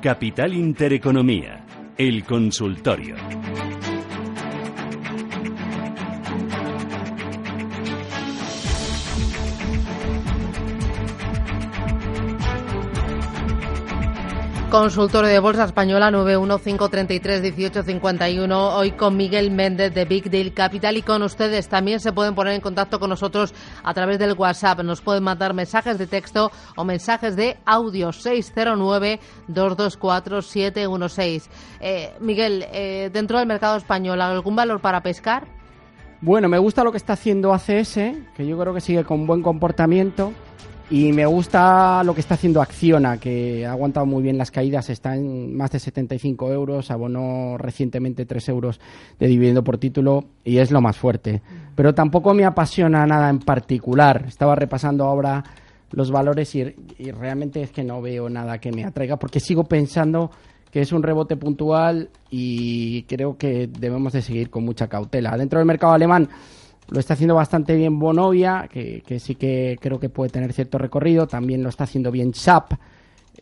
Capital Intereconomía, el consultorio. Consultorio de Bolsa Española 915331851. Hoy con Miguel Méndez de Big Deal Capital y con ustedes también se pueden poner en contacto con nosotros a través del WhatsApp. Nos pueden mandar mensajes de texto o mensajes de audio 609-224-716. Eh, Miguel, eh, dentro del mercado español, ¿algún valor para pescar? Bueno, me gusta lo que está haciendo ACS, que yo creo que sigue con buen comportamiento. Y me gusta lo que está haciendo Acciona, que ha aguantado muy bien las caídas, está en más de 75 euros, abonó recientemente 3 euros de dividendo por título y es lo más fuerte. Pero tampoco me apasiona nada en particular. Estaba repasando ahora los valores y, y realmente es que no veo nada que me atraiga porque sigo pensando que es un rebote puntual y creo que debemos de seguir con mucha cautela. Dentro del mercado alemán lo está haciendo bastante bien Bonovia, que, sí que creo que puede tener cierto recorrido. También lo está haciendo bien SAP,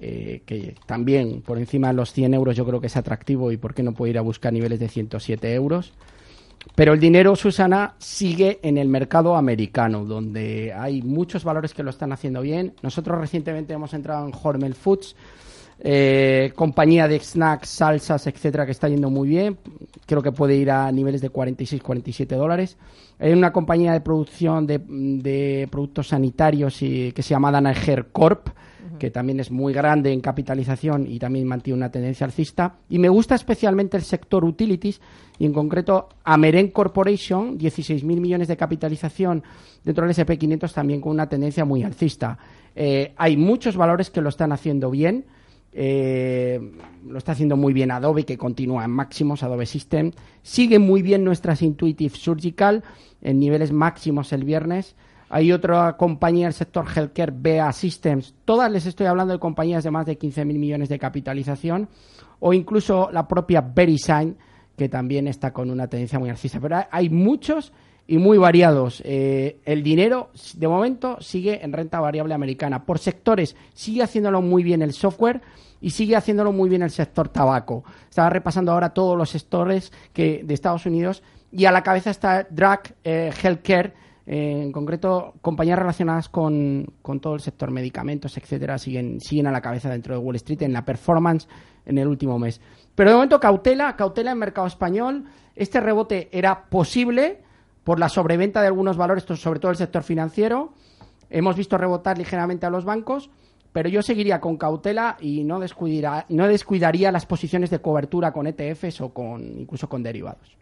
eh, que también por encima de los 100 euros yo creo que es atractivo y por qué no puede ir a buscar niveles de 107 euros. Pero el dinero, Susana, sigue en el mercado americano, donde hay muchos valores que lo están haciendo bien. Nosotros recientemente hemos entrado en Hormel Foods, eh, compañía de snacks, salsas, etcétera, que está yendo muy bien. Creo que puede ir a niveles de 46, 47 dólares. Hay una compañía de producción de, productos sanitarios y, que se llama Danaher Corp, que también es muy grande en capitalización y también mantiene una tendencia alcista. Y me gusta especialmente el sector utilities y en concreto Ameren Corporation, 16.000 millones de capitalización dentro del SP500 también con una tendencia muy alcista. Eh, hay muchos valores que lo están haciendo bien. Eh, lo está haciendo muy bien Adobe, que continúa en máximos, Adobe System. Sigue muy bien nuestras Intuitive Surgical en niveles máximos el viernes. Hay otra compañía del sector healthcare, BA Systems. Todas les estoy hablando de compañías de más de 15.000 millones de capitalización. O incluso la propia VeriSign, que también está con una tendencia muy alcista. Pero hay muchos y muy variados. Eh, el dinero, de momento, sigue en renta variable americana. Por sectores, sigue haciéndolo muy bien el software y sigue haciéndolo muy bien el sector tabaco. Estaba repasando ahora todos los sectores que, de Estados Unidos y a la cabeza está Drug eh, Healthcare, eh, en concreto compañías relacionadas con, con, todo el sector medicamentos, etcétera, siguen, siguen a la cabeza dentro de Wall Street en la performance en el último mes. Pero de momento cautela, cautela en mercado español. Este rebote era posible por la sobreventa de algunos valores, sobre todo el sector financiero. Hemos visto rebotar ligeramente a los bancos, pero yo seguiría con cautela y no, no descuidaría las posiciones de cobertura con ETFs o con incluso con derivados.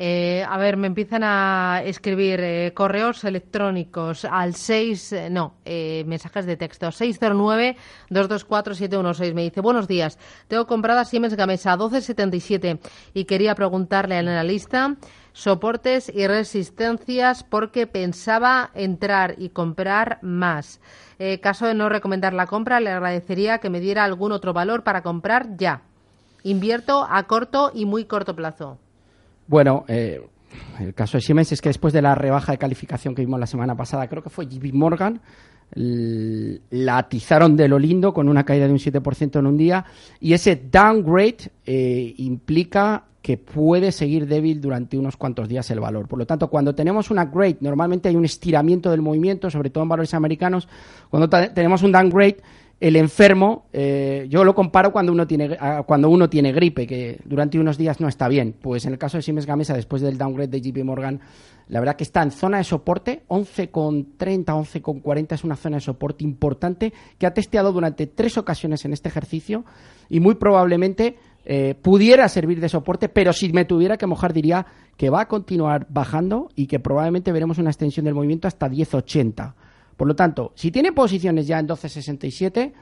Eh, a ver, me empiezan a escribir eh, correos electrónicos al 6, eh, no, mensajes de texto, 609-224-716. Me dice, buenos días, tengo comprada Siemens Gamesa 1277 y quería preguntarle al analista soportes y resistencias porque pensaba entrar y comprar más. Eh, caso de no recomendar la compra, le agradecería que me diera algún otro valor para comprar ya. Invierto a corto y muy corto plazo. Bueno, eh, el caso de Siemens es que después de la rebaja de calificación que vimos la semana pasada, creo que fue JP Morgan, la atizaron de lo lindo con una caída de un 7% en un día y ese downgrade eh, implica que puede seguir débil durante unos cuantos días el valor. Por lo tanto, cuando tenemos una upgrade, normalmente hay un estiramiento del movimiento, sobre todo en valores americanos. Cuando tenemos un downgrade, el enfermo, eh, yo lo comparo cuando uno tiene cuando uno tiene gripe, que durante unos días no está bien. Pues en el caso de Siemens Gamesa, después del downgrade de JP Morgan, la verdad que está en zona de soporte, 11,30, 11,40 es una zona de soporte importante que ha testeado durante tres ocasiones en este ejercicio y muy probablemente eh, pudiera servir de soporte, pero si me tuviera que mojar diría que va a continuar bajando y que probablemente veremos una extensión del movimiento hasta 10.80. Por lo tanto, si tiene posiciones ya en 12.67,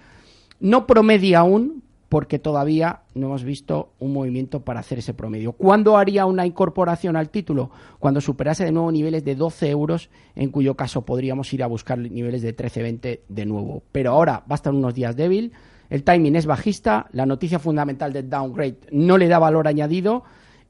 no promedia aún porque todavía no hemos visto un movimiento para hacer ese promedio. ¿Cuándo haría una incorporación al título? Cuando superase de nuevo niveles de 12 euros, en cuyo caso podríamos ir a buscar niveles de 13.20 de nuevo. Pero ahora va a estar unos días débil el timing es bajista, la noticia fundamental del downgrade no le da valor añadido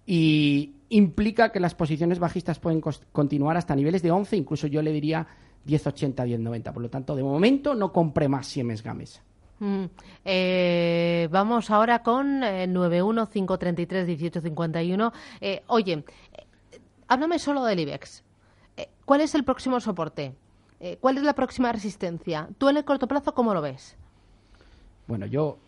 y implica que las posiciones bajistas pueden continuar hasta niveles de 11, incluso yo le diría 10.80, 10.90. Por lo tanto, de momento no compre más Siemens Gamesa. Mm, eh, vamos ahora con eh, 915331851. Eh, oye, eh, háblame solo del IBEX. Eh, ¿Cuál es el próximo soporte? ¿Cuál es la próxima resistencia? ¿Tú en el corto plazo cómo lo ves? Bueno, yo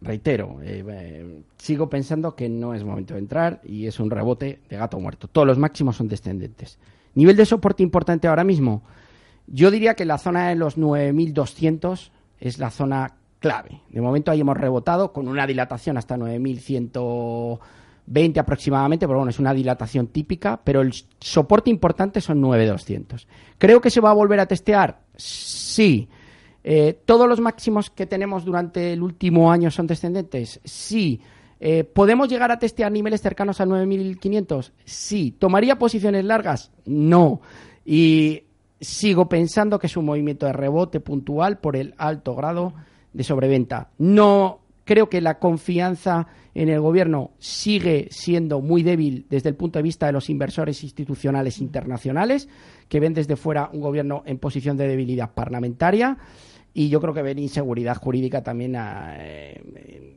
reitero, eh, eh, sigo pensando que no es momento de entrar y es un rebote de gato muerto. Todos los máximos son descendentes. Nivel de soporte importante ahora mismo. Yo diría que la zona de los 9.200 es la zona clave. De momento ahí hemos rebotado con una dilatación hasta 9.120 aproximadamente, pero bueno, es una dilatación típica, pero el soporte importante son 9.200. ¿Creo que se va a volver a testear? Sí. Eh, ¿Todos los máximos que tenemos durante el último año son descendentes? Sí. Eh, ¿Podemos llegar a testear niveles cercanos a 9.500? Sí. ¿Tomaría posiciones largas? No. Y sigo pensando que es un movimiento de rebote puntual por el alto grado de sobreventa. No creo que la confianza en el gobierno sigue siendo muy débil desde el punto de vista de los inversores institucionales internacionales, que ven desde fuera un gobierno en posición de debilidad parlamentaria. Y yo creo que ven inseguridad jurídica también a, eh,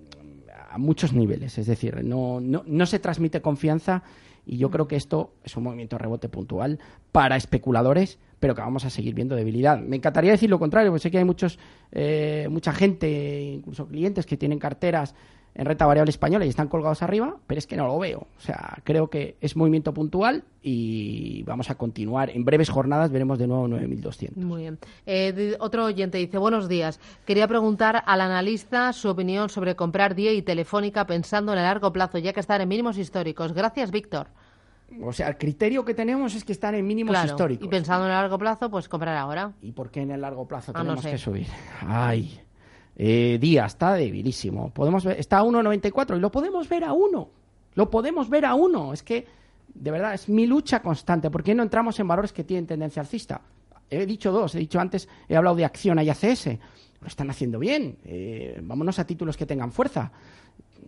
a muchos niveles. Es decir, no, no, no se transmite confianza y yo creo que esto es un movimiento rebote puntual para especuladores, pero que vamos a seguir viendo debilidad. Me encantaría decir lo contrario, porque sé que hay muchos, eh, mucha gente, incluso clientes, que tienen carteras en renta variable española y están colgados arriba, pero es que no lo veo. O sea, creo que es movimiento puntual y vamos a continuar. En breves jornadas veremos de nuevo 9.200. Muy bien. Eh, otro oyente dice, buenos días. Quería preguntar al analista su opinión sobre comprar DIE y Telefónica pensando en el largo plazo, ya que están en mínimos históricos. Gracias, Víctor. O sea, el criterio que tenemos es que están en mínimos Claro. históricos. Y pensando en el largo plazo, pues comprar ahora. ¿Y por qué en el largo plazo Ah, no tenemos sé. que subir? Ay, eh, Día está debilísimo. Podemos ver, está a 1.94 y lo podemos ver a 1. Lo podemos ver a 1. Es que, de verdad, es mi lucha constante. ¿Por qué no entramos en valores que tienen tendencia alcista? He dicho dos. He dicho antes, he hablado de Acción y ACS. Lo están haciendo bien. Eh, vámonos a títulos que tengan fuerza.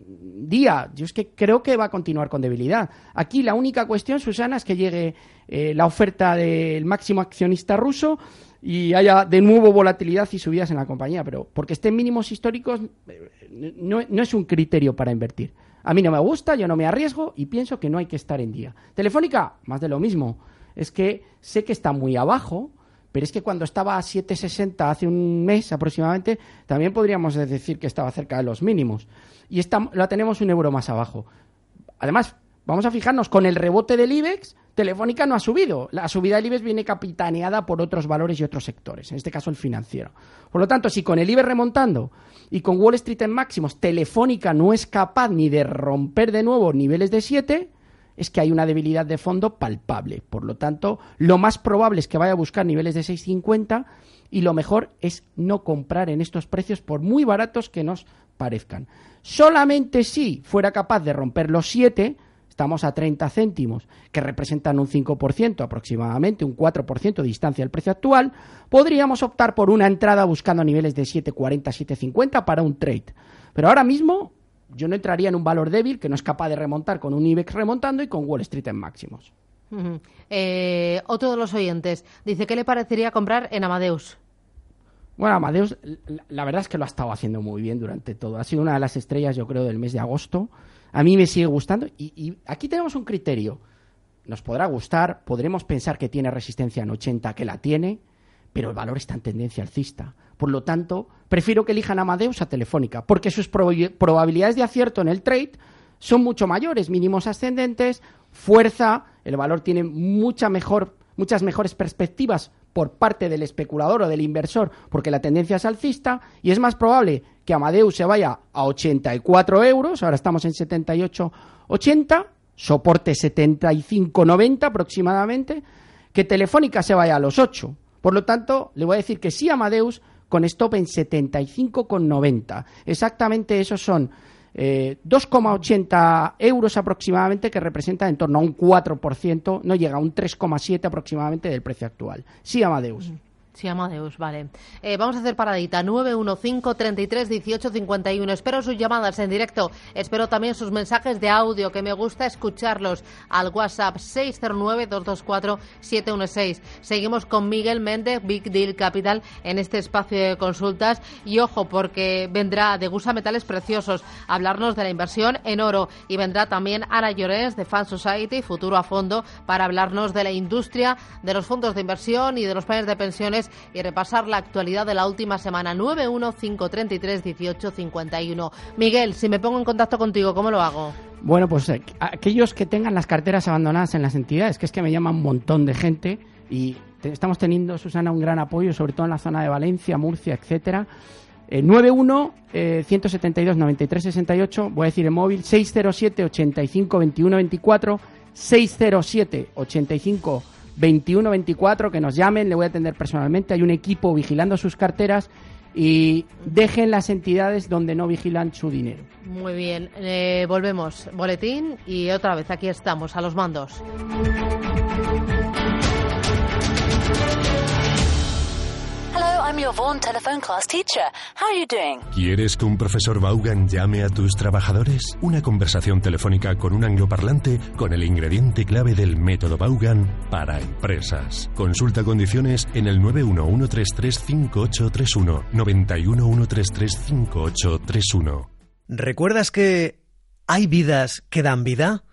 Día, yo es que creo que va a continuar con debilidad. Aquí la única cuestión, Susana, es que llegue eh, la oferta del máximo accionista ruso y haya de nuevo volatilidad y subidas en la compañía, pero porque estén mínimos históricos eh, no, no es un criterio para invertir. A mí no me gusta, yo no me arriesgo y pienso que no hay que estar en día. Telefónica, más de lo mismo. Es que sé que está muy abajo, pero es que cuando estaba a 7,60 hace un mes aproximadamente, también podríamos decir que estaba cerca de los mínimos. Y esta, la tenemos un euro más abajo. Además, vamos a fijarnos, con el rebote del IBEX, Telefónica no ha subido. La subida del IBEX viene capitaneada por otros valores y otros sectores, en este caso el financiero. Por lo tanto, si con el IBEX remontando y con Wall Street en máximos, Telefónica no es capaz ni de romper de nuevo niveles de 7, es que hay una debilidad de fondo palpable. Por lo tanto, lo más probable es que vaya a buscar niveles de 6,50 y lo mejor es no comprar en estos precios por muy baratos que nos parezcan. Solamente si fuera capaz de romper los 7, estamos a 30 céntimos, que representan un 5% aproximadamente, un 4% de distancia del precio actual, podríamos optar por una entrada buscando niveles de 7,40, 7,50 para un trade. Pero ahora mismo yo no entraría en un valor débil que no es capaz de remontar con un IBEX remontando y con Wall Street en máximos. Ujú. Eh, otro de los oyentes dice, ¿qué le parecería comprar en Amadeus? Bueno, Amadeus, la verdad es que lo ha estado haciendo muy bien durante todo. Ha sido una de las estrellas, yo creo, del mes de agosto. A mí me sigue gustando. Y, y aquí tenemos un criterio. Nos podrá gustar, podremos pensar que tiene resistencia en 80, que la tiene, pero el valor está en tendencia alcista. Por lo tanto, prefiero que elijan Amadeus a Telefónica, porque sus probabi- probabilidades de acierto en el trade son mucho mayores, mínimos ascendentes, fuerza, el valor tiene mucha mejor, muchas mejores perspectivas por parte del especulador o del inversor, porque la tendencia es alcista, y es más probable que Amadeus se vaya a 84 euros, ahora estamos en 78,80, soporte 75,90 aproximadamente, que Telefónica se vaya a los 8. Por lo tanto, le voy a decir que sí Amadeus con stop en 75,90. Exactamente esos son eh, 2,80 euros aproximadamente, que representa en torno a un 4%, no llega a un 3,7 aproximadamente del precio actual. Sí, Amadeus. Sí, Amadeus, vale. Eh, vamos a hacer paradita. 915 33 18 51. Espero sus llamadas en directo. Espero también sus mensajes de audio, que me gusta escucharlos al WhatsApp 609 224 716. Seguimos con Miguel Méndez, Big Deal Capital, en este espacio de consultas. Y ojo, porque vendrá de Gusa Metales Preciosos a hablarnos de la inversión en oro. Y vendrá también Ana Llorens de Fan Society, Futuro a Fondo, para hablarnos de la industria, de los fondos de inversión y de los planes de pensiones y repasar la actualidad de la última semana 915331851. Miguel, si me pongo en contacto contigo, ¿cómo lo hago? Bueno, pues eh, aquellos que tengan las carteras abandonadas en las entidades, que es que me llama un montón de gente y estamos teniendo, Susana, un gran apoyo, sobre todo en la zona de Valencia, Murcia, etcétera. 91 172 93 68, voy a decir en móvil 607 85 21 24 607 85 2124, que nos llamen, le voy a atender personalmente. Hay un equipo vigilando sus carteras y dejen las entidades donde no vigilan su dinero. Muy bien, eh, volvemos. Boletín y otra vez aquí estamos, a los mandos. I'm your Vaughan telephone class teacher. How are you doing? ¿Quieres que un profesor Vaughan llame a tus trabajadores? Una conversación telefónica con un angloparlante con el ingrediente clave del método Vaughan para empresas. Consulta condiciones en el 911335831 911335831. ¿Recuerdas que hay vidas que dan vida?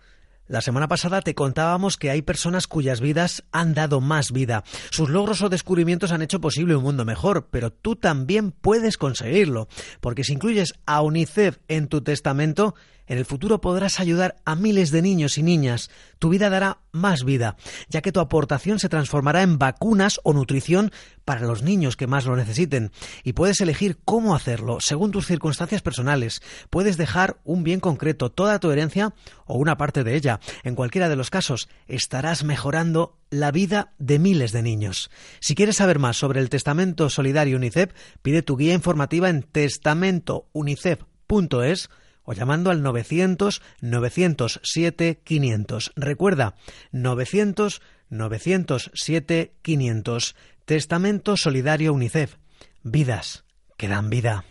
La semana pasada te contábamos que hay personas cuyas vidas han dado más vida. Sus logros o descubrimientos han hecho posible un mundo mejor, pero tú también puedes conseguirlo, porque si incluyes a UNICEF en tu testamento, en el futuro podrás ayudar a miles de niños y niñas. Tu vida dará más vida, ya que tu aportación se transformará en vacunas o nutrición para los niños que más lo necesiten. Y puedes elegir cómo hacerlo según tus circunstancias personales. Puedes dejar un bien concreto, toda tu herencia o una parte de ella. En cualquiera de los casos, estarás mejorando la vida de miles de niños. Si quieres saber más sobre el Testamento Solidario UNICEF, pide tu guía informativa en testamentounicef.es o llamando al 900 907 500. Recuerda, 900 907 500. Testamento Solidario UNICEF. Vidas que dan vida.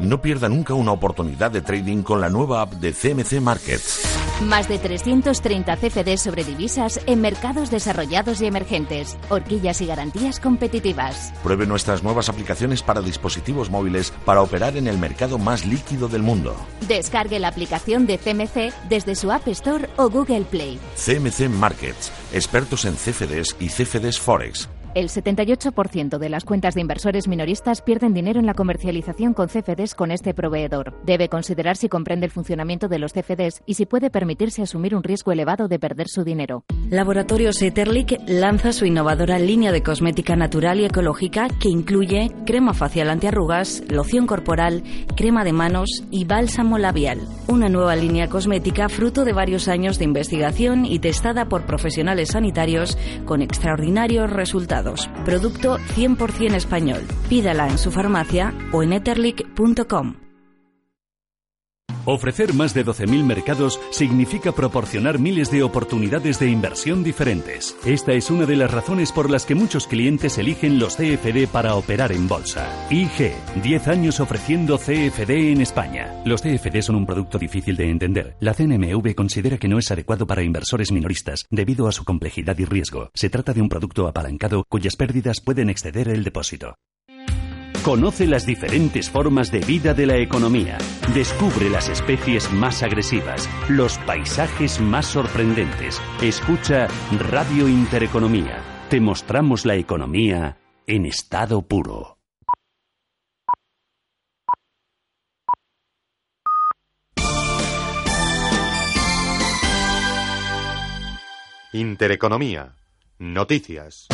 No pierda nunca una oportunidad de trading con la nueva app de CMC Markets. Más de 330 CFDs sobre divisas en mercados desarrollados y emergentes. Horquillas y garantías competitivas. Pruebe nuestras nuevas aplicaciones para dispositivos móviles para operar en el mercado más líquido del mundo. Descargue la aplicación de CMC desde su App Store o Google Play. CMC Markets, expertos en CFDs y CFDs Forex. El 78% de las cuentas de inversores minoristas pierden dinero en la comercialización con CFDs con este proveedor. Debe considerar si comprende el funcionamiento de los CFDs y si puede permitirse asumir un riesgo elevado de perder su dinero. Laboratorios Eterlic lanza su innovadora línea de cosmética natural y ecológica que incluye crema facial antiarrugas, loción corporal, crema de manos y bálsamo labial. Una nueva línea cosmética fruto de varios años de investigación y testada por profesionales sanitarios con extraordinarios resultados. Producto 100% español. Pídala en su farmacia o en etherlic.com. Ofrecer más de 12.000 mercados significa proporcionar miles de oportunidades de inversión diferentes. Esta es una de las razones por las que muchos clientes eligen los CFD para operar en bolsa. IG, 10 años ofreciendo CFD en España. Los CFD son un producto difícil de entender. La CNMV considera que no es adecuado para inversores minoristas debido a su complejidad y riesgo. Se trata de un producto apalancado cuyas pérdidas pueden exceder el depósito. Conoce las diferentes formas de vida de la economía. Descubre las especies más agresivas, los paisajes más sorprendentes. Escucha Radio Intereconomía. Te mostramos la economía en estado puro. Intereconomía. Noticias.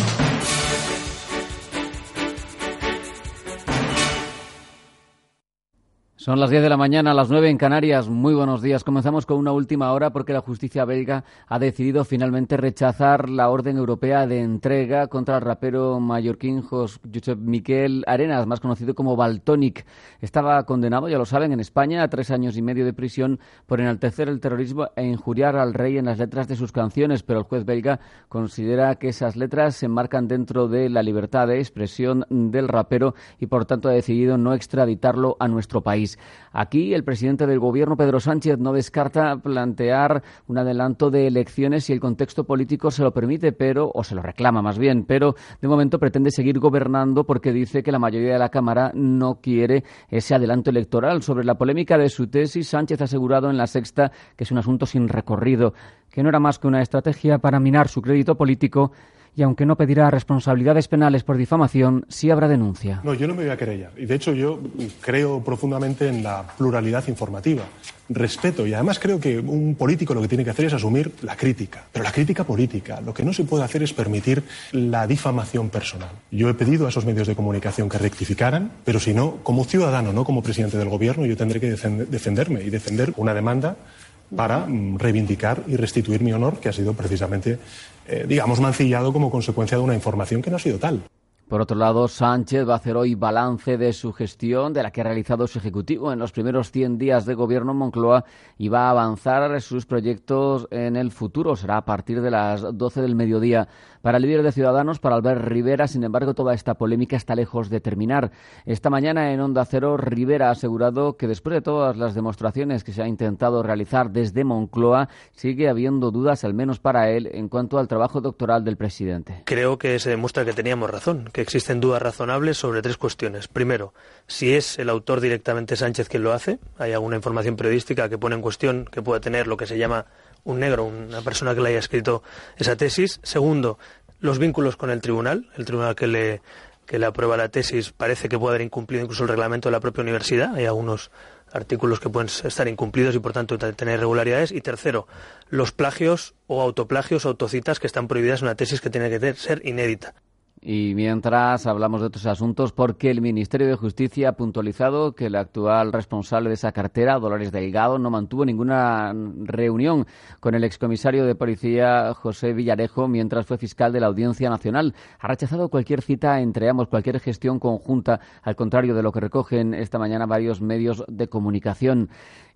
Son las 10 de la mañana, las 9 en Canarias. Muy buenos días. Comenzamos con una última hora porque la justicia belga ha decidido finalmente rechazar la orden europea de entrega contra el rapero mallorquín Josep Miquel Arenas, más conocido como Baltonic. Estaba condenado, ya lo saben, en España a tres años y medio de prisión por enaltecer el terrorismo e injuriar al rey en las letras de sus canciones, pero el juez belga considera que esas letras se enmarcan dentro de la libertad de expresión del rapero y por tanto ha decidido no extraditarlo a nuestro país. Aquí el presidente del Gobierno, Pedro Sánchez, no descarta plantear un adelanto de elecciones si el contexto político se lo permite, pero o se lo reclama más bien, pero de momento pretende seguir gobernando porque dice que la mayoría de la Cámara no quiere ese adelanto electoral. Sobre la polémica de su tesis, Sánchez ha asegurado en la sexta que es un asunto sin recorrido, que no era más que una estrategia para minar su crédito político y aunque no pedirá responsabilidades penales por difamación, sí habrá denuncia. No, yo no me voy a querellar. Y de hecho yo creo profundamente en la pluralidad informativa. Respeto y además creo que un político lo que tiene que hacer es asumir la crítica. Pero la crítica política. Lo que no se puede hacer es permitir la difamación personal. Yo he pedido a esos medios de comunicación que rectificaran, pero si no, como ciudadano, no como presidente del gobierno, yo tendré que defenderme y defender una demanda para mm, reivindicar y restituir mi honor, que ha sido precisamente, eh, digamos, mancillado como consecuencia de una información que no ha sido tal. Por otro lado, Sánchez va a hacer hoy balance de su gestión, de la que ha realizado su Ejecutivo en los primeros 100 días de gobierno en Moncloa y va a avanzar sus proyectos en el futuro. Será a partir de las 12 del mediodía. Para el líder de Ciudadanos, para Albert Rivera, sin embargo, toda esta polémica está lejos de terminar. Esta mañana en Onda Cero, Rivera ha asegurado que después de todas las demostraciones que se ha intentado realizar desde Moncloa, sigue habiendo dudas, al menos para él, en cuanto al trabajo doctoral del presidente. Creo que se demuestra que teníamos razón, que existen dudas razonables sobre tres cuestiones. Primero, si es el autor directamente Sánchez quien lo hace. Hay alguna información periodística que pone en cuestión que pueda tener lo que se llama un negro, una persona que le haya escrito esa tesis. Segundo, los vínculos con el tribunal. El tribunal que le, que le aprueba la tesis parece que puede haber incumplido incluso el reglamento de la propia universidad. Hay algunos artículos que pueden estar incumplidos y por tanto tener irregularidades. Y tercero, los plagios o autoplagios o autocitas que están prohibidas en una tesis que tiene que ser inédita. Y mientras hablamos de otros asuntos, porque el Ministerio de Justicia ha puntualizado que el actual responsable de esa cartera, Dolores Delgado, no mantuvo ninguna reunión con el excomisario de policía José Villarejo mientras fue fiscal de la Audiencia Nacional. Ha rechazado cualquier cita entre ambos, cualquier gestión conjunta, al contrario de lo que recogen esta mañana varios medios de comunicación.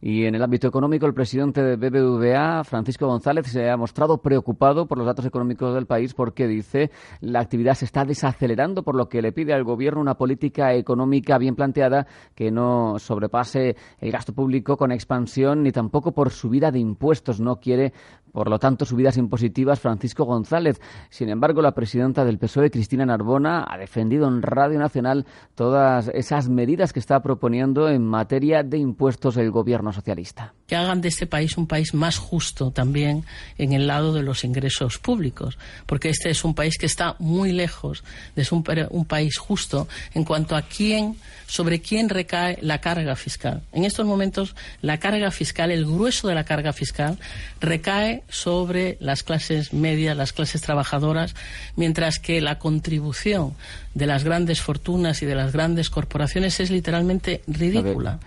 Y en el ámbito económico, el presidente de BBVA, Francisco González, se ha mostrado preocupado por los datos económicos del país porque dice la actividad se está desacelerando, por lo que le pide al gobierno una política económica bien planteada que no sobrepase el gasto público con expansión ni tampoco por subida de impuestos. No quiere por lo tanto, subidas impositivas Francisco González. Sin embargo, la presidenta del PSOE, Cristina Narbona, ha defendido en Radio Nacional todas esas medidas que está proponiendo en materia de impuestos el gobierno socialista. Que hagan de este país un país más justo también en el lado de los ingresos públicos, porque este es un país que está muy lejos de ser un, un país justo en cuanto a quién, sobre quién recae la carga fiscal. En estos momentos, la carga fiscal, el grueso de la carga fiscal, recae sobre las clases medias, las clases trabajadoras, mientras que la contribución de las grandes fortunas y de las grandes corporaciones es literalmente ridícula.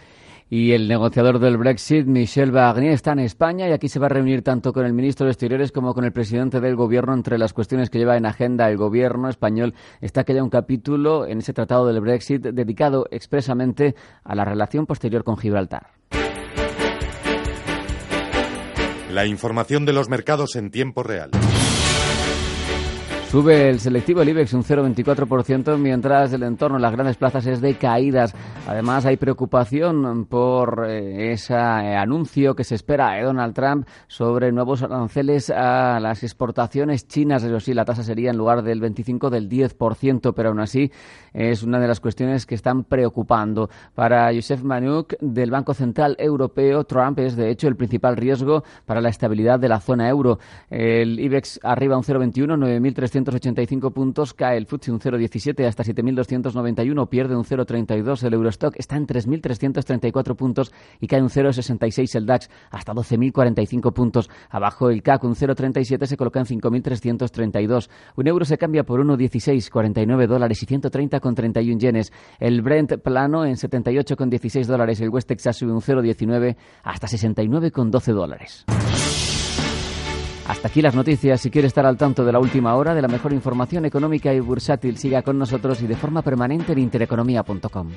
Y el negociador del Brexit, Michel Barnier, está en España y aquí se va a reunir tanto con el ministro de Exteriores como con el presidente del Gobierno. Entre las cuestiones que lleva en agenda el Gobierno español está que haya un capítulo en ese tratado del Brexit dedicado expresamente a la relación posterior con Gibraltar. La información de los mercados en tiempo real. Sube el selectivo el IBEX un 0,24%, mientras el entorno en las grandes plazas es de caídas. Además, hay preocupación por eh, ese eh, anuncio que se espera de Donald Trump sobre nuevos aranceles a las exportaciones chinas. Eso sí, la tasa sería en lugar del 25 del 10%, pero aún así es una de las cuestiones que están preocupando. Para Josef Manuk, del Banco Central Europeo, Trump es de hecho el principal riesgo para la estabilidad de la zona euro. El IBEX arriba un 0,21, 9.300 7.285 puntos, cae el FTSE un 0,17 hasta 7.291, pierde un 0,32 el Eurostock, está en 3.334 puntos y cae un 0,66 el DAX hasta 12.045 puntos. Abajo el CAC un 0,37 se coloca en 5.332. Un euro se cambia por 1,16, 49 dólares y 130,31 yenes. El Brent plano en 78,16 dólares. El West Texas sube un 0,19 hasta 69,12 dólares. Hasta aquí las noticias. Si quiere estar al tanto de la última hora, de la mejor información económica y bursátil, siga con nosotros y de forma permanente en intereconomía.com.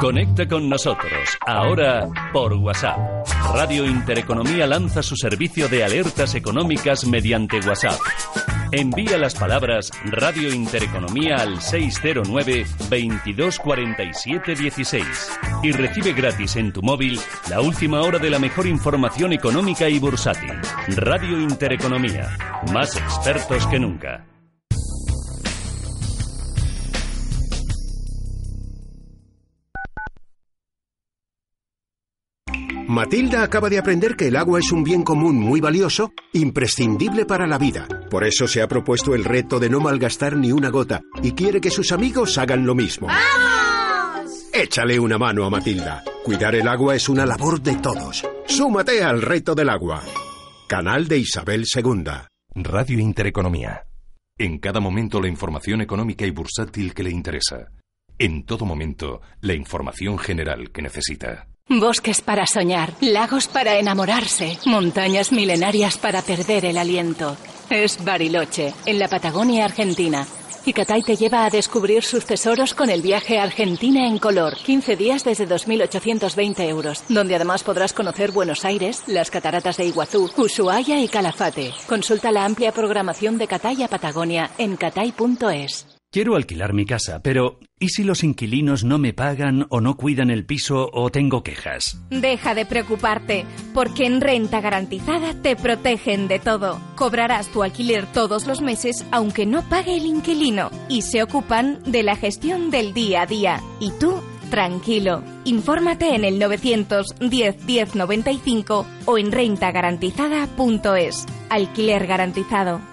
Conecta con nosotros, ahora por WhatsApp. Radio Intereconomía lanza su servicio de alertas económicas mediante WhatsApp. Envía las palabras Radio Intereconomía al 609 2247 16 y recibe gratis en tu móvil la última hora de la mejor información económica y bursátil. Radio Intereconomía, más expertos que nunca. Matilda acaba de aprender que el agua es un bien común muy valioso, imprescindible para la vida. Por eso se ha propuesto el reto de no malgastar ni una gota y quiere que sus amigos hagan lo mismo. ¡Vamos! Échale una mano a Matilda. Cuidar el agua es una labor de todos. Súmate al reto del agua. Canal de Isabel II. Radio Intereconomía. En cada momento la información económica y bursátil que le interesa. En todo momento la información general que necesita. Bosques para soñar, lagos para enamorarse, montañas milenarias para perder el aliento. Es Bariloche, en la Patagonia Argentina. Y Catay te lleva a descubrir sus tesoros con el viaje a Argentina en color. 15 días desde 2.820 euros, donde además podrás conocer Buenos Aires, las cataratas de Iguazú, Ushuaia y Calafate. Consulta la amplia programación de Catay a Patagonia en catay.es. Quiero alquilar mi casa, pero ¿y si los inquilinos no me pagan o no cuidan el piso o tengo quejas? Deja de preocuparte, porque en Renta Garantizada te protegen de todo. Cobrarás tu alquiler todos los meses aunque no pague el inquilino y se ocupan de la gestión del día a día. Y tú, tranquilo. Infórmate en el 910 1095 o en rentagarantizada.es. Alquiler garantizado.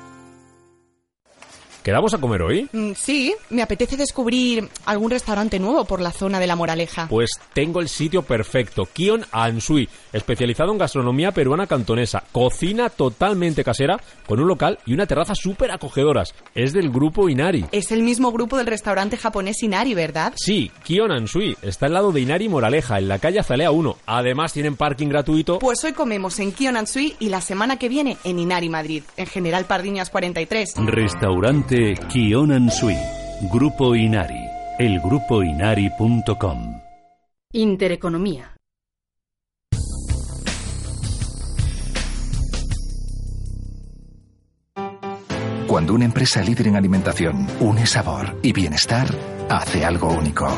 ¿Quedamos a comer hoy? Mm, sí, me apetece descubrir algún restaurante nuevo por la zona de la Moraleja. Pues tengo el sitio perfecto, Kion Ansui, especializado en gastronomía peruana cantonesa, cocina totalmente casera, con un local y una terraza súper acogedoras. Es del grupo Inari. Es el mismo grupo del restaurante japonés Inari, ¿verdad? Sí, Kion Ansui, está al lado de Inari Moraleja, en la calle Azalea 1. Además tienen parking gratuito. Pues hoy comemos en Kion Ansui y la semana que viene en Inari Madrid, en General Pardiñas 43. Restaurante Kionan Sui, Grupo Inari, elgrupoinari.com. Intereconomía. Cuando una empresa líder en alimentación une sabor y bienestar, hace algo único.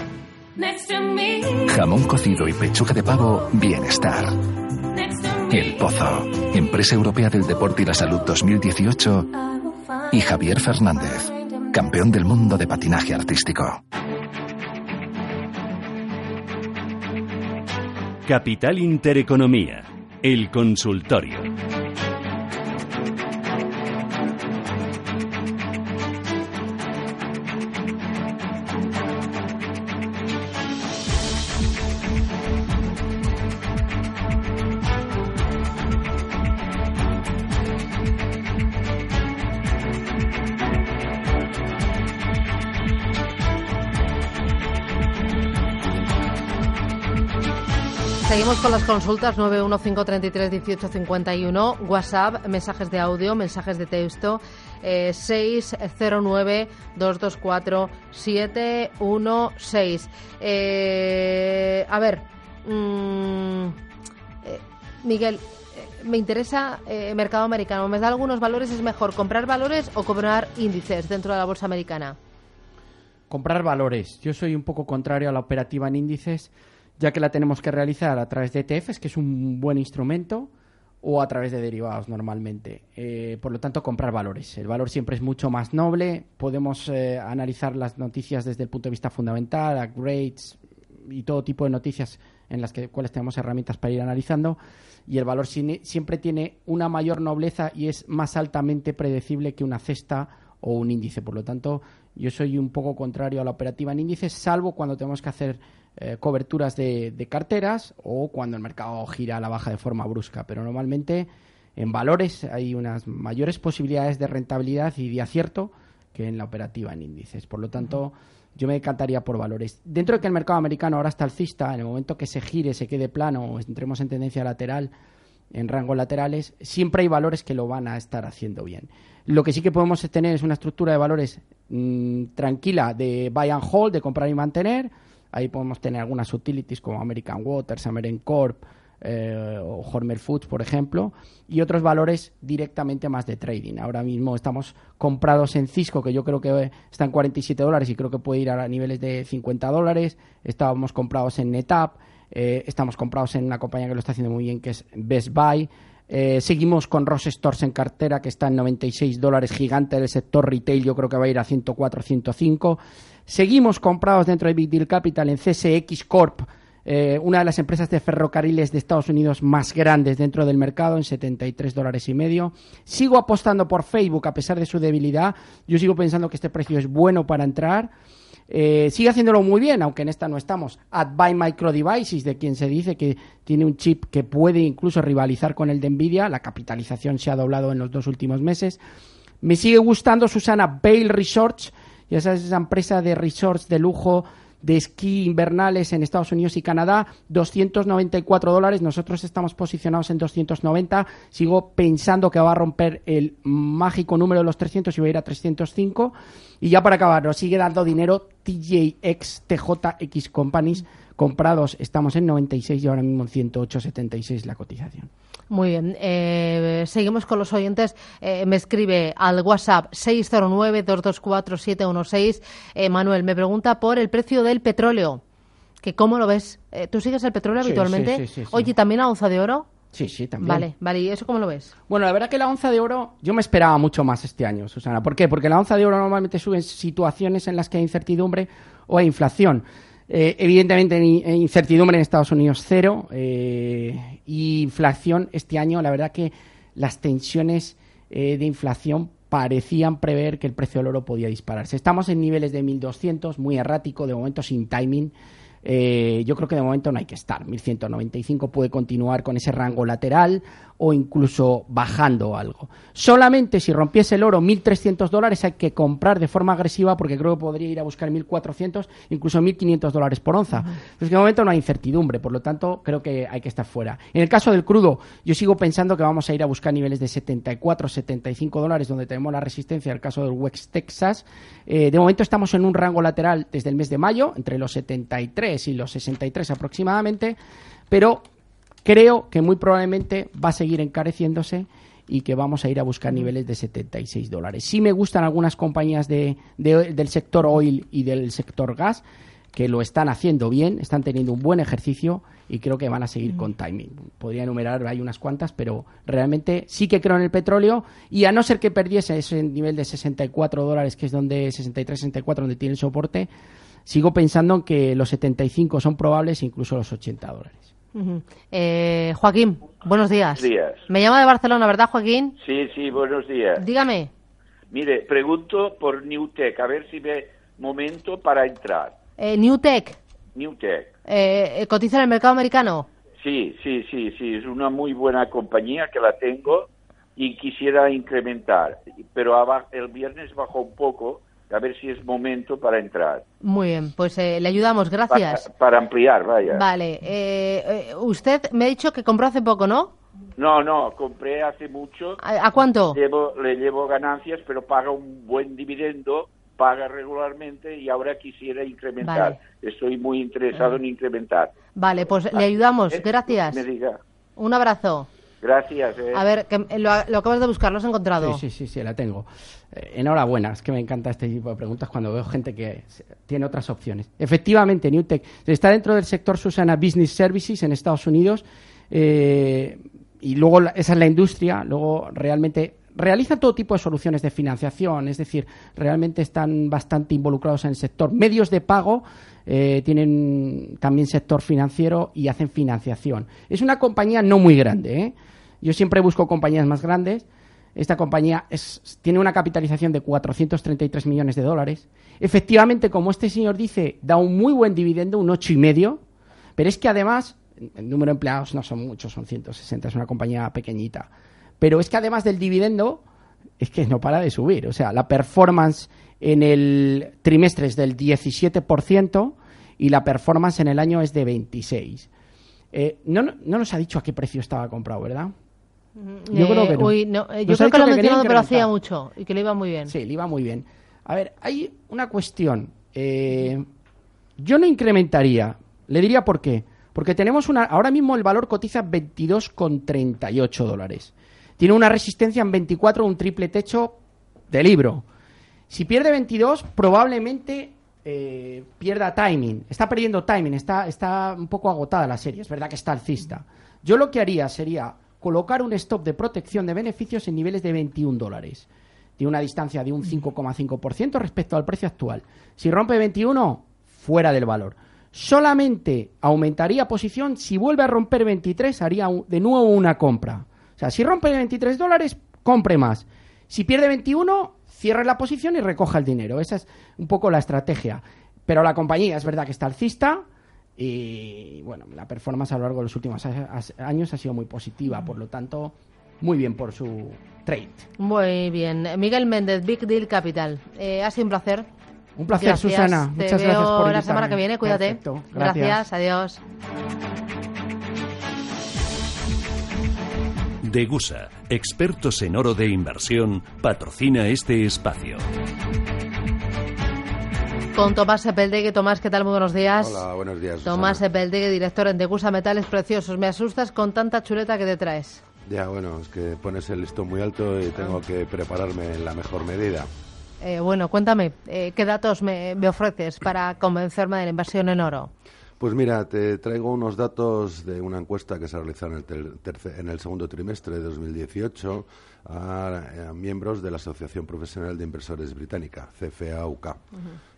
Jamón cocido y pechuga de pavo, bienestar. El Pozo, Empresa Europea del Deporte y la Salud 2018 y Javier Fernández, campeón del mundo de patinaje artístico. Capital Intereconomía, el consultorio. Con las consultas 915331851, WhatsApp, mensajes de audio, mensajes de texto, eh, 609-224-716. Eh, a ver, mm, eh, Miguel, eh, me interesa el mercado americano. ¿Me da algunos valores? ¿Es mejor comprar valores o comprar índices dentro de la bolsa americana? Comprar valores. Yo soy un poco contrario a la operativa en índices ya que la tenemos que realizar a través de ETFs, que es un buen instrumento, o a través de derivados normalmente. Eh, por lo tanto, comprar valores. El valor siempre es mucho más noble. Podemos eh, analizar las noticias desde el punto de vista fundamental, upgrades, y todo tipo de noticias en las que, cuales tenemos herramientas para ir analizando. Y el valor siempre tiene una mayor nobleza y es más altamente predecible que una cesta o un índice. Por lo tanto, yo soy un poco contrario a la operativa en índices, salvo cuando tenemos que hacer eh, coberturas de, de, carteras o cuando el mercado gira a la baja de forma brusca. Pero normalmente en valores hay unas mayores posibilidades de rentabilidad y de acierto que en la operativa en índices. Por lo tanto, yo me decantaría por valores. Dentro de que el mercado americano ahora está alcista, en el momento que se gire, se quede plano o entremos en tendencia lateral, en rangos laterales, siempre hay valores que lo van a estar haciendo bien. Lo que sí que podemos tener es una estructura de valores mm, tranquila de buy and hold, de comprar y mantener. Ahí podemos tener algunas utilities como American Waters, American Corp, eh, o Hormel Foods, por ejemplo, y otros valores directamente más de trading. Ahora mismo estamos comprados en Cisco, que yo creo que está en 47 dólares y creo que puede ir a niveles de 50 dólares. Estábamos comprados en NetApp, eh, estamos comprados en una compañía que lo está haciendo muy bien, que es Best Buy. Eh, seguimos con Ross Stores en cartera, que está en 96 dólares, gigante del sector retail, yo creo que va a ir a 104, 105. Seguimos comprados dentro de Big Deal Capital en CSX Corp, eh, una de las empresas de ferrocarriles de Estados Unidos más grandes dentro del mercado en 73 dólares y medio. Sigo apostando por Facebook a pesar de su debilidad. Yo sigo pensando que este precio es bueno para entrar. Eh, sigue haciéndolo muy bien, aunque en esta no estamos. Adby Micro Devices, de quien se dice que tiene un chip que puede incluso rivalizar con el de Nvidia. La capitalización se ha doblado en los dos últimos meses. Me sigue gustando Susana Bale Resorts, ya sabes, esa empresa de resorts de lujo de esquí invernales en Estados Unidos y Canadá, 294 dólares. Nosotros estamos posicionados en 290. Sigo pensando que va a romper el mágico número de los 300 y va a ir a 305. Y ya para acabar, nos sigue dando dinero TJX, TJX Companies. Comprados estamos en 96 y ahora mismo en 108,76 la cotización. Muy bien. Eh, seguimos con los oyentes. Eh, me escribe al WhatsApp 609-224-716. Eh, Manuel me pregunta por el precio del petróleo. Que ¿Cómo lo ves? ¿Tú sigues el petróleo habitualmente? Sí, sí, sí, Oye, ¿también la onza de oro? Sí, sí, también. Vale, vale. ¿Y eso cómo lo ves? Bueno, la verdad que la onza de oro, yo me esperaba mucho más este año, Susana. ¿Por qué? Porque la onza de oro normalmente sube en situaciones en las que hay incertidumbre o hay inflación. Eh, evidentemente, incertidumbre en Estados Unidos cero eh, y inflación este año. La verdad que las tensiones eh, de inflación parecían prever que el precio del oro podía dispararse. Estamos en niveles de 1.200, muy errático, de momento sin timing. yo creo que de momento no hay que estar. 1195 puede continuar con ese rango lateral o incluso bajando algo. Solamente si rompiese el oro 1.300 dólares hay que comprar de forma agresiva porque creo que podría ir a buscar 1.400, incluso 1.500 dólares por onza. Uh de momento no hay incertidumbre, por lo tanto creo que hay que estar fuera. En el caso del crudo, yo sigo pensando que vamos a ir a buscar niveles de 74, 75 dólares donde tenemos la resistencia, el caso del West Texas. Eh, de momento estamos en un rango lateral desde el mes de mayo, entre los 73 y los 63 aproximadamente, pero Creo que muy probablemente va a seguir encareciéndose y que vamos a ir a buscar niveles de 76 dólares. Sí me gustan algunas compañías de, del sector oil y del sector gas que lo están haciendo bien, están teniendo un buen ejercicio y creo que van a seguir con timing. Podría enumerar, hay unas cuantas, pero realmente sí que creo en el petróleo y a no ser que perdiese ese nivel de 64 dólares, que es donde 63, 64, donde tiene el soporte, sigo pensando que los 75 son probables, incluso los 80 dólares eh, Joaquín, buenos días. Buenos días. Me llama de Barcelona, ¿verdad, Joaquín? Sí, sí, buenos días. Dígame. Mire, pregunto por Newtech, a ver si ve momento para entrar. Eh, Newtech. Newtech. Eh, ¿Cotiza en el mercado americano? Sí, sí, sí, sí, es una muy buena compañía que la tengo y quisiera incrementar, pero el viernes bajó un poco a ver si es momento para entrar. Muy bien, pues eh, le ayudamos, gracias. Para, ampliar, vaya. Vale, eh, eh, usted me ha dicho que compró hace poco, ¿no? No, no, compré hace mucho. ¿A, cuánto? le llevo ganancias, pero paga un buen dividendo, paga regularmente y ahora quisiera incrementar. Estoy muy interesado en incrementar. Vale, pues le ayudamos, gracias. Me diga. Un abrazo. Gracias. Eh. A ver, que lo, acabas de buscar, ¿lo has encontrado? Sí, sí, sí, sí la tengo. Eh, enhorabuena, es que me encanta este tipo de preguntas cuando veo gente que tiene otras opciones. Efectivamente, Newtech está dentro del sector Susana Business Services en Estados Unidos eh, y luego esa es la industria, luego realmente realizan todo tipo de soluciones de financiación, es decir, realmente están bastante involucrados en el sector. Medios de pago eh, tienen también sector financiero y hacen financiación. Es una compañía no muy grande. ¿eh? Yo siempre busco compañías más grandes. Esta compañía tiene una capitalización de 433 millones de dólares. Efectivamente, como este señor dice, da un muy buen dividendo, un ocho y medio. Pero es que además, el número de empleados no son muchos, son 160, es una compañía pequeñita. Pero es que además del dividendo, es que no para de subir. O sea, la performance en el trimestre es del 17% y la performance en el año es de 26%. Eh, no, no nos ha dicho a qué precio estaba comprado, ¿verdad? Yo creo que no. Uy, no. Eh, yo creo que lo ha mencionado, pero hacía mucho y que le iba muy bien. Sí, le iba muy bien. A ver, hay una cuestión. Eh, yo no incrementaría. Le diría por qué. Porque tenemos una. Ahora mismo el valor cotiza 22,38 dólares. Tiene una resistencia en 24, un triple techo de libro. Si pierde 22, probablemente eh, pierda timing. Está perdiendo timing, está, está un poco agotada la serie. Es verdad que está alcista. Yo lo que haría sería colocar un stop de protección de beneficios en niveles de 21 dólares. Tiene una distancia de un 5,5% respecto al precio actual. Si rompe 21, fuera del valor. Solamente aumentaría posición si vuelve a romper 23, haría de nuevo una compra. Sea, si rompe 23 dólares, compre más. Si pierde 21, cierre la posición y recoja el dinero. Esa es un poco la estrategia. Pero la compañía es verdad que está alcista, y bueno, la performance a lo largo de los últimos años ha sido muy positiva, por lo tanto, muy bien por su trade. Muy bien. Miguel Méndez, Big Deal Capital. Eh, ha sido un placer. Un placer, Susana. Muchas gracias por la semana que viene. Cuídate. Gracias. Adiós. Degusa, expertos en oro de inversión, patrocina este espacio. Con Tomás Sepeldegue. Tomás, ¿qué tal? Muy buenos días. Hola, buenos días. Tomás Sepeldegue, director en Degusa Metales Preciosos. Me asustas con tanta chuleta que te traes. Ya, bueno, es que pones el listón muy alto y tengo ah. que prepararme en la mejor medida. Eh, bueno, cuéntame, eh, ¿qué datos me, ofreces para convencerme de la inversión en oro? Pues mira, te traigo unos datos de una encuesta que se ha realizado en el, en el segundo trimestre de 2018 a, miembros de la Asociación Profesional de Inversores Británica, CFAUK.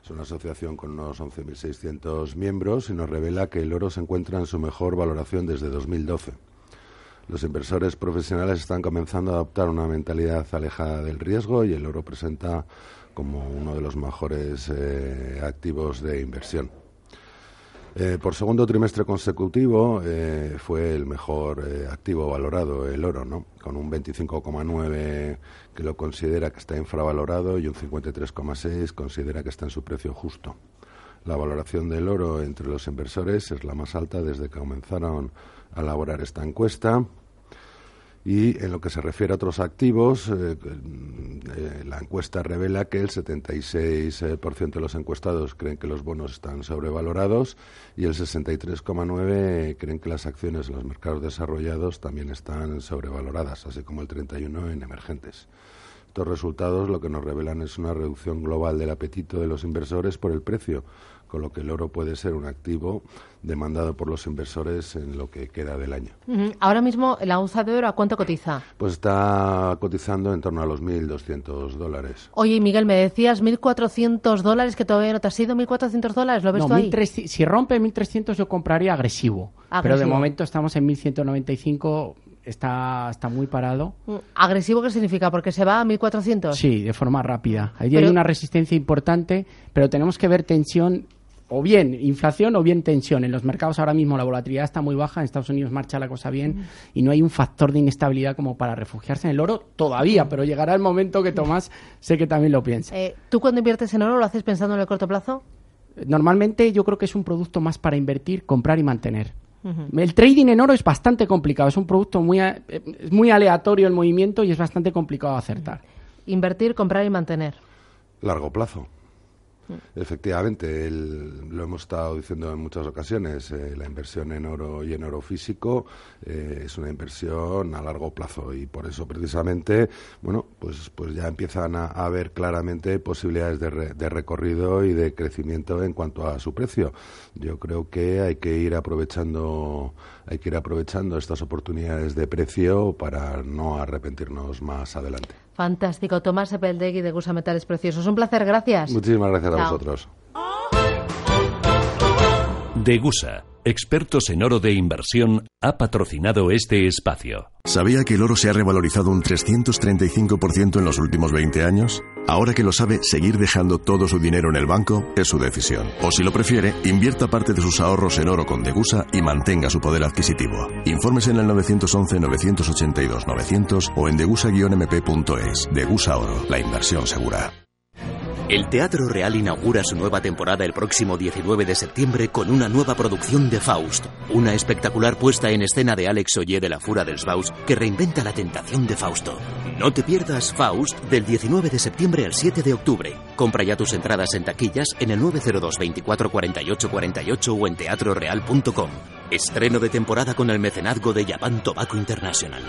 Es una asociación con unos 11.600 miembros y nos revela que el oro se encuentra en su mejor valoración desde 2012. Los inversores profesionales están comenzando a adoptar una mentalidad alejada del riesgo y el oro presenta como uno de los mejores eh, activos de inversión. Eh, por segundo trimestre consecutivo eh, fue el mejor eh, activo valorado, el oro, ¿no? Con un 25,9 que lo considera que está infravalorado y un 53,6 considera que está en su precio justo. La valoración del oro entre los inversores es la más alta desde que comenzaron a elaborar esta encuesta y en lo que se refiere a otros activos, eh, eh, la encuesta revela que el 76% de los encuestados creen que los bonos están sobrevalorados y el 63,9% creen que las acciones en los mercados desarrollados también están sobrevaloradas, así como el 31% en emergentes. Estos resultados lo que nos revelan es una reducción global del apetito de los inversores por el precio, con lo que el oro puede ser un activo demandado por los inversores en lo que queda del año. Ahora mismo, la onza de oro, ¿a cuánto cotiza? Pues está cotizando en torno a los 1.200 dólares. Oye, Miguel, me decías 1.400 dólares, que todavía no te has ido, 1.400 dólares, ¿lo ves tú ahí? Si rompe 1.300 yo compraría agresivo, agresivo, pero de momento estamos en 1.195 está, está muy parado. Mm, ¿Agresivo qué significa? ¿Porque se va a 1400? Sí, de forma rápida. Ahí hay una resistencia importante, pero tenemos que ver tensión o bien inflación o bien tensión. En los mercados ahora mismo la volatilidad está muy baja, en Estados Unidos marcha la cosa bien y no hay un factor de inestabilidad como para refugiarse en el oro todavía, pero llegará el momento que Tomás sé que también lo piensa. Eh, ¿Tú cuando inviertes en oro lo haces pensando en el corto plazo? Normalmente yo creo que es un producto más para invertir, comprar y mantener. El trading en oro es bastante complicado, es un producto muy, es muy aleatorio el movimiento y es bastante complicado de acertar. Invertir, comprar y mantener. Largo plazo. Efectivamente, lo hemos estado diciendo en muchas ocasiones, eh, la inversión en oro y en oro físico eh, es una inversión a largo plazo y por eso precisamente, bueno, pues, pues ya empiezan a, haber claramente posibilidades de, de, recorrido y de crecimiento en cuanto a su precio. Yo creo que hay que ir aprovechando, hay que ir aprovechando estas oportunidades de precio para no arrepentirnos más adelante. Fantástico. Tomás Epeldegui de Gusa Metales Preciosos. Un placer, gracias. Muchísimas gracias a vosotros. Degusa, expertos en oro de inversión, ha patrocinado este espacio. ¿Sabía que el oro se ha revalorizado un 335% en los últimos 20 años? Ahora que lo sabe, seguir dejando todo su dinero en el banco es su decisión. O si lo prefiere, invierta parte de sus ahorros en oro con Degusa y mantenga su poder adquisitivo. Informes en el 911-982-900 o en degusa-mp.es. Degusa Oro, la inversión segura. El Teatro Real inaugura su nueva temporada el próximo 19 de septiembre con una nueva producción de Faust, una espectacular puesta en escena de Alex Ollé de la Fura del Baus que reinventa la tentación de Fausto. No te pierdas Faust del 19 de septiembre al 7 de octubre. Compra ya tus entradas en taquillas en el 902 24 48 48 o en teatroreal.com. Estreno de temporada con el mecenazgo de Japan Tobacco International.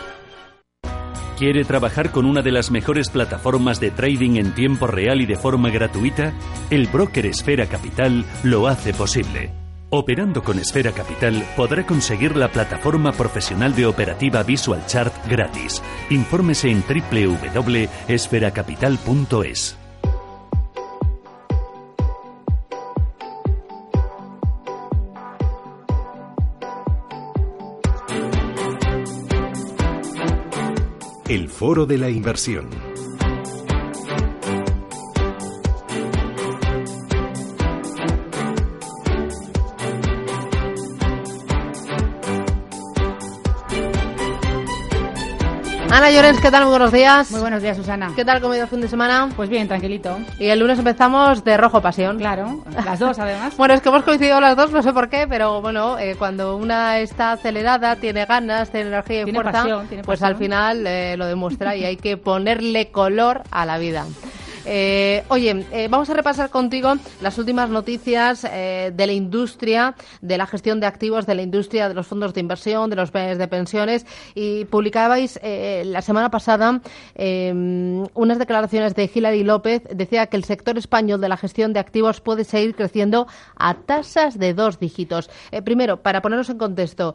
¿Quiere trabajar con una de las mejores plataformas de trading en tiempo real y de forma gratuita? El broker Esfera Capital lo hace posible. Operando con Esfera Capital podrá conseguir la plataforma profesional de operativa Visual Chart gratis. Infórmese en www.esferacapital.es. El Foro de la Inversión. Ana Llorens, ¿qué tal? Muy buenos días. Muy buenos días, Susana. ¿Qué tal comido el fin de semana? Pues bien, tranquilito. Y el lunes empezamos de rojo pasión. Claro, las dos además. bueno, es que hemos coincidido las dos, no sé por qué, pero bueno, eh, cuando una está acelerada, tiene ganas, tiene energía y Tiene fuerza, pasión, tiene pues pasión. al final eh, lo demuestra y hay que ponerle color a la vida. Eh, oye, eh, vamos a repasar contigo las últimas noticias eh, de la industria, de la gestión de activos, de la industria de los fondos de inversión, de los planes de pensiones. Y publicabais la semana pasada eh, unas declaraciones de Hilary López. Decía que el sector español de la gestión de activos puede seguir creciendo a tasas de dos dígitos. Primero, para ponernos en contexto,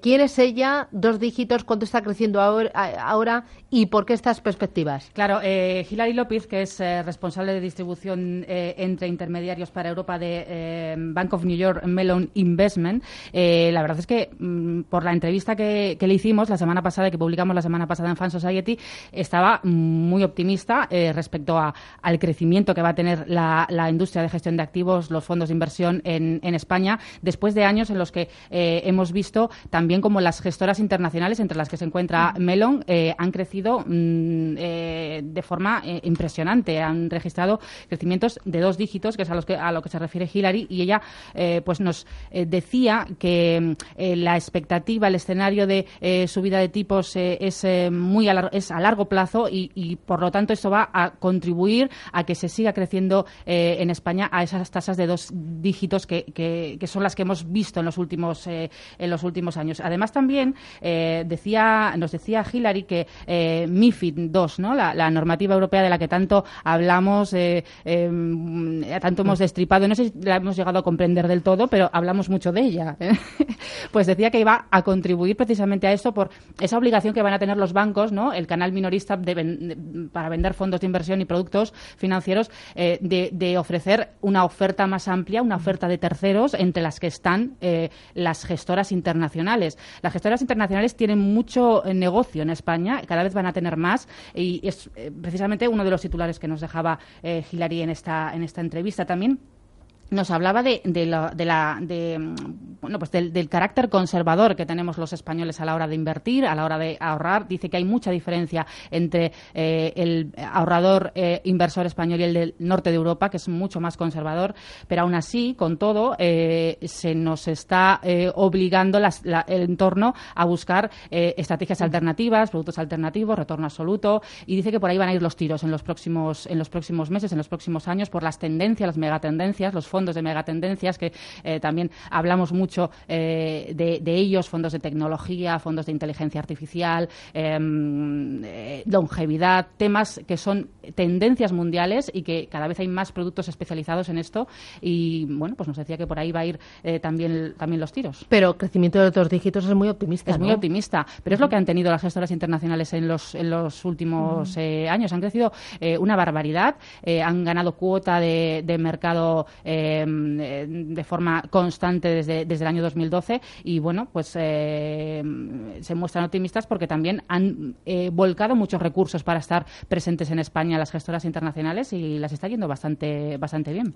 ¿quién es ella? Dos dígitos, ¿cuánto está creciendo ahora y por qué estas perspectivas? Claro, eh, Hilary López, que es eh, responsable de distribución eh, entre intermediarios para Europa de eh, Bank of New York Mellon Investment, la verdad es que mm, por la entrevista que, que le hicimos la semana pasada, y que publicamos la semana pasada en Fan Society, estaba muy optimista respecto a- al crecimiento que va a tener la, la industria de gestión de activos, los fondos de inversión en, en España, después de años en los que hemos visto también como las gestoras internacionales, entre las que se encuentra Melon, eh, han crecido mm, eh, de forma eh, impresionante. Han registrado crecimientos de dos dígitos, que es a, los que, a lo que se refiere Hillary, y ella eh, pues nos decía que mm, la expectativa, el escenario de subida de tipos es muy a, es a largo plazo y, por lo tanto esto va a contribuir a que se siga creciendo en España a esas tasas de dos dígitos que, que- que son las que hemos visto en los últimos en los últimos años. Además también decía nos decía Hillary que MiFID II, ¿no? La, normativa europea de la que tanto hablamos, eh, eh, tanto hemos destripado, no sé si la hemos llegado a comprender del todo, pero hablamos mucho de ella. ¿eh? pues decía que iba a contribuir precisamente a esto por esa obligación que van a tener los bancos, ¿no? El canal minorista para vender fondos de inversión y productos financieros, eh, de, de ofrecer una oferta más amplia, una oferta de terceros entre las que están las gestoras internacionales. Las gestoras internacionales tienen mucho negocio en España, cada vez van a tener más. Y es eh, precisamente uno de los titulares que nos dejaba eh, Hilary en esta, en esta entrevista también nos hablaba de, de la, de la- de, mm, bueno, pues del, carácter conservador que tenemos los españoles a la hora de invertir, a la hora de ahorrar. Dice que hay mucha diferencia entre eh, el ahorrador eh, inversor español y el del norte de Europa, que es mucho más conservador, pero aún así, con todo, eh, se nos está eh, obligando las- la- el entorno a buscar estrategias alternativas, productos alternativos, retorno absoluto, y dice que por ahí van a ir los tiros en los próximos, en los próximos meses, en los próximos años, por las tendencias, las megatendencias, los fondos de megatendencias, que eh, también hablamos mucho eh, de, de ellos, fondos de tecnología, fondos de inteligencia artificial, em, eh, longevidad, temas que son tendencias mundiales y que cada vez hay más productos especializados en esto. Y bueno, pues nos decía que por ahí va a ir también, también los tiros. Pero crecimiento de dos dígitos es muy optimista. Es muy optimista, pero es lo que han tenido las gestoras internacionales en los, en los últimos años. Han crecido una barbaridad, han ganado cuota de, de mercado eh, de forma constante desde, desde el año 2012 y bueno, pues se muestran optimistas porque también han volcado muchos recursos para estar presentes en España las gestoras internacionales y las está yendo bastante, bastante bien.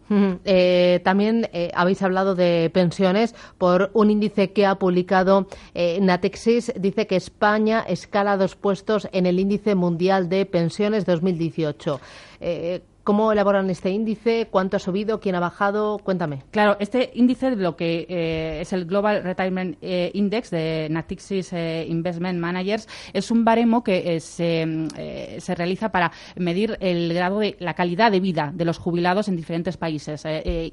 también habéis hablado de pensiones por un índice que ha publicado Natexis. Dice que España escala dos puestos en el índice mundial de pensiones 2018. Eh, ¿Cómo elaboran este índice? ¿Cuánto ha subido? ¿Quién ha bajado? Cuéntame. Claro, este índice, lo que eh, es el Global Retirement eh, Index de Natixis eh, Investment Managers, es un baremo que se, se, realiza para medir el grado de la calidad de vida de los jubilados en diferentes países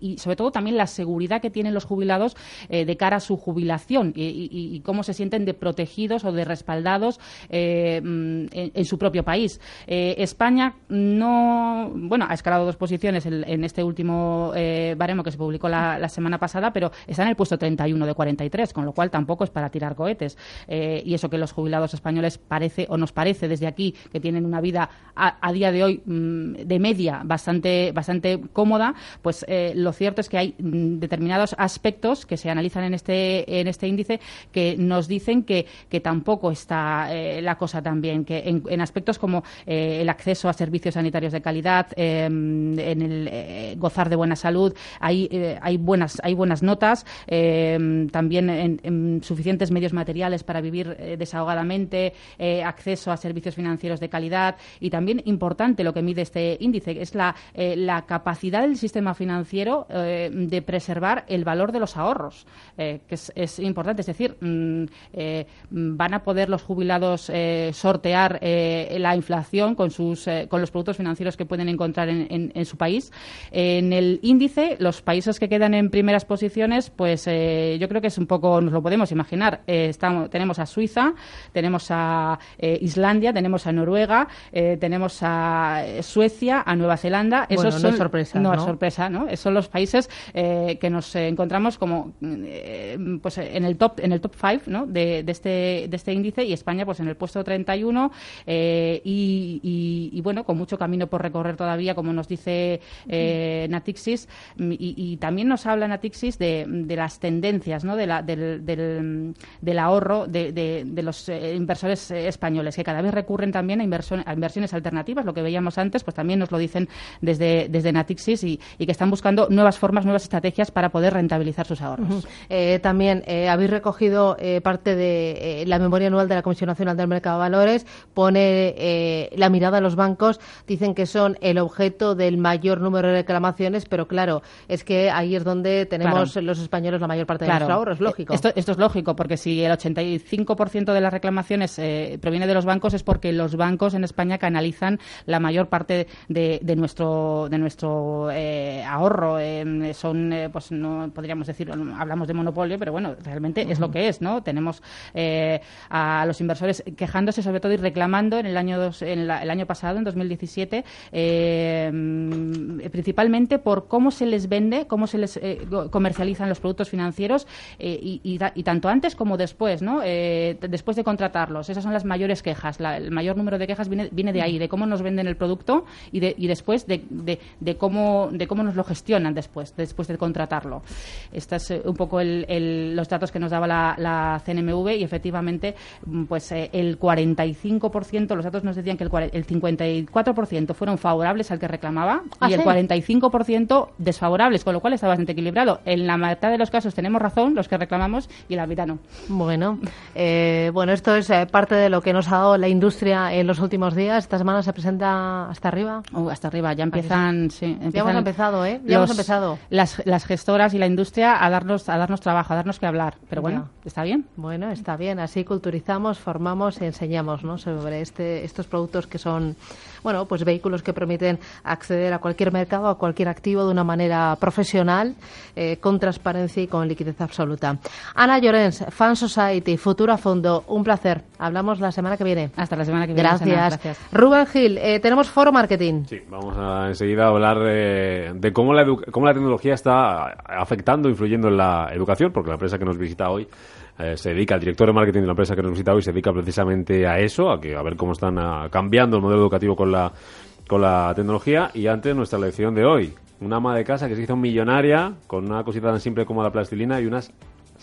y, sobre todo, también la seguridad que tienen los jubilados de cara a su jubilación y, cómo se sienten de protegidos o de respaldados en, en, su propio país. España no. Bueno, ha escalado dos posiciones en, este último eh, baremo que se publicó la, semana pasada, pero está en el puesto 31 de 43, con lo cual tampoco es para tirar cohetes. Eh, y eso que los jubilados españoles parece o nos parece desde aquí que tienen una vida a, día de hoy mm, de media bastante, bastante cómoda, pues eh, lo cierto es que hay mm, determinados aspectos que se analizan en este, en este índice que nos dicen que, que tampoco está la cosa tan bien, que en, aspectos como el acceso a servicios sanitarios de calidad, Em, en el eh, gozar de buena salud, hay, eh, hay, buenas, hay buenas notas, em, también en, suficientes medios materiales para vivir eh, desahogadamente, acceso a servicios financieros de calidad y también importante lo que mide este índice, es la, la capacidad del sistema financiero de preservar el valor de los ahorros, que es, importante. Es decir, mm, van a poder los jubilados sortear la inflación con, sus, con los productos financieros que pueden encontrar en, su país. En el índice, los países que quedan en primeras posiciones, pues eh, yo creo que es un poco, nos lo podemos imaginar. Eh, estamos, tenemos a Suiza, tenemos a eh, Islandia, tenemos a Noruega, tenemos a Suecia, a Nueva Zelanda. Esos no es sorpresa. No, es sorpresa, ¿no? Esos son los países que nos encontramos como pues en el top en el top five ¿no? de, este, de este índice y España pues en el puesto 31 y, y, y bueno, con mucho camino por recorrer todavía como nos dice eh, Natixis, y, también nos habla Natixis de, de las tendencias ¿no? de la, del, del, ahorro de, de los eh, inversores eh, españoles, que cada vez recurren también a, a, inversiones alternativas, lo que veíamos antes, pues también nos lo dicen desde, desde Natixis y, que están buscando nuevas formas, nuevas estrategias para poder rentabilizar sus ahorros. también habéis recogido parte de la memoria anual de la Comisión Nacional del Mercado de Valores, pone la mirada a los bancos, dicen que son el objeto del mayor número de reclamaciones, pero claro, es que ahí es donde tenemos los españoles la mayor parte de nuestro ahorro, es lógico. Esto, es lógico, porque si el 85% de las reclamaciones eh, proviene de los bancos es porque los bancos en España canalizan la mayor parte de, nuestro de nuestro eh, ahorro. Eh, son, pues no podríamos decir, hablamos de monopolio, pero bueno, realmente es lo que es, ¿no? Tenemos a los inversores quejándose sobre todo y reclamando en el año dos, en el año pasado, en 2017, eh, principalmente por cómo se les vende, cómo se les eh, comercializan los productos financieros eh, y, tanto antes como después, ¿no? después de contratarlos. Esas son las mayores quejas. el mayor número de quejas viene, de ahí, de cómo nos venden el producto y, de, y después de, cómo, de cómo nos lo gestionan después, después de contratarlo. Estos es un poco los datos que nos daba la, CNMV y efectivamente pues el 45%, los datos nos decían que el, el 54% fueron favorables al que reclamaba ¿Ah, y el 45% desfavorables, con lo cual está bastante equilibrado. En la mitad de los casos tenemos razón los que reclamamos y la mitad no. Bueno, eh, bueno, esto es eh, parte de lo que nos ha dado la industria en los últimos días. Esta semana se presenta hasta arriba. Uh, hasta arriba, ya empiezan, sí, ya hemos empezado, ¿eh? Ya hemos empezado. Las, las gestoras y la industria a darnos, a darnos trabajo, a darnos que hablar. Pero bueno, está bien. Bueno, está bien. Así culturizamos, formamos y enseñamos ¿no? sobre este, estos productos que son, bueno, pues vehículos que permiten acceder a cualquier mercado, a cualquier activo de una manera profesional, eh, con transparencia y con liquidez absoluta. Ana Llorens, Fan Society, Futuro a Fondo, un placer. Hablamos la semana que viene. Hasta la semana que viene. Gracias. Rubén Gil, eh, tenemos Foro Marketing. Sí, vamos a enseguida a hablar de, cómo, la cómo la tecnología está afectando, influyendo en la educación, porque la empresa que nos visita hoy eh, se dedica, el director de marketing de la empresa que nos visita hoy se dedica precisamente a eso, a que a ver cómo están ah, cambiando el modelo educativo con la con la tecnología y antes nuestra lección de hoy. Una ama de casa que se hizo millonaria con una cosita tan simple como la plastilina y unas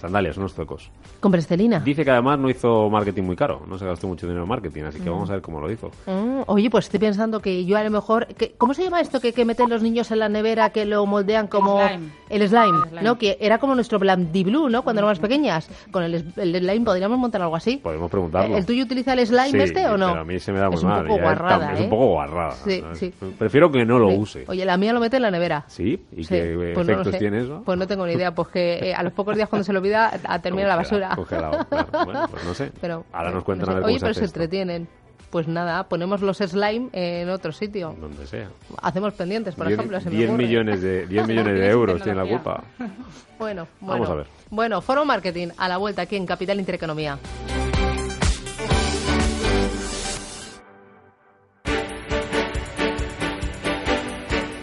sandalias, unos zuecos. ¿Con Prestelina? Dice que además no hizo marketing muy caro, no se gastó mucho dinero en marketing, así que Mm. vamos a ver cómo lo hizo. Mm, oye, pues estoy pensando que yo a lo mejor... Que, ¿Cómo se llama esto que, que meten los niños en la nevera, que lo moldean como... slime. El slime, El slime. ¿no? Que era como nuestro Blandy Blue, ¿no? Cuando éramos pequeñas. Con el, slime podríamos montar algo así. Podemos preguntarlo. ¿El tuyo utiliza el slime Sí, este o no? pero a mí se me da muy es un poco guarrada, Es ¿eh? un poco guarrada. Sí, sí. Prefiero que no lo Sí. use. Oye, la mía lo mete en la nevera. ¿Sí? ¿Y Sí, qué pues no efectos sé. tiene eso? Pues no tengo ni idea, pues que eh, a los pocos días cuando se lo olvida a terminar la basura. Congelado, claro. Bueno, pues no sé. Pero, Ahora nos no cuentan sé. a ver Oye, cómo se pero hace se esto. entretienen. Pues nada, ponemos los slime en otro sitio. Donde sea. Hacemos pendientes, por Diez- ejemplo. se me 10 ocurre. millones de, 10 millones de euros tiene la culpa. Bueno, Vamos bueno. a ver. Bueno, Foro Marketing, a la vuelta aquí en Capital Intereconomía.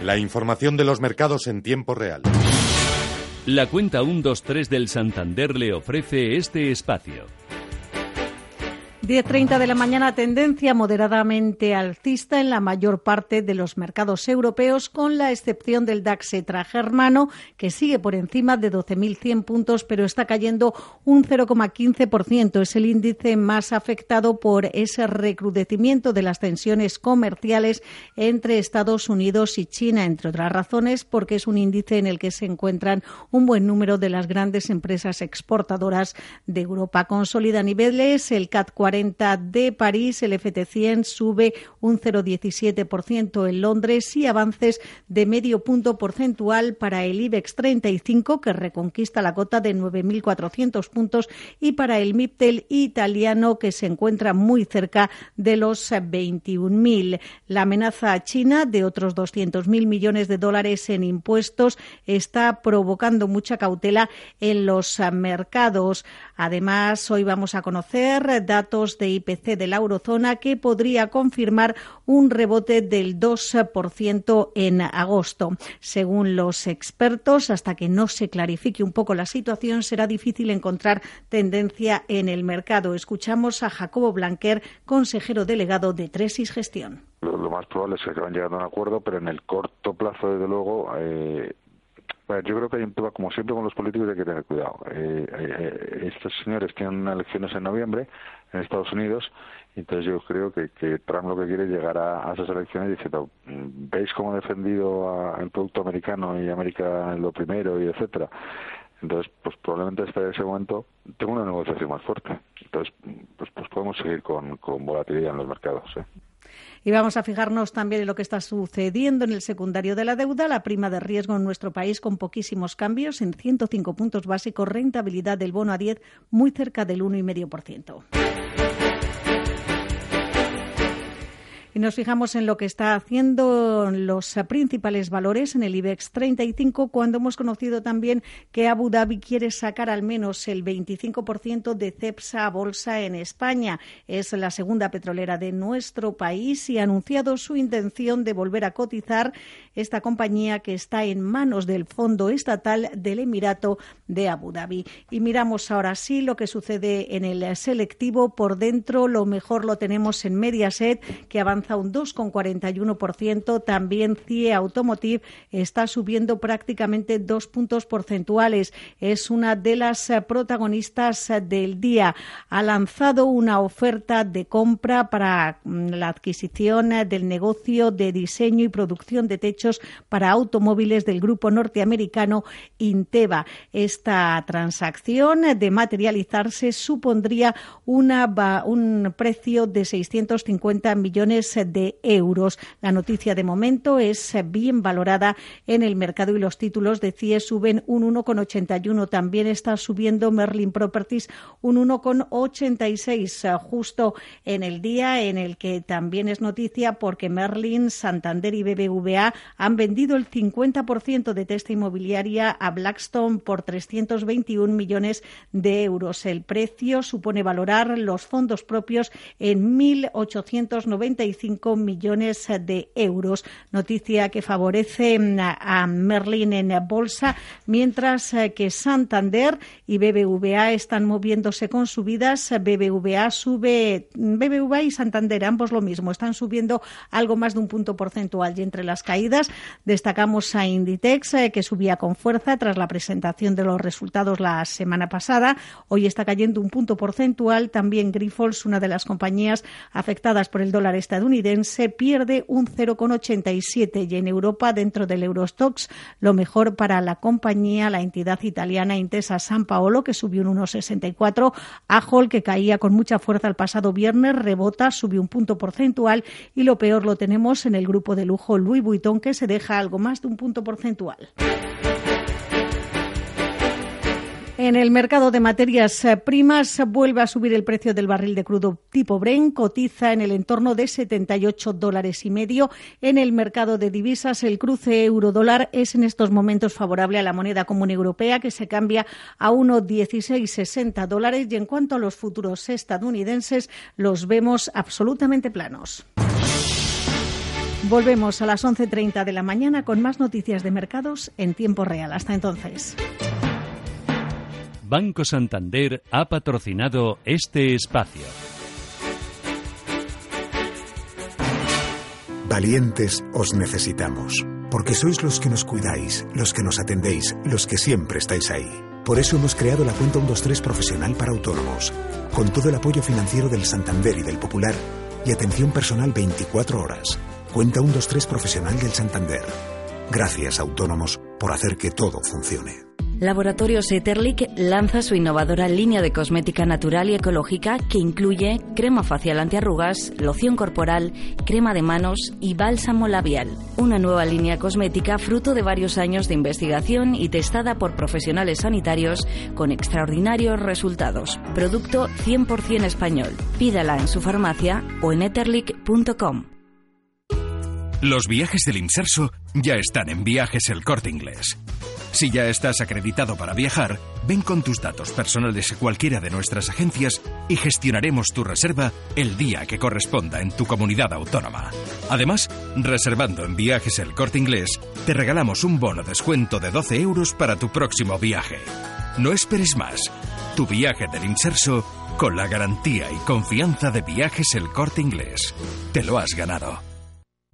La información de los mercados en tiempo real. La cuenta 123 del Santander le ofrece este espacio. 10.30 de la mañana, tendencia moderadamente alcista en la mayor parte de los mercados europeos, con la excepción del DAX germano, que sigue por encima de 12.100 puntos, pero está cayendo un 0,15%. Es el índice más afectado por ese recrudecimiento de las tensiones comerciales entre Estados Unidos y China, entre otras razones, porque es un índice en el que se encuentran un buen número de las grandes empresas exportadoras de Europa. Consolida niveles el CAT 40 de París, el FT100 sube un 0,17% en Londres y avances de medio punto porcentual para el IBEX 35, que reconquista la cota de 9.400 puntos, y para el MIPTEL italiano, que se encuentra muy cerca de los 21.000. La amenaza china de otros 200.000 millones de dólares en impuestos está provocando mucha cautela en los mercados. Además, hoy vamos a conocer datos de IPC de la eurozona que podría confirmar un rebote del 2% en agosto. Según los expertos, hasta que no se clarifique un poco la situación, será difícil encontrar tendencia en el mercado. Escuchamos a Jacobo Blanquer, consejero delegado de Tresis Gestión. Lo, más probable es que acaben llegando a un acuerdo, pero en el corto plazo, desde luego, eh, bueno, yo creo que hay un tema, como siempre con los políticos, hay que tener cuidado. Eh, eh, estos señores tienen elecciones en noviembre en Estados Unidos, entonces yo creo que, que Trump lo que quiere es llegar a, esas elecciones diciendo, "Mm, ¿veis cómo he defendido a- el producto americano y América lo primero y etcétera? Entonces, pues probablemente hasta ese momento tengo una negociación más fuerte. Entonces, pues, pues podemos seguir con, con volatilidad en los mercados. ¿eh? Y vamos a fijarnos también en lo que está sucediendo en el secundario de la deuda, la prima de riesgo en nuestro país con poquísimos cambios, en 105 puntos básicos, rentabilidad del bono a 10 muy cerca del 1,5%. Y nos fijamos en lo que está haciendo los principales valores en el IBEX 35 cuando hemos conocido también que Abu Dhabi quiere sacar al menos el 25% de CEPSA bolsa en España. Es la segunda petrolera de nuestro país y ha anunciado su intención de volver a cotizar esta compañía que está en manos del Fondo Estatal del Emirato de Abu Dhabi. Y miramos ahora sí lo que sucede en el selectivo. Por dentro, lo mejor lo tenemos en Mediaset, que avanza un 2,41%. También CIE Automotive está subiendo prácticamente dos puntos porcentuales. Es una de las eh, protagonistas eh, del día. Ha lanzado una oferta de compra para mm, la adquisición eh, del negocio de diseño y producción de techos para automóviles del grupo norteamericano Inteva. Esta transacción de materializarse supondría una, un precio de 650 millones de euros. La noticia de momento es bien valorada en el mercado y los títulos de CIE suben un 1,81. También está subiendo Merlin Properties un 1,86 eh, justo en el día en el que también es noticia porque Merlin, Santander y BBVA han vendido el 50% de Testa Inmobiliaria a Blackstone por 321 millones de euros. El precio supone valorar los fondos propios en 1.895 1,5 millones de euros. Noticia que favorece mm, a Merlin en bolsa, mientras eh, que Santander y BBVA están moviéndose con subidas. BBVA sube, BBVA y Santander, ambos lo mismo, están subiendo algo más de un punto porcentual. Y entre las caídas destacamos a Inditex, eh, que subía con fuerza tras la presentación de los resultados la semana pasada. Hoy está cayendo un punto porcentual. También Grifols, una de las compañías afectadas por el dólar estadounidense, pierde un 0,87 y en Europa, dentro del Eurostox, lo mejor para la compañía, la entidad italiana Intesa San Paolo, que subió un 1,64, Ajol, que caía con mucha fuerza el pasado viernes, rebota, subió un punto porcentual y lo peor lo tenemos en el grupo de lujo Louis Vuitton, que se deja algo más de un punto porcentual. En el mercado de materias eh, primas vuelve a subir el precio del barril de crudo tipo Brent, cotiza en el entorno de 78 dólares y medio. En el mercado de divisas, el cruce euro-dólar es en estos momentos favorable a la moneda común europea, que se cambia a 1,1660 dólares. Y en cuanto a los futuros estadounidenses, los vemos absolutamente planos. Volvemos a las 11.30 de la mañana con más noticias de mercados en tiempo real. Hasta entonces. Banco Santander ha patrocinado este espacio. Valientes os necesitamos, porque sois los que nos cuidáis, los que nos atendéis, los que siempre estáis ahí. Por eso hemos creado la cuenta 123 profesional para autónomos, con todo el apoyo financiero del Santander y del Popular y atención personal 24 horas. Cuenta 123 profesional del Santander. Gracias, autónomos, por hacer que todo funcione. Laboratorios Eterlic lanza su innovadora línea de cosmética natural y ecológica que incluye crema facial antiarrugas, loción corporal, crema de manos y bálsamo labial. Una nueva línea cosmética fruto de varios años de investigación y testada por profesionales sanitarios con extraordinarios resultados. Producto 100% español. Pídala en su farmacia o en eterlic.com. Los viajes del Inserso ya están en Viajes El Corte Inglés. Si ya estás acreditado para viajar, ven con tus datos personales a cualquiera de nuestras agencias y gestionaremos tu reserva el día que corresponda en tu comunidad autónoma. Además, reservando en Viajes El Corte Inglés, te regalamos un bono descuento de 12 euros para tu próximo viaje. No esperes más. Tu viaje del Inserso con la garantía y confianza de Viajes El Corte Inglés. Te lo has ganado.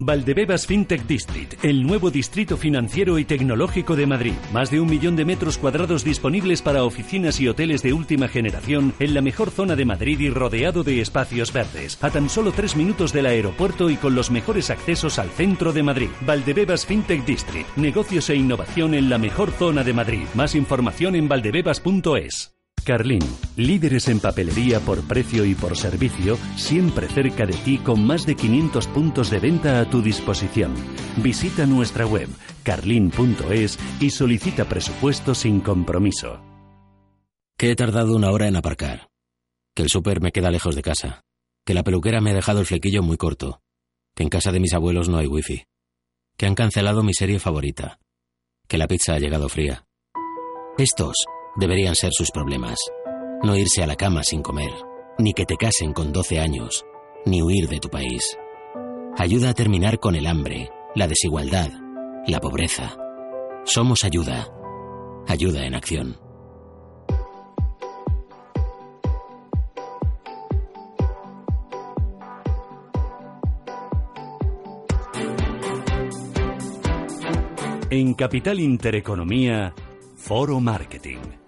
Valdebebas FinTech District, el nuevo distrito financiero y tecnológico de Madrid. Más de un millón de metros cuadrados disponibles para oficinas y hoteles de última generación en la mejor zona de Madrid y rodeado de espacios verdes. A tan solo tres minutos del aeropuerto y con los mejores accesos al centro de Madrid. Valdebebas FinTech District, negocios e innovación en la mejor zona de Madrid. Más información en valdebebas.es. Carlín, líderes en papelería por precio y por servicio, siempre cerca de ti con más de 500 puntos de venta a tu disposición. Visita nuestra web carlin.es y solicita presupuesto sin compromiso. Que he tardado una hora en aparcar. Que el súper me queda lejos de casa. Que la peluquera me ha dejado el flequillo muy corto. Que en casa de mis abuelos no hay wifi. Que han cancelado mi serie favorita. Que la pizza ha llegado fría. Estos deberían ser sus problemas. No irse a la cama sin comer, ni que te casen con 12 años, ni huir de tu país. Ayuda a terminar con el hambre, la desigualdad, la pobreza. Somos ayuda. Ayuda en acción. En Capital Intereconomía, Foro Marketing.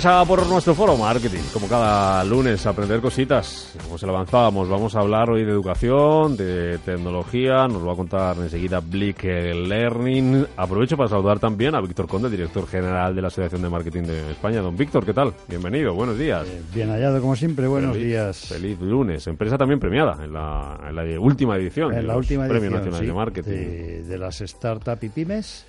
Pues a por nuestro foro marketing, como cada lunes, aprender cositas. Como se lo avanzábamos, vamos a hablar hoy de educación, de tecnología, nos lo va a contar enseguida Blick Learning. Aprovecho para saludar también a Víctor Conde, director general de la Asociación de Marketing de España. Don Víctor, ¿qué tal? Bienvenido, buenos días. Eh, bien hallado, como siempre, buenos días. Feliz lunes. Empresa también premiada en la, última edición. En la última Premios edición, Nacionales sí, de Marketing. de, de las startup y pymes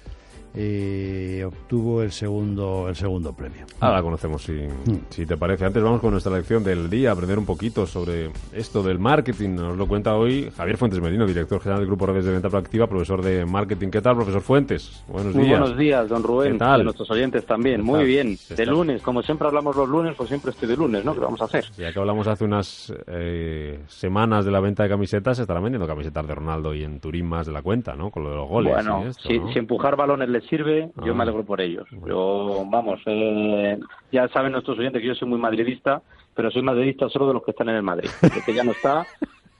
y obtuvo el segundo el segundo premio. Ahora la conocemos, si, Mm. si te parece. Antes vamos con nuestra lección del día, aprender un poquito sobre esto del marketing. Nos lo cuenta hoy Javier Fuentes Medino, director general del Grupo Redes de Venta Proactiva, profesor de marketing. ¿Qué tal, profesor Fuentes? Buenos Muy días. buenos días, don Rubén, ¿Qué tal? y nuestros oyentes también. ¿Qué Muy bien. De lunes, como siempre hablamos los lunes, pues siempre estoy de lunes, ¿no? ¿Qué vamos a hacer? Ya que hablamos hace unas eh, semanas de la venta de camisetas, se estarán vendiendo camisetas de Ronaldo y en Turín más de la cuenta, ¿no? Con lo de los goles bueno, y esto, si, ¿no? si empujar balones les sirve, yo Ah. me alegro por ellos. Yo, vamos, eh, ya saben nuestros oyentes que yo soy muy madridista, pero soy madridista solo de los que están en el Madrid. El que ya no está,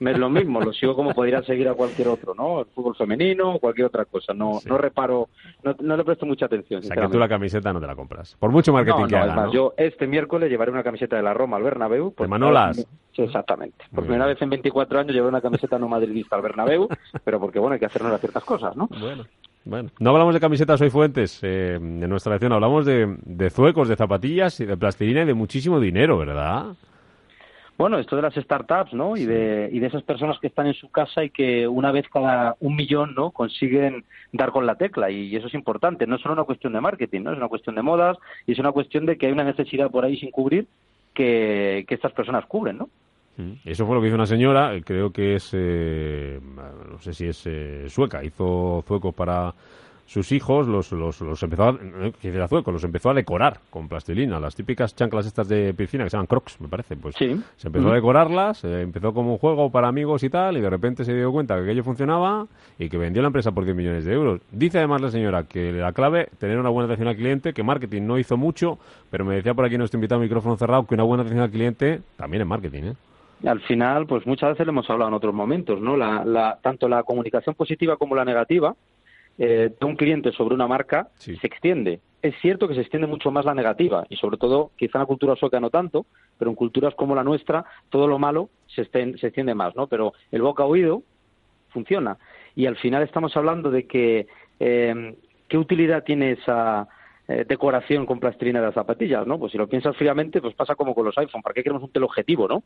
me es lo mismo, lo sigo como podría seguir a cualquier otro, ¿no? El fútbol femenino o cualquier otra cosa. No, no reparo, no, no le presto mucha atención. O sea, que tú la camiseta no te la compras. Por mucho marketing no, que haga, yo este miércoles llevaré una camiseta de la Roma al Bernabéu. por Manolas? primera vez- Sí, exactamente. Por primera vez en 24 años llevaré una camiseta no madridista al Bernabéu, pero porque, bueno, hay que hacernos ciertas cosas, ¿no? Bueno. Bueno, no hablamos de camisetas hoy fuentes eh, en nuestra lección, hablamos de, de zuecos, de zapatillas y de plastilina y de muchísimo dinero, ¿verdad? Bueno, esto de las startups, ¿no? Y de, y de esas personas que están en su casa y que una vez cada un millón, ¿no? Consiguen dar con la tecla y eso es importante. No es solo una cuestión de marketing, ¿no? Es una cuestión de modas y es una cuestión de que hay una necesidad por ahí sin cubrir que, que estas personas cubren, ¿no? Eso fue lo que hizo una señora, creo que es, eh, no sé si es eh, sueca, hizo zuecos para sus hijos, los, los, los empezó a, eh, que era zueco, los empezó a decorar con plastilina, las típicas chanclas estas de piscina que se llaman crocs, me parece, pues. Se empezó a decorarlas, eh, empezó como un juego para amigos y tal, y de repente se dio cuenta que aquello funcionaba y que vendió la empresa por 10 millones de euros. Dice además la señora que la clave, tener una buena atención al cliente, que marketing no hizo mucho, pero me decía por aquí nuestro invitado micrófono cerrado que una buena atención al cliente también es marketing, ¿eh? Al final, pues muchas veces lo hemos hablado en otros momentos, ¿no? La, la- tanto la comunicación positiva como la negativa eh, de un cliente sobre una marca se extiende. Es cierto que se extiende mucho más la negativa y sobre todo, quizá en la cultura sueca no tanto, pero en culturas como la nuestra, todo lo malo se, esten- se extiende más, ¿no? Pero el boca a oído funciona. Y al final estamos hablando de que eh, qué utilidad tiene esa eh, decoración con plastilina de las zapatillas, ¿no? Pues si lo piensas fríamente, pues pasa como con los iPhone. ¿Para qué queremos un teleobjetivo, no?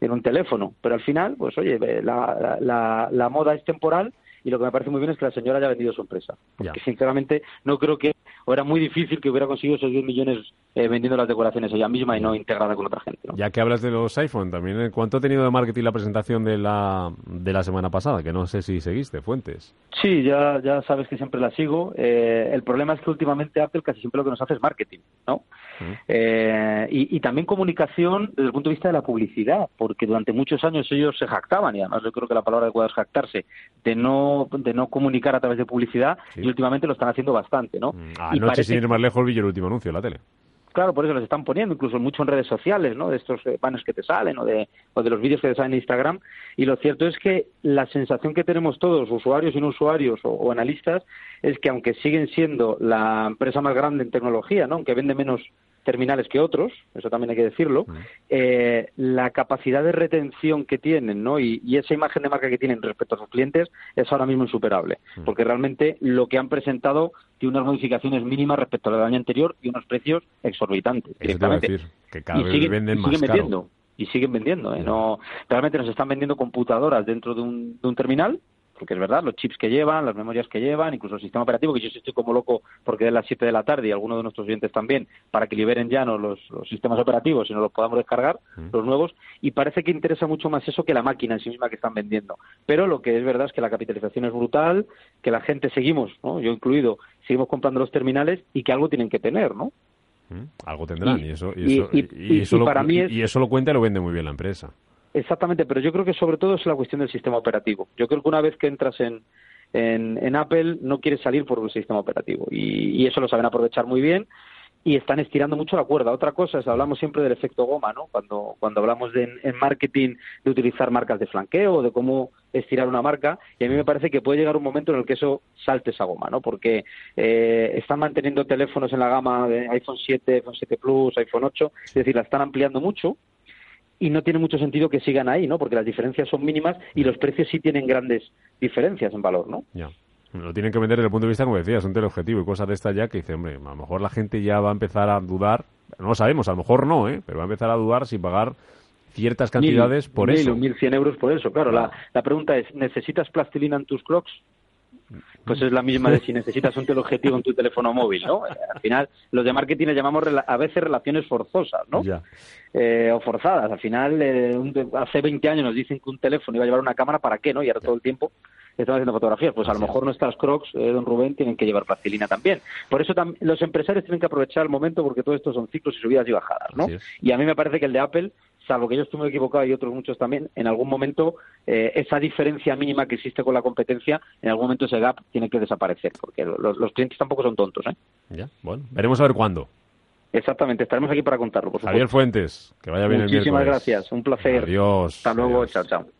En un teléfono. Pero al final, pues oye, la, la, la moda es temporal y lo que me parece muy bien es que la señora haya vendido su empresa. Porque sinceramente no creo que, o era muy difícil que hubiera conseguido esos 10 millones eh, vendiendo las decoraciones ella misma y no integrada con otra gente. ¿no? Ya que hablas de los iPhone, también, ¿eh? ¿cuánto ha tenido de marketing la presentación de la, de la semana pasada? Que no sé si seguiste, Fuentes. Sí, ya, ya sabes que siempre la sigo. Eh, el problema es que últimamente Apple casi siempre lo que nos hace es marketing, ¿no? Eh, y, y también comunicación desde el punto de vista de la publicidad, porque durante muchos años ellos se jactaban, y además yo creo que la palabra adecuada es jactarse, de no, de no comunicar a través de publicidad, y últimamente lo están haciendo bastante, ¿no? Y Anoche, sin ir más lejos, vi el último anuncio en la tele. Claro, por eso los están poniendo, incluso mucho en redes sociales, ¿no? De estos eh, banners que te salen o de, o de los vídeos que te salen en Instagram. Y lo cierto es que la sensación que tenemos todos, usuarios y no usuarios o, o analistas, es que aunque siguen siendo la empresa más grande en tecnología, ¿no? Aunque vende menos terminales que otros, eso también hay que decirlo, eh, la capacidad de retención que tienen, ¿no? Y, y esa imagen de marca que tienen respecto a sus clientes es ahora mismo insuperable, porque realmente lo que han presentado tiene unas modificaciones mínimas respecto al año anterior y unos precios exorbitantes Eso te iba a directamente. decir, que cada y vez siguen, venden y más siguen caro. vendiendo y siguen vendiendo ¿eh? no realmente nos están vendiendo computadoras dentro de un, de un terminal porque es verdad, los chips que llevan, las memorias que llevan, incluso el sistema operativo, que yo sí estoy como loco porque de las 7 de la tarde y algunos de nuestros oyentes también, para que liberen ya ¿no? los, los sistemas operativos y nos los podamos descargar, los nuevos, y parece que interesa mucho más eso que la máquina en sí misma que están vendiendo. Pero lo que es verdad es que la capitalización es brutal, que la gente seguimos, ¿no? yo incluido, seguimos comprando los terminales y que algo tienen que tener, ¿no? Mm, Algo tendrán, y, Y- eso, y, eso, y- y eso y lo, para mí es- y eso lo cuenta y lo vende muy bien la empresa. Exactamente, pero yo creo que sobre todo es la cuestión del sistema operativo. Yo creo que una vez que entras en, en, Apple no quieres salir por un sistema operativo y, y eso lo saben aprovechar muy bien y están estirando mucho la cuerda. Otra cosa es, hablamos siempre del efecto goma, ¿no? Cuando, cuando hablamos de, en marketing de utilizar marcas de flanqueo, de cómo estirar una marca, y a mí me parece que puede llegar un momento en el que eso salte esa goma, ¿no? Porque eh, están manteniendo teléfonos en la gama de iPhone 7, iPhone 7 Plus, iPhone 8, es decir, la están ampliando mucho, y no tiene mucho sentido que sigan ahí, ¿no? Porque las diferencias son mínimas y los precios sí tienen grandes diferencias en valor, ¿no? Ya. Lo tienen que vender desde el punto de vista, como decías, un teleobjetivo y cosas de estas ya que dice, hombre, a lo mejor la gente ya va a empezar a dudar, no lo sabemos, a lo mejor no, ¿eh? Pero va a empezar a dudar si pagar ciertas cantidades por mil, eso. Mil, cien euros por eso, claro. La, la pregunta es, ¿necesitas plastilina en tus crocs? Pues es la misma de si necesitas un teleobjetivo en tu teléfono móvil, ¿no? Al final, los de marketing le llamamos a veces relaciones forzosas, ¿no? Eh, o forzadas. Al final, eh, hace 20 años nos dicen que un teléfono iba a llevar una cámara, ¿para qué, no? Y ahora todo el tiempo están haciendo fotografías. Pues a lo mejor nuestras crocs, eh, don Rubén, tienen que llevar plastilina también. Por eso los empresarios tienen que aprovechar el momento porque todo esto son ciclos y subidas y bajadas, ¿no? Y a mí me parece que el de Apple salvo que yo estuve equivocado y otros muchos también, en algún momento eh, esa diferencia mínima que existe con la competencia, en algún momento ese gap tiene que desaparecer, porque los, clientes tampoco son tontos. ¿eh? Ya, bueno, veremos a ver cuándo. Exactamente, estaremos aquí para contarlo. Por Javier Fuentes, que vaya bien Muchísimas gracias, un placer. Adiós. Hasta luego, chao, chao.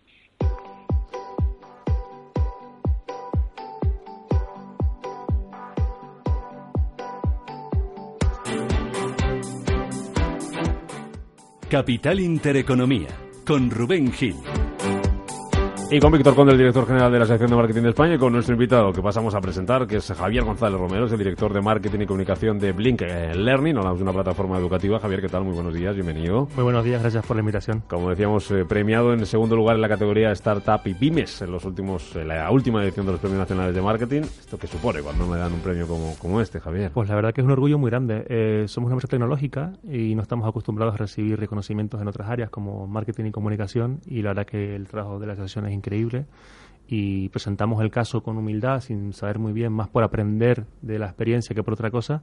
Capital Intereconomía, con Rubén Gil. Y con Víctor Conde, el director general de la Sección de Marketing de España, y con nuestro invitado que pasamos a presentar, que es Javier González Romero, es el director de Marketing y Comunicación de Blink eh, Learning, hablamos de una plataforma educativa. Javier, ¿qué tal? Muy buenos días, bienvenido. Muy buenos días, gracias por la invitación. Como decíamos, eh, premiado en segundo lugar en la categoría Startup y Pymes en los últimos, la última edición de los Premios Nacionales de Marketing. ¿Esto qué supone cuando me dan un premio como, como este, Javier? Pues la verdad que es un orgullo muy grande. Eh, somos una empresa tecnológica y no estamos acostumbrados a recibir reconocimientos en otras áreas como marketing y comunicación y la verdad que el trabajo de la asociación es increíble y presentamos el caso con humildad, sin saber muy bien, más por aprender de la experiencia que por otra cosa,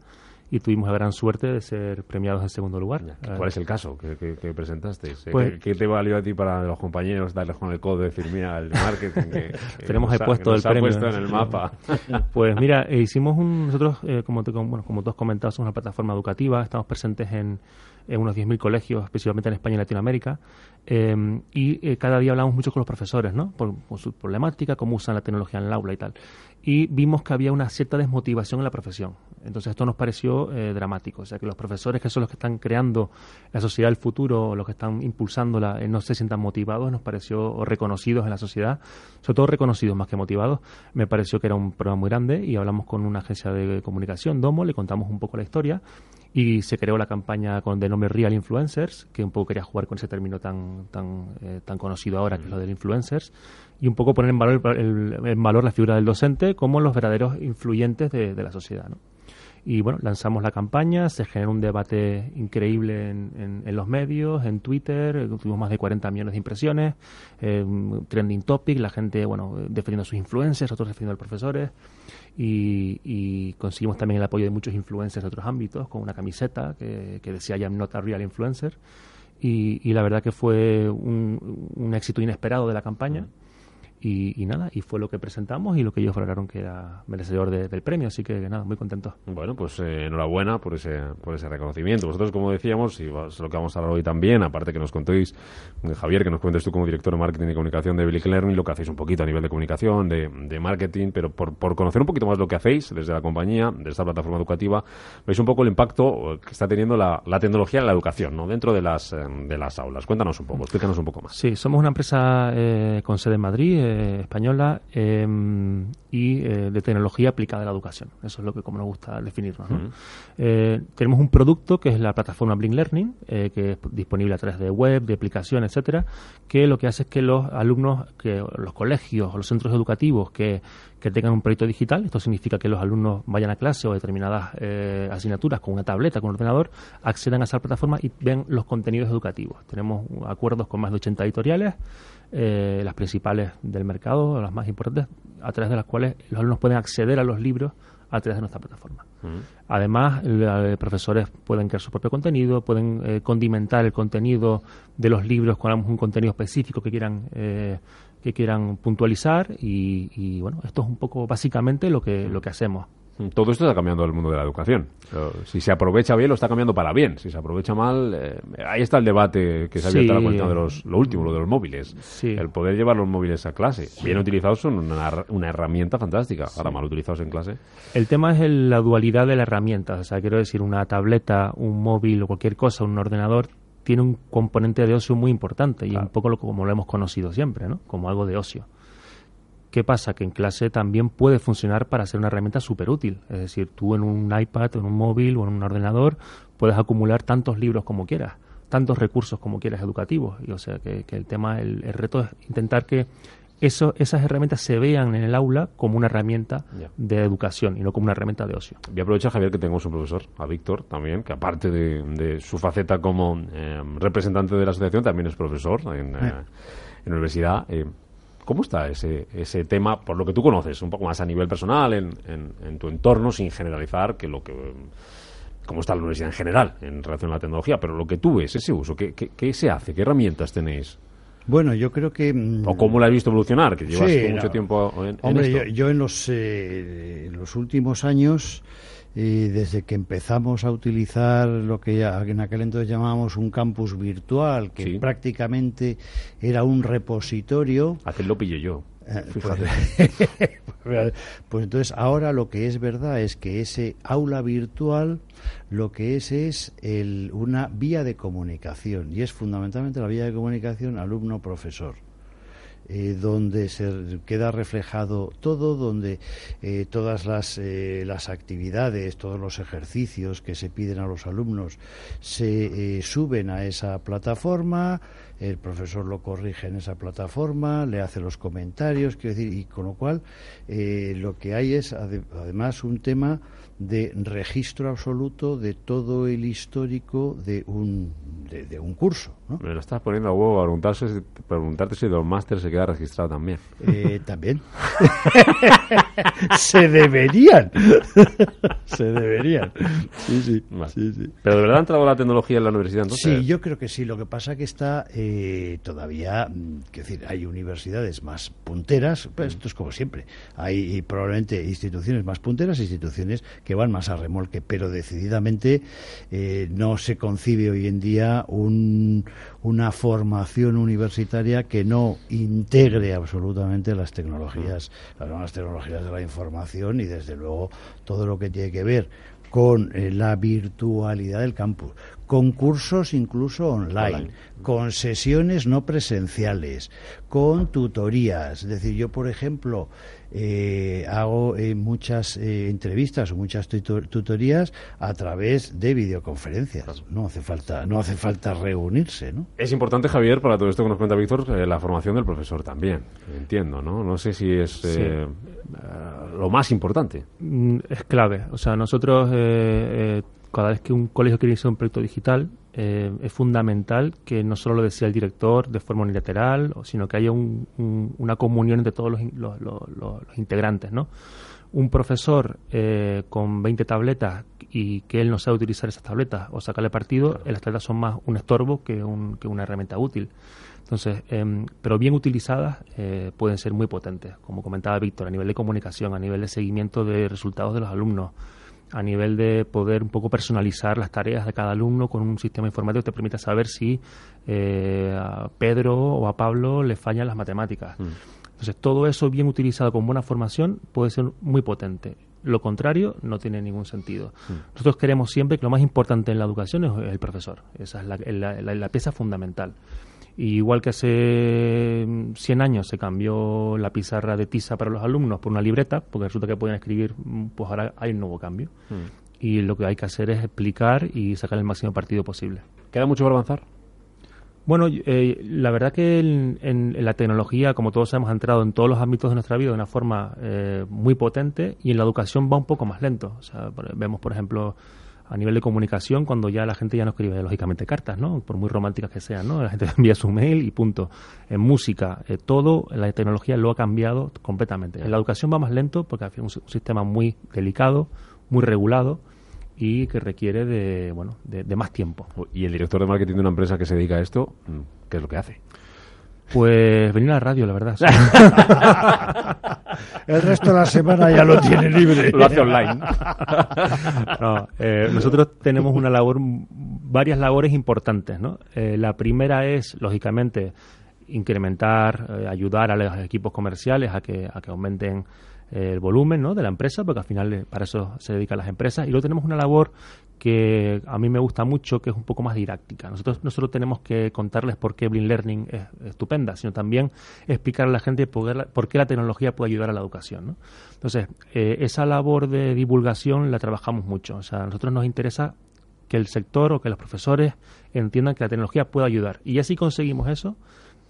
y tuvimos la gran suerte de ser premiados en segundo lugar. ¿Cuál es el caso que, que, presentaste? Pues ¿Qué, te valió a ti para los compañeros darles con el codo de decir, mira, el marketing que, tenemos ahí puesto el premio puesto en el mapa? pues mira, eh, hicimos un, nosotros, eh, como, te, bueno, como tú has comentado, somos una plataforma educativa, estamos presentes en en unos 10.000 colegios, especialmente en España y Latinoamérica, eh, y eh, cada día hablamos mucho con los profesores, ¿no? Por, su problemática, cómo usan la tecnología en el aula y tal. Y vimos que había una cierta desmotivación en la profesión. Entonces esto nos pareció eh, dramático. O sea, que los profesores, que son los que están creando la sociedad del futuro, los que están impulsándola, no se sientan motivados, nos pareció reconocidos en la sociedad, sobre todo reconocidos más que motivados. Me pareció que era un problema muy grande y hablamos con una agencia de comunicación, Domo, le contamos un poco la historia y se creó la campaña con de nombre Real Influencers, que un poco quería jugar con ese término tan tan eh, tan conocido ahora, que es lo del influencers, y un poco poner en valor, en valor la figura del docente como los verdaderos influyentes de, la sociedad. ¿no? Y bueno, lanzamos la campaña, se generó un debate increíble en, en, los medios, en Twitter, eh, tuvimos más de 40 millones de impresiones, eh, trending topic, la gente, bueno, defendiendo a sus influencers, otros defendiendo a los profesores y, conseguimos también el apoyo de muchos influencers de otros ámbitos, con una camiseta que, decía I'm not a real influencer. Y, la verdad que fue un éxito inesperado de la campaña. Y, nada, y fue lo que presentamos y lo que ellos valoraron que era merecedor del premio, así que nada, muy contento. Bueno, pues eh, enhorabuena por ese, por ese reconocimiento. Vosotros, como decíamos, y es lo que vamos a hablar hoy también, aparte que nos contéis, eh, Javier, que nos cuentes tú como director de marketing y comunicación de Billy Learning, lo que hacéis un poquito a nivel de comunicación, de, de marketing, pero por, por, conocer un poquito más lo que hacéis desde la compañía, de esta plataforma educativa, veis un poco el impacto que está teniendo la, la tecnología en la educación, ¿no? Dentro de las, eh, de las aulas. Cuéntanos un poco, explícanos un poco más. Sí, somos una empresa con sede en Madrid, eh, española em, y eh, de tecnología aplicada a la educación. Eso es lo que como nos gusta definirnos. Eh, tenemos un producto que es la plataforma Blink Learning, que es disponible a través de web, de aplicación, etcétera, que lo que hace es que los alumnos, que los colegios o los centros educativos que, que tengan un proyecto digital, esto significa que los alumnos vayan a clase o determinadas asignaturas con una tableta, con un ordenador, accedan a esa plataforma y ven los contenidos educativos. Tenemos acuerdos con más de 80 editoriales eh, las principales del mercado, las más importantes, a través de las cuales los alumnos pueden acceder a los libros a través de nuestra plataforma. Además, los profesores pueden crear su propio contenido, pueden eh, condimentar el contenido de los libros con un contenido específico que quieran eh, que quieran puntualizar y, bueno, esto es un poco básicamente lo que lo que hacemos. Todo esto está cambiando el mundo de la educación. si se aprovecha bien, lo está cambiando para bien. Si se aprovecha mal, eh, ahí está el debate que se ha abierto la cuestión de los, lo último, lo de los móviles. El poder llevar los móviles a clase. Bien utilizados son una, herramienta fantástica. Ahora, mal utilizados en clase. El tema es la dualidad de la herramienta. O sea, quiero decir, una tableta, un móvil o cualquier cosa, un ordenador, tiene un componente de ocio muy importante y un poco lo, como lo hemos conocido siempre, ¿no? Como algo de ocio. ¿Qué pasa? Que en clase también puede funcionar para ser una herramienta súper útil. Es decir, tú en un iPad, en un móvil o en un ordenador puedes acumular tantos libros como quieras, tantos recursos como quieras educativos. Y, o sea, que, el tema, el, reto es intentar que eso, esas herramientas se vean en el aula como una herramienta de educación y no como una herramienta de ocio. Voy a aprovechar, Javier, que tengo un profesor, a Víctor también, que aparte de, su faceta como eh, representante de la asociación, también es profesor en, eh, en universidad. ¿Cómo está ese, ese tema, por lo que tú conoces, un poco más a nivel personal, en, en, tu entorno, sin generalizar que lo que cómo está la universidad en general en relación a la tecnología, pero lo que tú ves, ese uso, ¿qué, qué, se hace? ¿Qué herramientas tenéis? Bueno, yo creo que... Mm, ¿O cómo la has visto evolucionar? Que llevas mucho tiempo en, Hombre, Yo, yo, en los, eh, en los últimos años y desde que empezamos a utilizar lo que en aquel entonces llamábamos un campus virtual, que prácticamente era un repositorio. lo pillo yo. Eh, pues, pues, entonces ahora lo que es verdad es que ese aula virtual lo que es es el, una vía de comunicación y es fundamentalmente la vía de comunicación alumno-profesor. Eh, donde se queda reflejado todo, donde eh, todas las, eh, las actividades, todos los ejercicios que se piden a los alumnos se suben a esa plataforma, el profesor lo corrige en esa plataforma, le hace los comentarios, quiero decir, y con lo cual lo que hay es además un tema de registro absoluto de todo el histórico de un, de, un curso. ¿no? Me lo estás poniendo a huevo a preguntarse, preguntarte si los másteres se queda registrado también. Eh, también. se deberían. se deberían. Sí, sí, sí, Pero de verdad ha entrado la tecnología en la universidad entonces. Sí, yo creo que sí. Lo que pasa que está eh, todavía, mm, decir, hay universidades más punteras, pues esto es como siempre. Hay probablemente instituciones más punteras, instituciones que van más a remolque, pero decididamente eh, no se concibe hoy en día una formación universitaria que no integre absolutamente las tecnologías, las nuevas tecnologías de la información y desde luego todo lo que tiene que ver con eh, la virtualidad del campus, con cursos incluso online, con sesiones no presenciales, con tutorías. Es decir, yo, por ejemplo, eh, hago eh, muchas eh, entrevistas o muchas tutorías a través de videoconferencias. No hace falta, no hace falta reunirse, ¿no? Es importante, Javier, para todo esto que nos cuenta Víctor, la formación del profesor también. Entiendo, ¿no? No sé si es lo más importante. Mm, es clave. O sea, nosotros cada vez que un colegio quiere hacer un proyecto digital, eh, es fundamental que no solo lo decía el director de forma unilateral, sino que haya una comunión entre todos los, integrantes, ¿no? Un profesor eh, con 20 tabletas y que él no sabe utilizar esas tabletas o sacarle partido, las tabletas son más un estorbo que, una herramienta útil. Entonces, em, pero bien utilizadas eh, pueden ser muy potentes, como comentaba Víctor, a nivel de comunicación, a nivel de seguimiento de resultados de los alumnos, a nivel de poder un poco personalizar las tareas de cada alumno con un sistema informático que te permita saber si eh, a Pedro o a Pablo le fallan las matemáticas. Mm. Entonces, todo eso bien utilizado con buena formación puede ser muy potente. Lo contrario no tiene ningún sentido. Mm. Nosotros queremos siempre que lo más importante en la educación es el profesor. Esa es la pieza fundamental igual que hace 100 años se cambió la pizarra de tiza para los alumnos por una libreta, porque resulta que pueden escribir, mm, pues ahora hay un nuevo cambio. Hmm. Y lo que hay que hacer es explicar y sacar el máximo partido posible. ¿Queda mucho por avanzar? Bueno, eh, la verdad que en, la tecnología, como todos hemos entrado en todos los ámbitos de nuestra vida de una forma eh, muy potente y en la educación va un poco más lento. O sea, vemos, por ejemplo, a nivel de comunicación cuando ya la gente ya no escribe lógicamente cartas, ¿no? Por muy románticas que sean, ¿no? La gente envía su mail y punto. En música, eh, todo, la tecnología lo ha cambiado completamente. En la educación va más lento porque es un, sistema muy delicado, muy regulado y que requiere de, bueno, de, más tiempo. ¿Y el director de marketing de una empresa que se dedica a esto, mm, qué es lo que hace? Pues venir a la radio, la verdad. El resto de la semana ya lo tiene libre. Lo hace online. No, eh, nosotros tenemos una labor, varias labores importantes, ¿no? Eh, la primera es, lógicamente, incrementar, eh, ayudar a los equipos comerciales a que, a que aumenten el volumen ¿no? de la empresa, porque al final para eso se dedican las empresas. Y luego tenemos una labor que a mí me gusta mucho, que es un poco más didáctica. Nosotros no solo tenemos que contarles por qué Blink Learning es estupenda, sino también explicar a la gente por qué la tecnología puede ayudar a la educación. Entonces, eh, esa labor de divulgación la trabajamos mucho. O sea, a nosotros nos interesa que el sector o que los profesores entiendan que la tecnología puede ayudar. Y así conseguimos eso,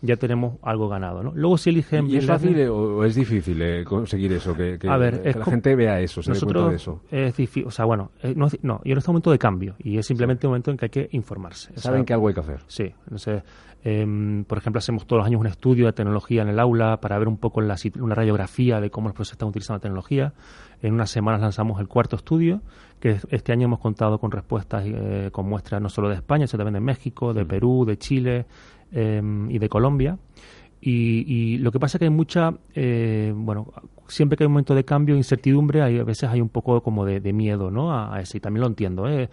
ya tenemos algo ganado, ¿no? Luego si eligen... ¿Y es fácil o es difícil eh, conseguir eso? Que, que, la gente vea eso, se nosotros, de eso. Es difícil, o sea, bueno, eh, no, no, yo en este momento de cambio y es simplemente un momento en que hay que informarse. Saben que algo hay que hacer. Sí, entonces, eh, por ejemplo, hacemos todos los años un estudio de tecnología en el aula para ver un poco la, una radiografía de cómo los profesores están utilizando la tecnología. En unas semanas lanzamos el cuarto estudio, que este año hemos contado con respuestas eh, con muestras no solo de España, sino también de México, de. Perú, de Chile em, y de Colombia. Y, lo que pasa es que hay mucha, eh, bueno, siempre que hay un momento de cambio, incertidumbre, hay, a veces hay un poco como de, miedo, ¿no? A, eso, y también lo entiendo, ¿eh?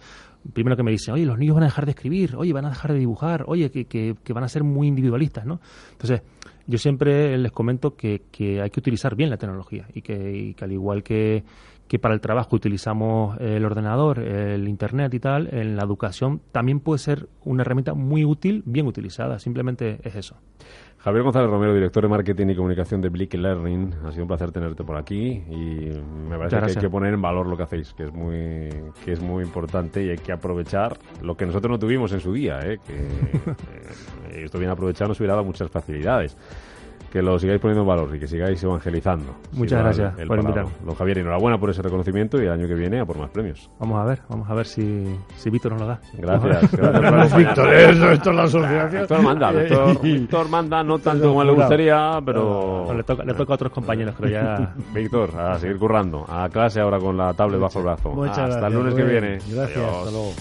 Primero que me dicen, oye, los niños van a dejar de escribir, oye, van a dejar de dibujar, oye, que, que, van a ser muy individualistas, ¿no? Entonces, yo siempre les comento que, que hay que utilizar bien la tecnología y que, y que al igual que que para el trabajo utilizamos el ordenador, el Internet y tal, en la educación también puede ser una herramienta muy útil, bien utilizada. Simplemente es eso. Javier González Romero, director de Marketing y Comunicación de Blick Learning. Ha sido un placer tenerte por aquí y me parece que hay que poner en valor lo que hacéis, que es muy que es muy importante y hay que aprovechar lo que nosotros no tuvimos en su día, ¿eh? que eh, esto bien aprovechado nos hubiera dado muchas facilidades que lo sigáis poniendo en valor y que sigáis evangelizando. Muchas gracias por invitarme. Don Javier, enhorabuena por ese reconocimiento y el año que viene a por más premios. Vamos a ver, vamos a ver si, si Víctor nos lo da. Gracias. gracias Víctor, eso, esto es la asociación. Víctor manda, Víctor, manda, no tanto como le gustaría, pero... le, toca, le toca a otros compañeros, creo ya. Víctor, a seguir currando. A clase ahora con la tablet bajo el brazo. Muchas hasta el lunes que viene. Gracias, hasta luego.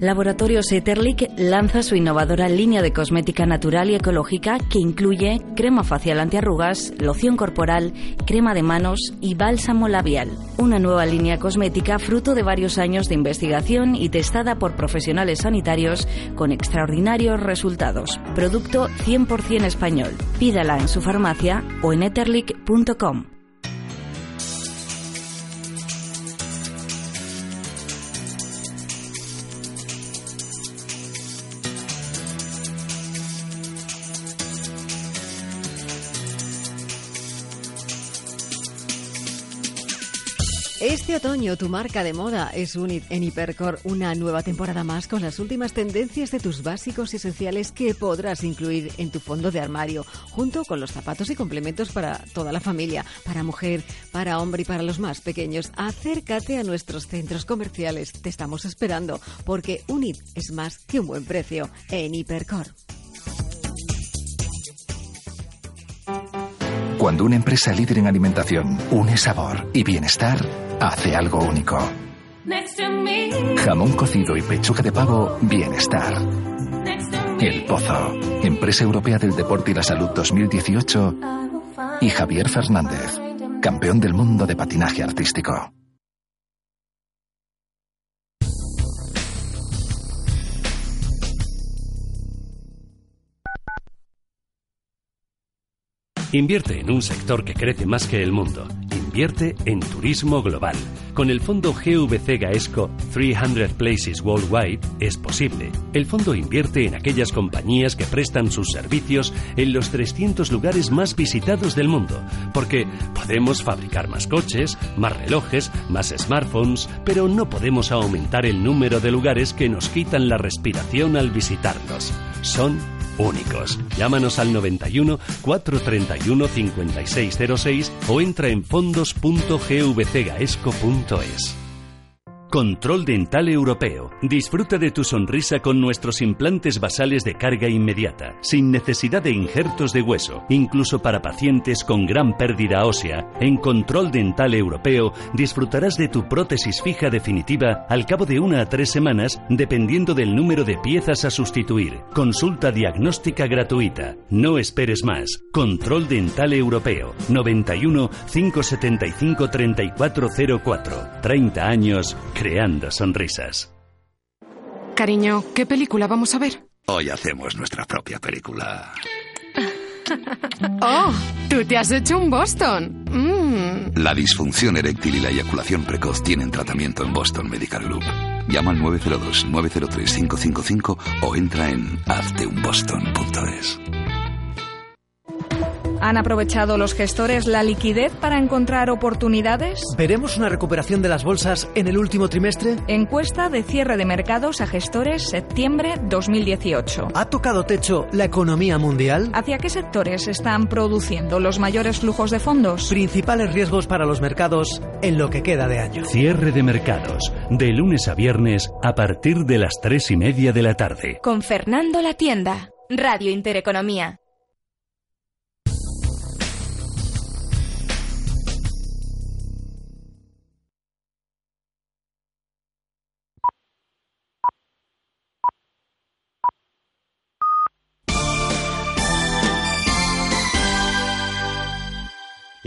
Laboratorios Eterlic lanza su innovadora línea de cosmética natural y ecológica que incluye crema facial antiarrugas, loción corporal, crema de manos y bálsamo labial. Una nueva línea cosmética fruto de varios años de investigación y testada por profesionales sanitarios con extraordinarios resultados. Producto 100% español. Pídala en su farmacia o en eterlic.com. Este otoño tu marca de moda es Unit en Hipercore, una nueva temporada más con las últimas tendencias de tus básicos esenciales que podrás incluir en tu fondo de armario, junto con los zapatos y complementos para toda la familia, para mujer, para hombre y para los más pequeños. Acércate a nuestros centros comerciales, te estamos esperando, porque Unit es más que un buen precio en Hipercore. Cuando una empresa líder en alimentación une sabor y bienestar, hace algo único. Jamón cocido y pechuga de pavo, bienestar. El Pozo, Empresa Europea del Deporte y la Salud 2018. Y Javier Fernández, campeón del mundo de patinaje artístico. Invierte en un sector que crece más que el mundo. Invierte en turismo global. Con el fondo GVC Gaesco 300 Places Worldwide es posible. El fondo invierte en aquellas compañías que prestan sus servicios en los 300 lugares más visitados del mundo, porque podemos fabricar más coches, más relojes, más smartphones, pero no podemos aumentar el número de lugares que nos quitan la respiración al visitarlos. Son únicos. Llámanos al 91 431 5606 o entra en fondos.gvcgaesco.es. Control Dental Europeo. Disfruta de tu sonrisa con nuestros implantes basales de carga inmediata, sin necesidad de injertos de hueso, incluso para pacientes con gran pérdida ósea. En Control Dental Europeo disfrutarás de tu prótesis fija definitiva al cabo de una a tres semanas, dependiendo del número de piezas a sustituir. Consulta diagnóstica gratuita. No esperes más. Control Dental Europeo. 91 575 3404. 30 años creando sonrisas. Cariño, ¿qué película vamos a ver? Hoy hacemos nuestra propia película. ¡Oh! Tú te has hecho un Boston. Mm. La disfunción eréctil y la eyaculación precoz tienen tratamiento en Boston Medical Group. Llama al 902-903-555 o entra en hazteunboston.es. ¿Han aprovechado los gestores la liquidez para encontrar oportunidades? ¿Veremos una recuperación de las bolsas en el último trimestre? Encuesta de cierre de mercados a gestores septiembre 2018. ¿Ha tocado techo la economía mundial? ¿Hacia qué sectores están produciendo los mayores flujos de fondos? Principales riesgos para los mercados en lo que queda de año. Cierre de mercados, de lunes a viernes a partir de las tres y media de la tarde. Con Fernando La Tienda, Radio Intereconomía.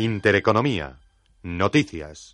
Intereconomía. Noticias.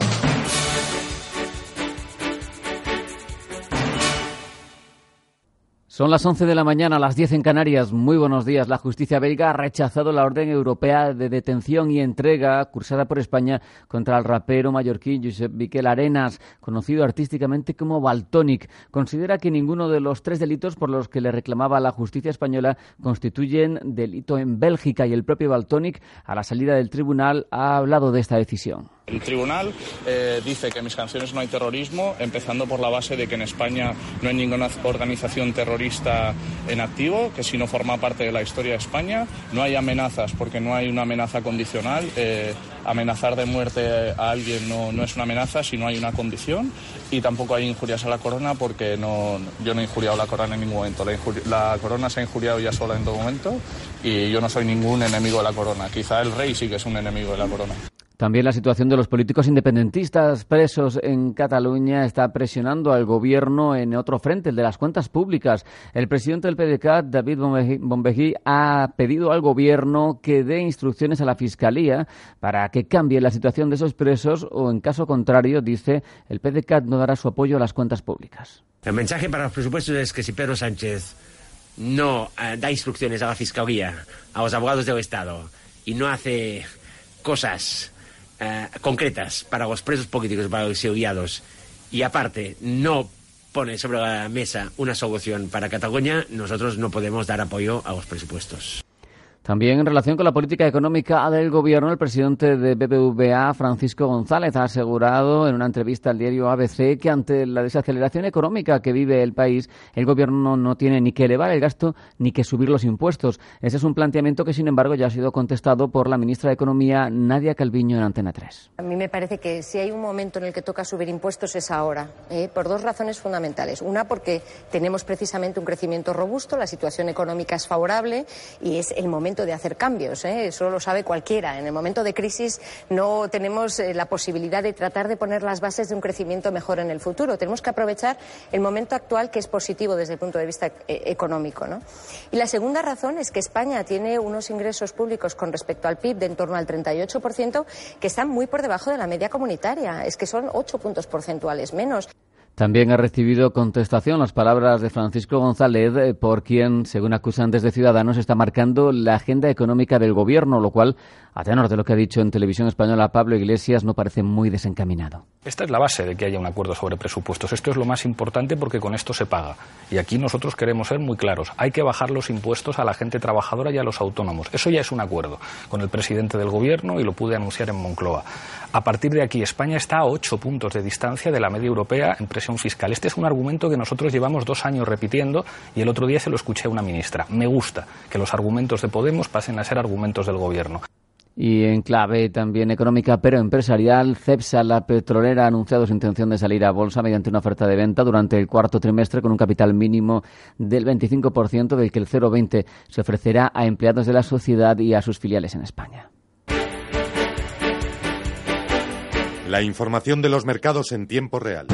Son las 11 de la mañana, las 10 en Canarias. Muy buenos días. La justicia belga ha rechazado la orden europea de detención y entrega cursada por España contra el rapero mallorquín Josep Miquel Arenas, conocido artísticamente como Baltonic. Considera que ninguno de los tres delitos por los que le reclamaba la justicia española constituyen delito en Bélgica y el propio Baltonic, a la salida del tribunal, ha hablado de esta decisión. El tribunal eh, dice que en mis canciones no hay terrorismo, empezando por la base de que en España no hay ninguna organización terrorista en activo, que si no forma parte de la historia de España. No hay amenazas porque no hay una amenaza condicional. Eh, amenazar de muerte a alguien no, no, es una amenaza si no hay una condición. Y tampoco hay injurias a la corona porque no, yo no he injuriado la corona en ningún momento. La, la corona se ha injuriado ya sola en todo momento y yo no soy ningún enemigo de la corona. Quizá el rey sí que es un enemigo de la corona. También la situación de los políticos independentistas presos en Cataluña está presionando al gobierno en otro frente, el de las cuentas públicas. El presidente del PDCAT, David Bombejí, ha pedido al gobierno que dé instrucciones a la Fiscalía para que cambie la situación de esos presos o, en caso contrario, dice, el PDCAT no dará su apoyo a las cuentas públicas. El mensaje para los presupuestos es que si Pedro Sánchez no eh, da instrucciones a la Fiscalía, a los abogados del Estado, y no hace cosas eh, concretas para los presos políticos, para los exiliados, y aparte no pone sobre la mesa una solución para Cataluña, nosotros no podemos dar apoyo a los presupuestos. También en relación con la política económica del gobierno, el presidente de BBVA, Francisco González, ha asegurado en una entrevista al diario ABC que ante la desaceleración económica que vive el país, el gobierno no tiene ni que elevar el gasto ni que subir los impuestos. Ese es un planteamiento que, sin embargo, ya ha sido contestado por la ministra de Economía, Nadia Calviño, en Antena 3. A mí me parece que si hay un momento en el que toca subir impuestos es ahora, ¿eh? por dos razones fundamentales. Una, porque tenemos precisamente un crecimiento robusto, la situación económica es favorable y es el momento de hacer cambios. ¿eh? Eso lo sabe cualquiera. En el momento de crisis no tenemos eh, la posibilidad de tratar de poner las bases de un crecimiento mejor en el futuro. Tenemos que aprovechar el momento actual que es positivo desde el punto de vista eh, económico. ¿no? Y la segunda razón es que España tiene unos ingresos públicos con respecto al PIB de en torno al 38% que están muy por debajo de la media comunitaria. Es que son ocho puntos porcentuales menos. También ha recibido contestación las palabras de Francisco González, eh, por quien, según acusan desde Ciudadanos, está marcando la agenda económica del gobierno, lo cual, a tenor de lo que ha dicho en televisión española Pablo Iglesias, no parece muy desencaminado. Esta es la base de que haya un acuerdo sobre presupuestos. Esto es lo más importante porque con esto se paga. Y aquí nosotros queremos ser muy claros. Hay que bajar los impuestos a la gente trabajadora y a los autónomos. Eso ya es un acuerdo con el presidente del gobierno y lo pude anunciar en Moncloa. A partir de aquí, España está a ocho puntos de distancia de la media europea en presión fiscal. Este es un argumento que nosotros llevamos dos años repitiendo y el otro día se lo escuché a una ministra. Me gusta que los argumentos de Podemos pasen a ser argumentos del Gobierno. Y en clave también económica, pero empresarial, CEPSA, la petrolera, ha anunciado su intención de salir a bolsa mediante una oferta de venta durante el cuarto trimestre con un capital mínimo del 25%, del que el 0,20 se ofrecerá a empleados de la sociedad y a sus filiales en España. La información de los mercados en tiempo real.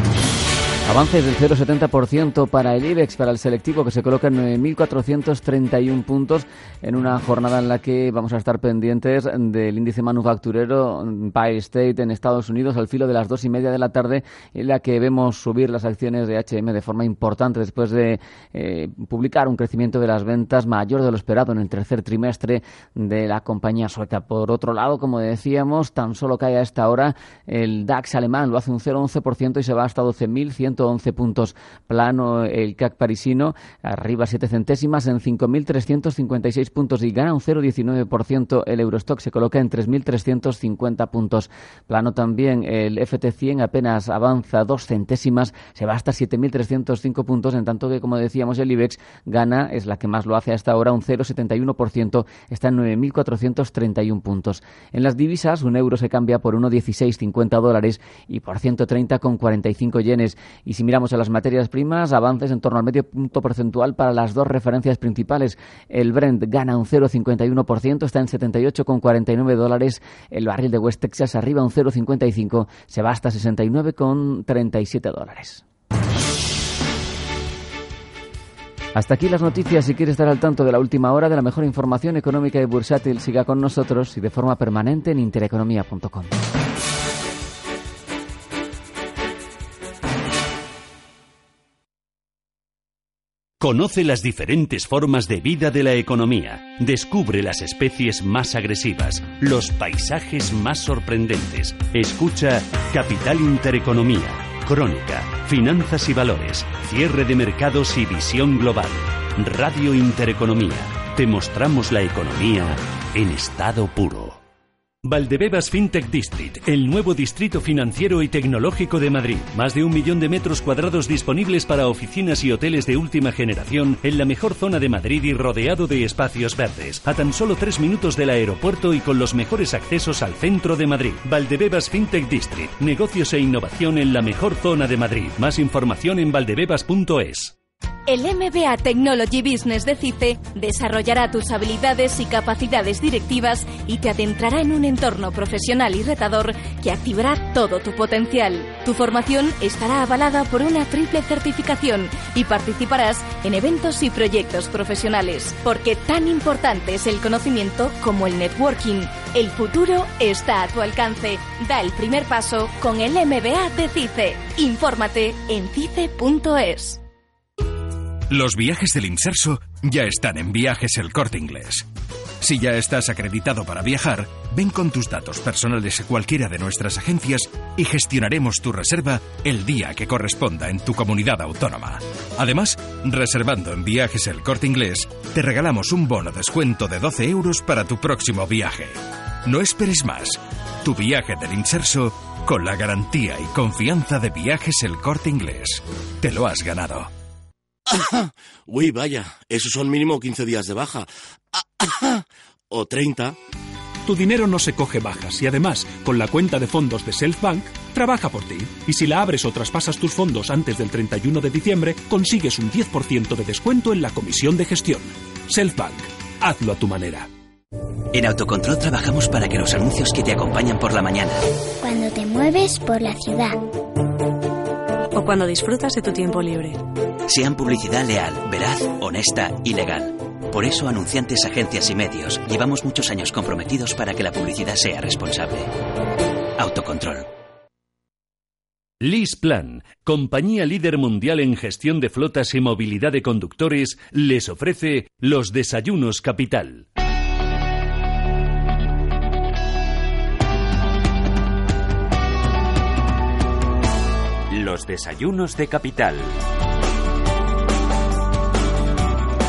Avances del 0,70% para el IBEX, para el selectivo, que se coloca en 9.431 puntos en una jornada en la que vamos a estar pendientes del índice manufacturero Empire State en Estados Unidos al filo de las dos y media de la tarde, en la que vemos subir las acciones de HM de forma importante después de eh, publicar un crecimiento de las ventas mayor de lo esperado en el tercer trimestre de la compañía sueca. Por otro lado, como decíamos, tan solo cae a esta hora el DAX alemán, lo hace un 0,11% y se va hasta 12.100 111 puntos plano el CAC parisino, arriba 7 centésimas en 5.356 puntos y gana un 0,19%. El Eurostock se coloca en 3.350 puntos plano también. El FT100 apenas avanza 2 centésimas, se va hasta 7.305 puntos, en tanto que, como decíamos, el IBEX gana, es la que más lo hace hasta ahora, un 0,71%, está en 9.431 puntos. En las divisas, un euro se cambia por 1,1650 dólares y por 130,45 yenes. Y si miramos a las materias primas, avances en torno al medio punto porcentual para las dos referencias principales. El Brent gana un 0,51%, está en 78,49 dólares. El barril de West Texas arriba un 0,55, se va hasta 69,37 dólares. Hasta aquí las noticias. Si quiere estar al tanto de la última hora de la mejor información económica y bursátil, siga con nosotros y de forma permanente en intereconomía.com. Conoce las diferentes formas de vida de la economía. Descubre las especies más agresivas, los paisajes más sorprendentes. Escucha Capital Intereconomía, Crónica, Finanzas y Valores, Cierre de Mercados y Visión Global. Radio Intereconomía. Te mostramos la economía en estado puro. Valdebebas FinTech District, el nuevo distrito financiero y tecnológico de Madrid. Más de un millón de metros cuadrados disponibles para oficinas y hoteles de última generación en la mejor zona de Madrid y rodeado de espacios verdes. A tan solo tres minutos del aeropuerto y con los mejores accesos al centro de Madrid. Valdebebas FinTech District, negocios e innovación en la mejor zona de Madrid. Más información en valdebebas.es. El MBA Technology Business de CICE desarrollará tus habilidades y capacidades directivas y te adentrará en un entorno profesional y retador que activará todo tu potencial. Tu formación estará avalada por una triple certificación y participarás en eventos y proyectos profesionales, porque tan importante es el conocimiento como el networking. El futuro está a tu alcance. Da el primer paso con el MBA de CICE. Infórmate en cice.es. Los viajes del Inserso ya están en Viajes El Corte Inglés. Si ya estás acreditado para viajar, ven con tus datos personales a cualquiera de nuestras agencias y gestionaremos tu reserva el día que corresponda en tu comunidad autónoma. Además, reservando en Viajes El Corte Inglés, te regalamos un bono descuento de 12 euros para tu próximo viaje. No esperes más. Tu viaje del Inserso con la garantía y confianza de Viajes El Corte Inglés. Te lo has ganado. Uy, vaya, esos son mínimo 15 días de baja. O 30. Tu dinero no se coge bajas y además, con la cuenta de fondos de Selfbank, trabaja por ti. Y si la abres o traspasas tus fondos antes del 31 de diciembre, consigues un 10% de descuento en la comisión de gestión. Selfbank, hazlo a tu manera. En Autocontrol trabajamos para que los anuncios que te acompañan por la mañana. Cuando te mueves por la ciudad. O cuando disfrutas de tu tiempo libre. Sean publicidad leal, veraz, honesta y legal. Por eso, anunciantes, agencias y medios, llevamos muchos años comprometidos para que la publicidad sea responsable. Autocontrol. Plan, compañía líder mundial en gestión de flotas y movilidad de conductores, les ofrece los desayunos capital. Los desayunos de capital.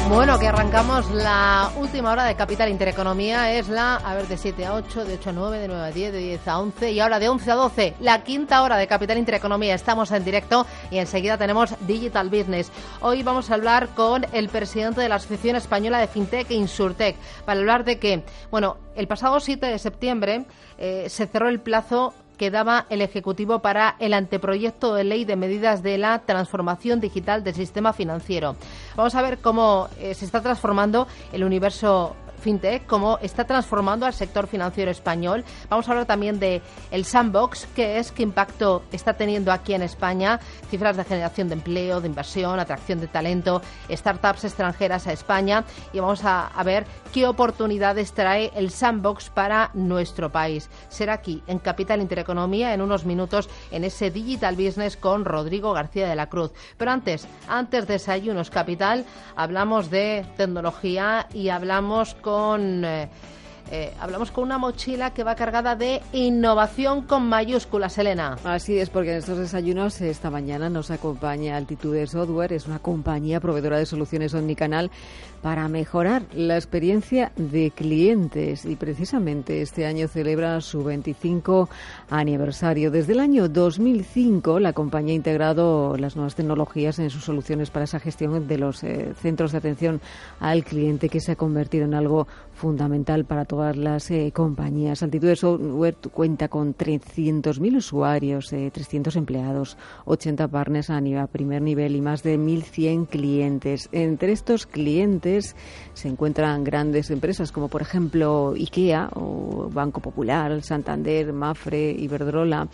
Bueno, que arrancamos la última hora de Capital Intereconomía. Es la, a ver, de 7 a 8, de 8 a 9, de 9 a 10, de 10 a 11 y ahora de 11 a 12. La quinta hora de Capital Intereconomía. Estamos en directo y enseguida tenemos Digital Business. Hoy vamos a hablar con el presidente de la Asociación Española de FinTech e Insurtech para hablar de que, bueno, el pasado 7 de septiembre eh, se cerró el plazo que daba el Ejecutivo para el anteproyecto de ley de medidas de la transformación digital del sistema financiero. Vamos a ver cómo eh, se está transformando el universo fintech, cómo está transformando al sector financiero español. Vamos a hablar también de el sandbox, qué es, qué impacto está teniendo aquí en España, cifras de generación de empleo, de inversión, atracción de talento, startups extranjeras a España y vamos a, a ver qué oportunidades trae el sandbox para nuestro país. Será aquí en Capital Intereconomía en unos minutos en ese Digital Business con Rodrigo García de la Cruz. Pero antes, antes de Desayunos Capital, hablamos de tecnología y hablamos con eh, eh, hablamos con una mochila que va cargada de innovación con mayúsculas, Elena. Así es, porque en estos desayunos esta mañana nos acompaña Altitude Software, es una compañía proveedora de soluciones omnicanal para mejorar la experiencia de clientes y precisamente este año celebra su 25 aniversario. Desde el año 2005 la compañía ha integrado las nuevas tecnologías en sus soluciones para esa gestión de los eh, centros de atención al cliente que se ha convertido en algo fundamental para todas las eh, compañías. Altitude Software cuenta con 300.000 usuarios, 300 eh, empleados, 80 partners a, nivel, a primer nivel y más de 1.100 clientes. Entre estos clientes se encuentran grandes empresas como por ejemplo IKEA o Banco Popular, Santander, Mafre, Iberdrola.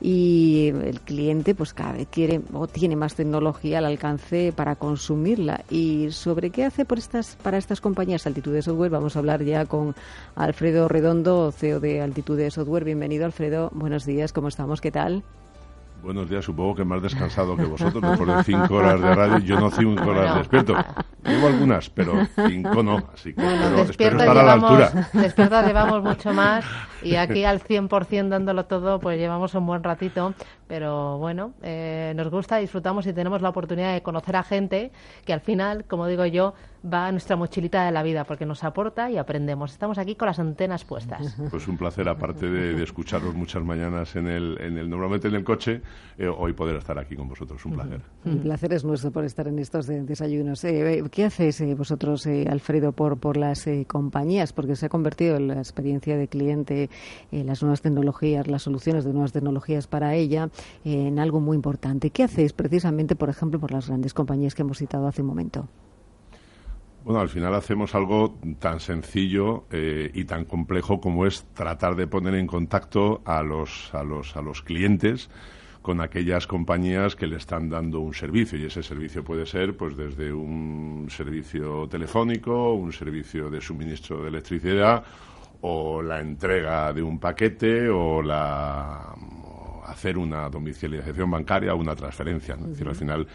Y el cliente pues cada vez quiere o tiene más tecnología al alcance para consumirla. Y sobre qué hace por estas para estas compañías Altitude Software vamos a hablar ya con Alfredo Redondo CEO de Altitude Software. Bienvenido Alfredo. Buenos días cómo estamos qué tal Buenos días, supongo que más descansado que vosotros, después de cinco horas de radio. Yo no cinco horas despierto. Llevo algunas, pero cinco no, así que espero, estar a la altura. Despiertas llevamos mucho más y aquí al 100% dándolo todo, pues llevamos un buen ratito. Pero bueno, eh, nos gusta, disfrutamos y tenemos la oportunidad de conocer a gente que al final, como digo yo, va a nuestra mochilita de la vida porque nos aporta y aprendemos. Estamos aquí con las antenas puestas. Pues un placer, aparte de, escucharos muchas mañanas en el, en el normalmente en el coche, eh, hoy poder estar aquí con vosotros. Un placer. Un placer es nuestro por estar en estos desayunos. Eh, ¿Qué hacéis eh, vosotros, Alfredo, por, por las compañías? Porque se ha convertido en la experiencia de cliente, las nuevas tecnologías, las soluciones de nuevas tecnologías para ella, en algo muy importante. ¿Qué hacéis precisamente, por ejemplo, por las grandes compañías que hemos citado hace un momento? Bueno, al final hacemos algo tan sencillo eh, y tan complejo como es tratar de poner en contacto a los, a los, a los clientes con aquellas compañías que le están dando un servicio y ese servicio puede ser pues desde un servicio telefónico, un servicio de suministro de electricidad o la entrega de un paquete o la hacer una domiciliación bancaria o una transferencia. Es decir, al final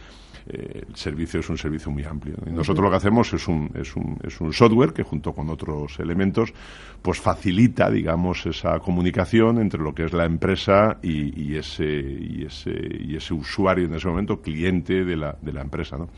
eh, el servicio es un servicio muy amplio. Y nosotros lo que hacemos es un, es, un, es un software que junto con otros elementos pues facilita, digamos, esa comunicación entre lo que es la empresa y, ese, y, ese, y ese usuario en ese momento, cliente de la, de la empresa. ¿no?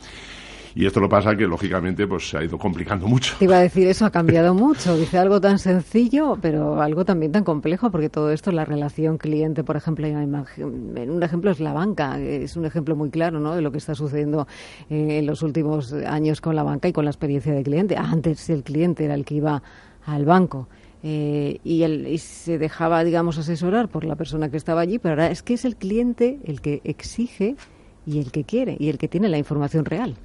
Y esto lo pasa que, lógicamente, pues se ha ido complicando mucho. Iba a decir eso, ha cambiado mucho. Dice algo tan sencillo, pero algo también tan complejo, porque todo esto, la relación cliente, por ejemplo, un ejemplo es la banca, es un ejemplo muy claro ¿no? de lo que está sucediendo eh, en los últimos años con la banca y con la experiencia del cliente. Antes el cliente era el que iba al banco. Eh, y, y, se dejaba, digamos, asesorar por la persona que estaba allí, pero ahora es que es el cliente el que exige y el que quiere y el que tiene la información real.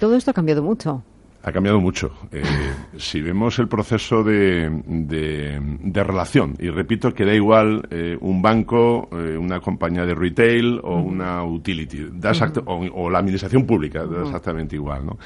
Todo esto ha cambiado mucho. Ha cambiado mucho. Eh, si vemos el proceso de, de, relación, y repito que da igual eh, un banco, eh, una compañía de retail o una utility, o, la administración pública, da exactamente igual, ¿no?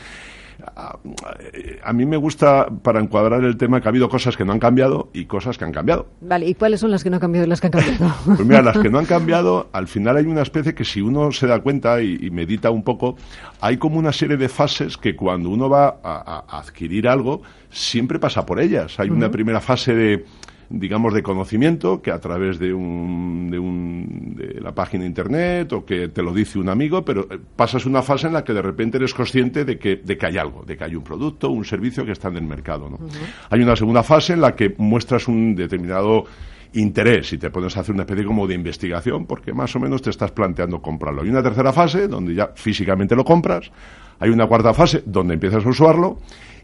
A, mí me gusta, para encuadrar el tema, que ha habido cosas que no han cambiado y cosas que han cambiado. Vale, ¿y cuáles son las que no han cambiado y las que han cambiado? pues mira, las que no han cambiado, al final hay una especie que si uno se da cuenta y, medita un poco, hay como una serie de fases que cuando uno va a, adquirir algo, siempre pasa por ellas. Hay una primera fase de digamos, de conocimiento que a través de, un, de, un, de la página de internet o que te lo dice un amigo, pero eh, pasas una fase en la que de repente eres consciente de que, de que hay algo, de que hay un producto, un servicio que está en el mercado. ¿no? Hay una segunda fase en la que muestras un determinado interés y te pones a hacer una especie como de investigación porque más o menos te estás planteando comprarlo. Hay una tercera fase donde ya físicamente lo compras, hay una cuarta fase donde empiezas a usarlo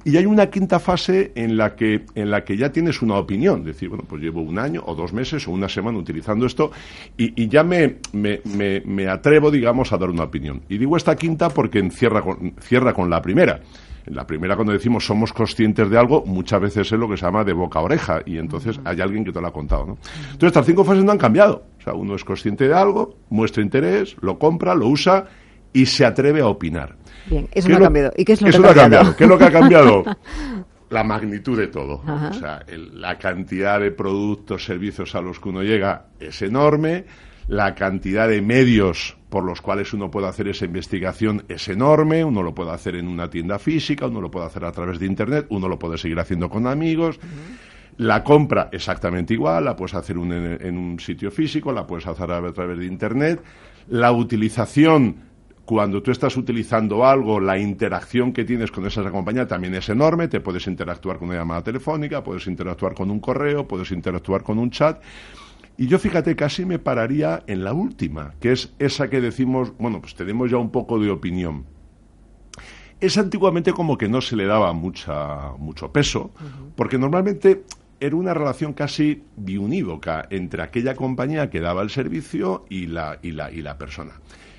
y hay una quinta fase en la que, en la que ya tienes una opinión, decir, bueno, pues llevo un año o dos meses o una semana utilizando esto y, ya me, me, me, atrevo, digamos, a dar una opinión. Y digo esta quinta porque encierra cierra con la primera. En la primera, cuando decimos somos conscientes de algo, muchas veces es lo que se llama de boca a oreja y entonces hay alguien que te lo ha contado. ¿no? Entonces, estas cinco fases no han cambiado. O sea, uno es consciente de algo, muestra interés, lo compra, lo usa y se atreve a opinar. Bien, eso no ha cambiado. ¿Y qué es lo que ha cambiado? ¿Qué es lo que ha cambiado? la magnitud de todo. O sea, la cantidad de productos, servicios a los que uno llega es enorme, la cantidad de medios por los cuales uno puede hacer esa investigación es enorme, uno lo puede hacer en una tienda física, uno lo puede hacer a través de Internet, uno lo puede seguir haciendo con amigos. La compra exactamente igual, la puedes hacer en, un sitio físico, la puedes hacer a, través de Internet. La utilización cuando tú estás utilizando algo, la interacción que tienes con esa compañía también es enorme. Te puedes interactuar con una llamada telefónica, puedes interactuar con un correo, puedes interactuar con un chat. Y yo fíjate, casi me pararía en la última, que es esa que decimos, bueno, pues tenemos ya un poco de opinión. Es antiguamente como que no se le daba mucha, mucho peso, porque normalmente era una relación casi biunívoca entre aquella compañía que daba el servicio y la, y la, y la persona.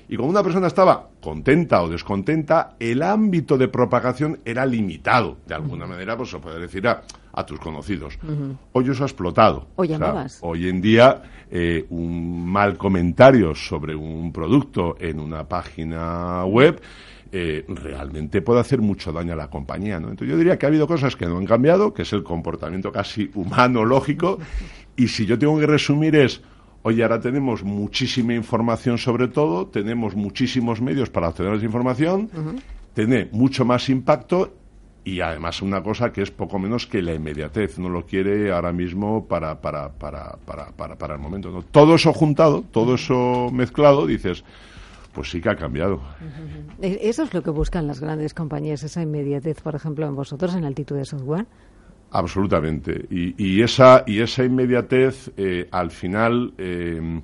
Y cuando una persona estaba contenta o descontenta, el ámbito de propagación era limitado. De alguna manera, pues se puede decir a, tus conocidos. Hoy eso ha explotado. hoy en día, eh, un mal comentario sobre un producto en una página web eh, realmente puede hacer mucho daño a la compañía. ¿no? Entonces yo diría que ha habido cosas que no han cambiado, que es el comportamiento casi humano, lógico, y si yo tengo que resumir es Hoy ahora tenemos muchísima información sobre todo, tenemos muchísimos medios para obtener esa información, tiene mucho más impacto y además una cosa que es poco menos que la inmediatez. No lo quiere ahora mismo para, para, para, para, para, el momento. ¿no? Todo eso juntado, todo eso mezclado, dices, pues sí que ha cambiado. E-, eso es lo que buscan las grandes compañías, esa inmediatez, por ejemplo, en vosotros, en Altitud de Software. Absolutamente. Y, esa, y esa inmediatez, eh, al final, eh,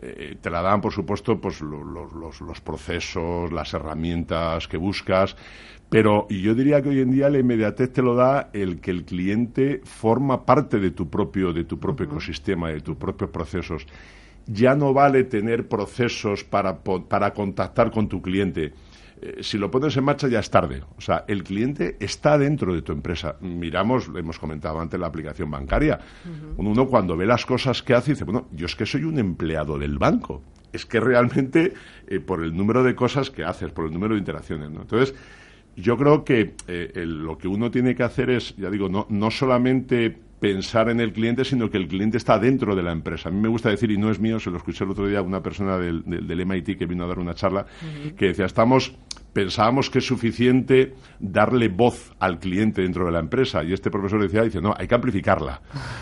eh, te la dan, por supuesto, pues los, los, procesos, las herramientas que buscas, pero yo diría que hoy en día la inmediatez te lo da el que el cliente forma parte de tu propio, de tu propio ecosistema, de tus propios procesos. Ya no vale tener procesos para, para contactar con tu cliente eh, si lo pones en marcha ya es tarde. O sea, el cliente está dentro de tu empresa. Miramos, hemos comentado antes, la aplicación bancaria. Uno cuando ve las cosas que hace dice, bueno, yo es que soy un empleado del banco. Es que realmente eh, por el número de cosas que haces, por el número de interacciones. ¿no? Entonces, yo creo que eh, lo que uno tiene que hacer es, ya digo, no, no solamente pensar en el cliente, sino que el cliente está dentro de la empresa. A mí me gusta decir, y no es mío, se lo escuché el otro día a una persona del, del, MIT que vino a dar una charla, que decía, estamos, pensábamos que es suficiente darle voz al cliente dentro de la empresa. Y este profesor decía, dice, no, hay que amplificarla.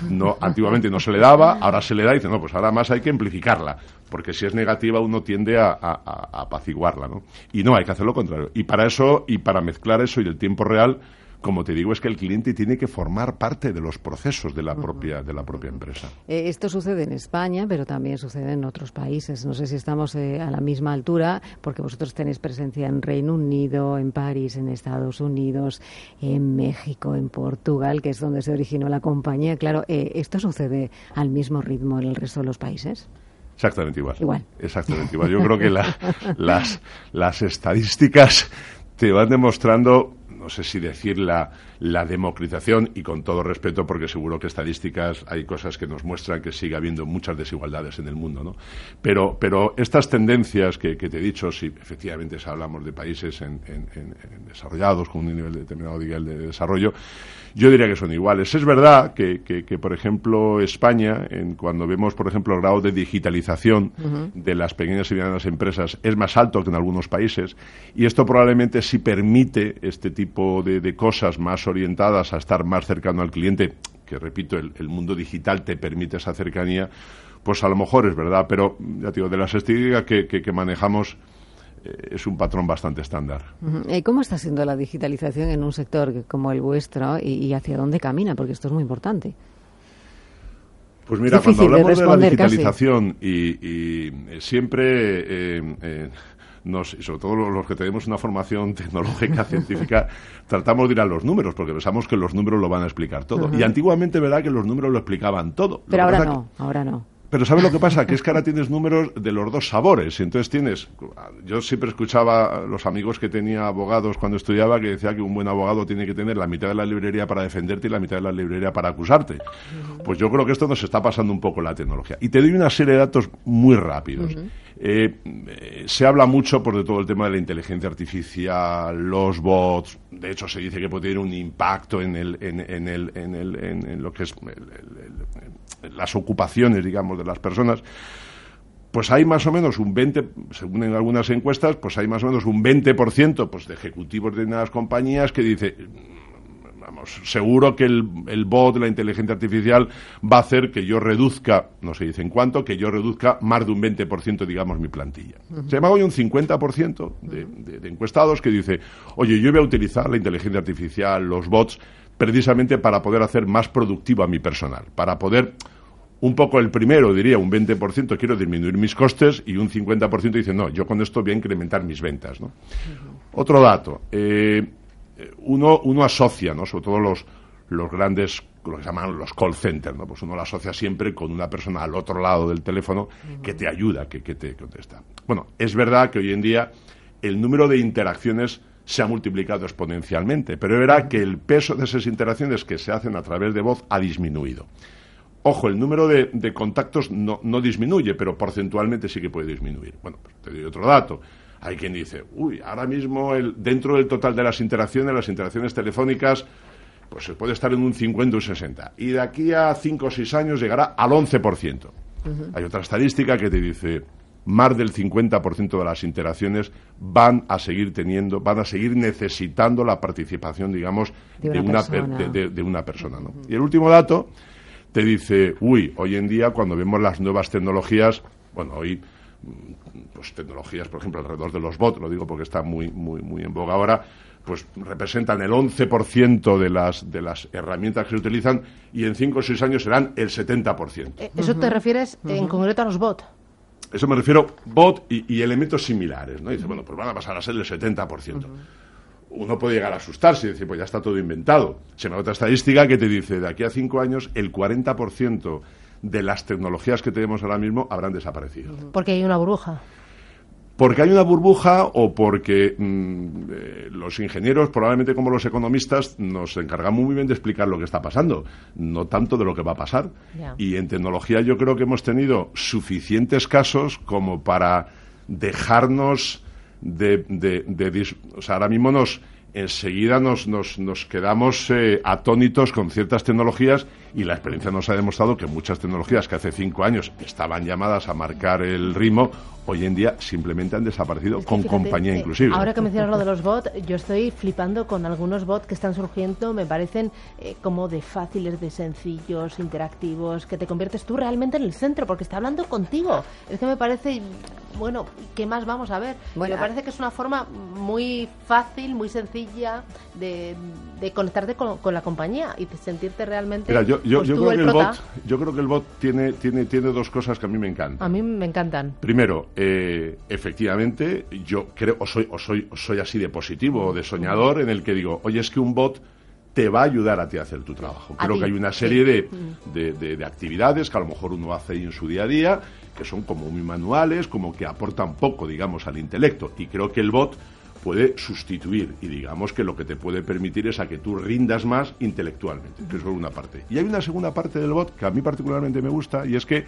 No, antiguamente no se le daba, ahora se le da, y dice, no, pues ahora más hay que amplificarla. Porque si es negativa uno tiende a, a, a apaciguarla, ¿no? Y no, hay que hacer lo contrario. Y para eso, y para mezclar eso y el tiempo real, como te digo, es que el cliente tiene que formar parte de los procesos de la propia, de la propia empresa. Eh, esto sucede en España, pero también sucede en otros países. No sé si estamos eh, a la misma altura, porque vosotros tenéis presencia en Reino Unido, en París, en Estados Unidos, en México, en Portugal, que es donde se originó la compañía. Claro, eh, ¿esto sucede al mismo ritmo en el resto de los países? Exactamente igual. Igual. Exactamente igual. Yo creo que las, las estadísticas te van demostrando no sé si decir la, la democratización y con todo respeto porque seguro que estadísticas hay cosas que nos muestran que sigue habiendo muchas desigualdades en el mundo, ¿no? Pero, pero estas tendencias que, te he dicho, si efectivamente hablamos de países en, desarrollados con un nivel determinado nivel de desarrollo, yo diría que son iguales. Es verdad que, que, por ejemplo, España, en, cuando vemos, por ejemplo, el grado de digitalización de las pequeñas y medianas empresas, es más alto que en algunos países, y esto probablemente sí permite este tipo de, de cosas más orientadas a estar más cercano al cliente, que repito, el, el mundo digital te permite esa cercanía, pues a lo mejor es verdad, pero ya te digo, de las estadísticas que, que, manejamos eh, es un patrón bastante estándar. ¿Y ¿Cómo está siendo la digitalización en un sector como el vuestro y, hacia dónde camina? Porque esto es muy importante. Pues mira, cuando hablamos de, la digitalización y, y, eh, siempre eh, eh, nos, y sobre todo los que tenemos una formación tecnológica, científica, tratamos de ir a los números, porque pensamos que los números lo van a explicar todo. Y antiguamente, ¿verdad?, que los números lo explicaban todo. Pero ahora no, ahora no. Pero ¿sabes lo que pasa? Que es que ahora tienes números de los dos sabores. Entonces tienes. Yo siempre escuchaba a los amigos que tenía abogados cuando estudiaba que decía que un buen abogado tiene que tener la mitad de la librería para defenderte y la mitad de la librería para acusarte. Pues yo creo que esto nos está pasando un poco la tecnología. Y te doy una serie de datos muy rápidos. Eh, eh, se habla mucho por de todo el tema de la inteligencia artificial, los bots. De hecho, se dice que puede tener un impacto en, el, en, en, el, en, el, en lo que es las ocupaciones, digamos, de las personas, pues hay más o menos un 20, según en algunas encuestas, pues hay más o menos un 20% pues, de ejecutivos de unas compañías que dice, vamos, seguro que el, el, bot, la inteligencia artificial, va a hacer que yo reduzca, no se dice en cuánto, que yo reduzca más de un 20%, digamos, mi plantilla. Se llama hoy un 50% de, de, de encuestados que dice, oye, yo voy a utilizar la inteligencia artificial, los bots, precisamente para poder hacer más productivo a mi personal, para poder un poco el primero diría un 20% quiero disminuir mis costes y un 50% dice no, yo con esto voy a incrementar mis ventas. ¿no? Otro dato, eh, uno, uno asocia, ¿no? sobre todo los, los grandes lo que se llaman los call centers, ¿no? Pues uno lo asocia siempre con una persona al otro lado del teléfono que te ayuda, que, que te contesta. Bueno, es verdad que hoy en día el número de interacciones se ha multiplicado exponencialmente, pero verá que el peso de esas interacciones que se hacen a través de voz ha disminuido. Ojo, el número de, contactos no, disminuye, pero porcentualmente sí que puede disminuir. Bueno, pues te doy otro dato. Hay quien dice, uy, ahora mismo el, dentro del total de las interacciones, las interacciones telefónicas, pues se puede estar en un 50 o un 60. Y de aquí a 5 o 6 años llegará al 11%. Hay otra estadística que te dice, más del 50% de las interacciones van a seguir teniendo, van a seguir necesitando la participación, digamos, de una, de una, persona. ¿no? Y el último dato te dice, uy, hoy en día cuando vemos las nuevas tecnologías, bueno, hoy mm, pues tecnologías, por ejemplo, alrededor de los bots, lo digo porque está muy, muy, muy en boga ahora, pues representan el 11% de las, de las herramientas que se utilizan y en 5 o 6 años serán el 70%. Eh, ¿Eso te refieres en concreto a los bots? Eso me refiero bot y, elementos similares, ¿no? dice, bueno, pues van a pasar a ser el 70%. Uno puede llegar a asustarse y decir, pues ya está todo inventado. Se me da otra estadística que te dice, de aquí a cinco años, el 40% de las tecnologías que tenemos ahora mismo habrán desaparecido. Porque hay una burbuja porque hay una burbuja o porque mm, eh, los ingenieros, probablemente como los economistas, nos encargamos muy bien de explicar lo que está pasando, no tanto de lo que va a pasar. Y en tecnología yo creo que hemos tenido suficientes casos como para dejarnos de... de, o sea, ahora mismo nos enseguida nos, nos, nos quedamos eh, atónitos con ciertas tecnologías y la experiencia nos ha demostrado que muchas tecnologías que hace cinco años estaban llamadas a marcar el ritmo, hoy en día simplemente han desaparecido con compañía eh, inclusive. Ahora que mencionas lo de los bots, yo estoy flipando con algunos bots que están surgiendo, me parecen eh, como de fáciles, de sencillos, interactivos, que te conviertes tú realmente en el centro porque está hablando contigo. Es que me parece, bueno, ¿qué más vamos a ver? me parece que es una forma muy fácil, muy sencilla de, conectarte con, la compañía y de sentirte realmente yo, yo, creo que el bot, yo creo que el bot tiene, tiene, tiene dos cosas que a mí me encantan. A mí me encantan. Primero, eh, efectivamente, yo creo, o soy, o soy, soy así de positivo o de soñador, en el que digo, oye, es que un bot te va a ayudar a ti a hacer tu trabajo. Creo que hay una serie mm. de, de, de, actividades que a lo mejor uno hace en su día a día, que son como muy manuales, como que aportan poco, digamos, al intelecto. Y creo que el bot puede sustituir y digamos que lo que te puede permitir es a que tú rindas más intelectualmente, que es una parte. Y hay una segunda parte del bot que a mí particularmente me gusta y es que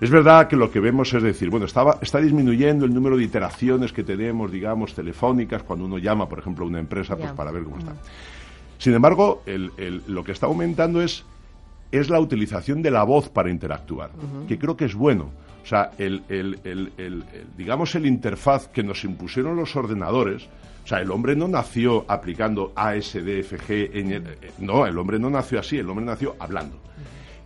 es verdad que lo que vemos es decir, bueno, estaba, está disminuyendo el número de iteraciones que tenemos, digamos, telefónicas cuando uno llama, por ejemplo, a una empresa pues, para ver cómo está. Sin embargo, lo que está aumentando es, es la utilización de la voz para interactuar, que creo que es bueno O sea, el, digamos el interfaz que nos impusieron los ordenadores, o sea, el hombre no nació aplicando ASDFG, eh, no, el hombre no nació así, el hombre nació hablando.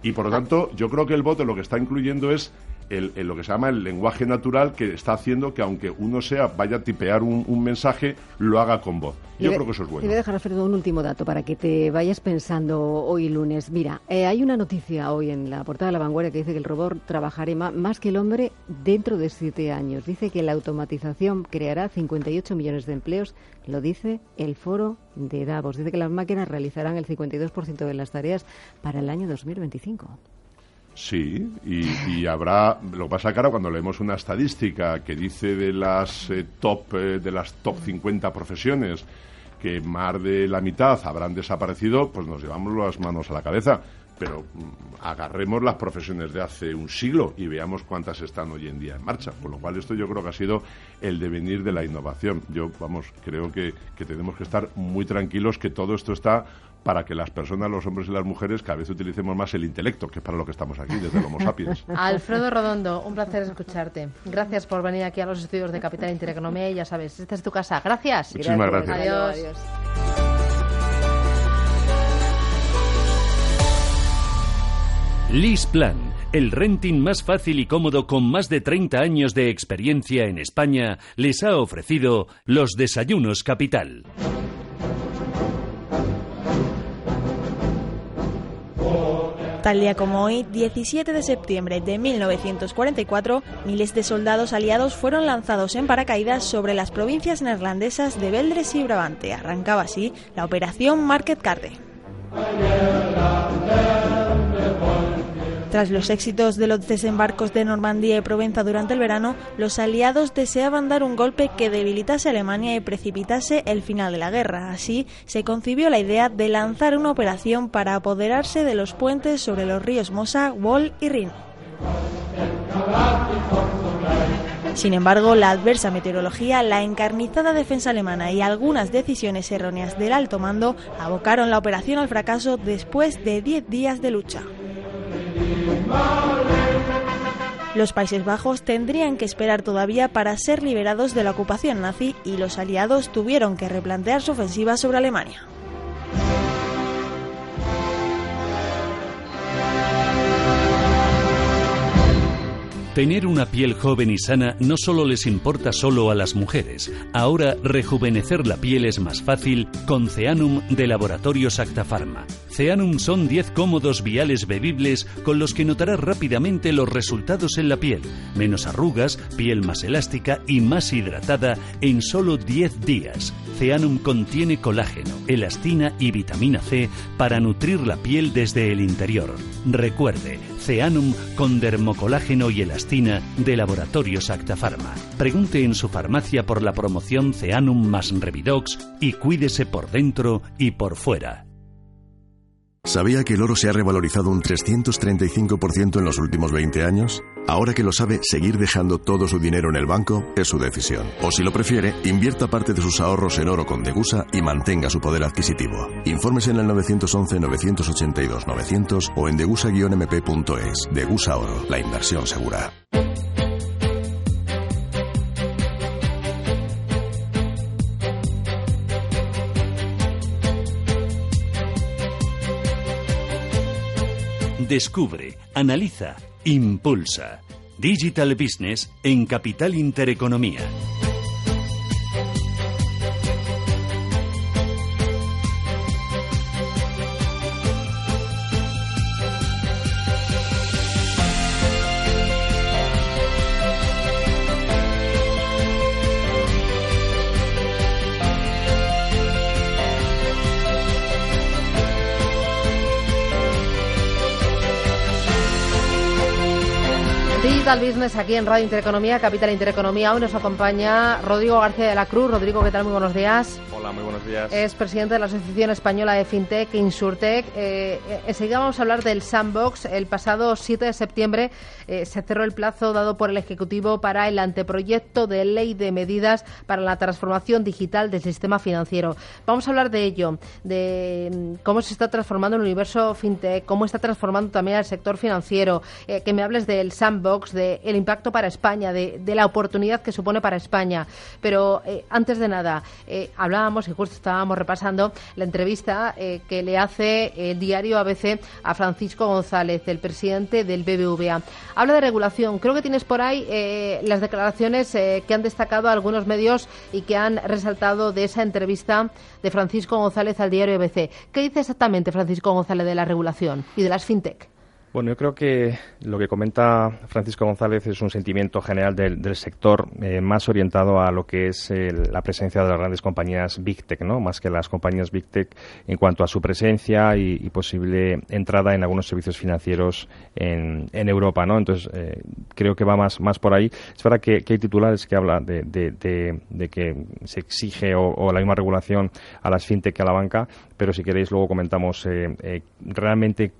Y por lo tanto, yo creo que el bot lo que está incluyendo es el, lo que se llama el lenguaje natural que está haciendo que aunque uno sea vaya a tipear un, mensaje, lo haga con voz. Yo creo que eso es bueno. Y voy a dejar, Alfredo, un último dato para que te vayas pensando hoy lunes. Mira, eh, hay una noticia hoy en la portada de La Vanguardia que dice que el robot trabajará más que el hombre dentro de siete años. Dice que la automatización creará 58 millones de empleos, lo dice el foro de Davos. Dice que las máquinas realizarán el 52% de las tareas para el año 2025. Sí, y, habrá. Lo pasa ahora cuando leemos una estadística que dice de las eh, top eh, de las top 50 profesiones que más de la mitad habrán desaparecido, pues nos llevamos las manos a la cabeza. Pero mm, agarremos las profesiones de hace un siglo y veamos cuántas están hoy en día en marcha. Por lo cual esto yo creo que ha sido el devenir de la innovación. Yo, vamos, creo que, que tenemos que estar muy tranquilos que todo esto está para que las personas, los hombres y las mujeres, cada vez utilicemos más el intelecto, que es para lo que estamos aquí, desde el Homo sapiens. Alfredo Rodondo, un placer escucharte. Gracias por venir aquí a los estudios de Capital Intereconomía y ya sabes, esta es tu casa. Gracias. Muchísimas gracias. Adiós. Adiós. Lisplan, el renting más fácil y cómodo con más de 30 años de experiencia en España, les ha ofrecido los desayunos capital. Tal día como hoy, 17 de septiembre de 1944, miles de soldados aliados fueron lanzados en paracaídas sobre las provincias neerlandesas de Beldres y Brabante. Arrancaba así la operación Market Garde. Tras los éxitos de los desembarcos de Normandía y Provenza durante el verano, los aliados deseaban dar un golpe que debilitase a Alemania y precipitase el final de la guerra. Así, se concibió la idea de lanzar una operación para apoderarse de los puentes sobre los ríos Mosa, Wol y Rin. Sin embargo, la adversa meteorología, la encarnizada defensa alemana y algunas decisiones erróneas del alto mando abocaron la operación al fracaso después de 10 días de lucha. Los Países Bajos tendrían que esperar todavía para ser liberados de la ocupación nazi y los aliados tuvieron que replantear su ofensiva sobre Alemania. Tener una piel joven y sana no solo les importa solo a las mujeres. Ahora rejuvenecer la piel es más fácil con Ceanum de Laboratorios Actafarma. Ceanum son 10 cómodos viales bebibles con los que notarás rápidamente los resultados en la piel. Menos arrugas, piel más elástica y más hidratada en solo 10 días. Ceanum contiene colágeno, elastina y vitamina C para nutrir la piel desde el interior. Recuerde, Ceanum con dermocolágeno y elastina de Laboratorios Actafarma. Pregunte en su farmacia por la promoción Ceanum más Revidox y cuídese por dentro y por fuera. ¿Sabía que el oro se ha revalorizado un 335% en los últimos 20 años? Ahora que lo sabe, seguir dejando todo su dinero en el banco es su decisión. O si lo prefiere, invierta parte de sus ahorros en oro con Degusa y mantenga su poder adquisitivo. Infórmese en el 911-982-900 o en degusa-mp.es. Degusa Oro, la inversión segura. Descubre, analiza, impulsa. Digital Business en Capital Intereconomía. Digital Business aquí en Radio Intereconomía, Capital Intereconomía. Hoy nos acompaña Rodrigo García de la Cruz. Rodrigo, ¿qué tal? Muy buenos días. Hola, muy buenos días. Es presidente de la Asociación Española de FinTech, Insurtech. Eh, eh, enseguida vamos a hablar del Sandbox. El pasado 7 de septiembre eh, se cerró el plazo dado por el Ejecutivo para el anteproyecto de ley de medidas para la transformación digital del sistema financiero. Vamos a hablar de ello, de mm, cómo se está transformando el universo FinTech, cómo está transformando también el sector financiero, que me hables del Sandbox Del impacto para España, de, la oportunidad que supone para España. Pero eh, antes de nada, eh, hablábamos y justo estábamos repasando la entrevista eh, que le hace el diario ABC a Francisco González, el presidente del BBVA. Habla de regulación. Creo que tienes por ahí las declaraciones que han destacado algunos medios y que han resaltado de esa entrevista de Francisco González al diario ABC. ¿Qué dice exactamente Francisco González de la regulación y de las fintech? Bueno, yo creo que lo que comenta Francisco González es un sentimiento general del, sector eh, más orientado a lo que es la presencia de las grandes compañías Big Tech, ¿no? Más que las compañías Big Tech en cuanto a su presencia y, posible entrada en algunos servicios financieros en, Europa, ¿no? Entonces, eh, creo que va más, más por ahí. Es verdad que, hay titulares que hablan de, que se exige o, la misma regulación a las fintech que a la banca, pero si queréis luego comentamos eh, realmente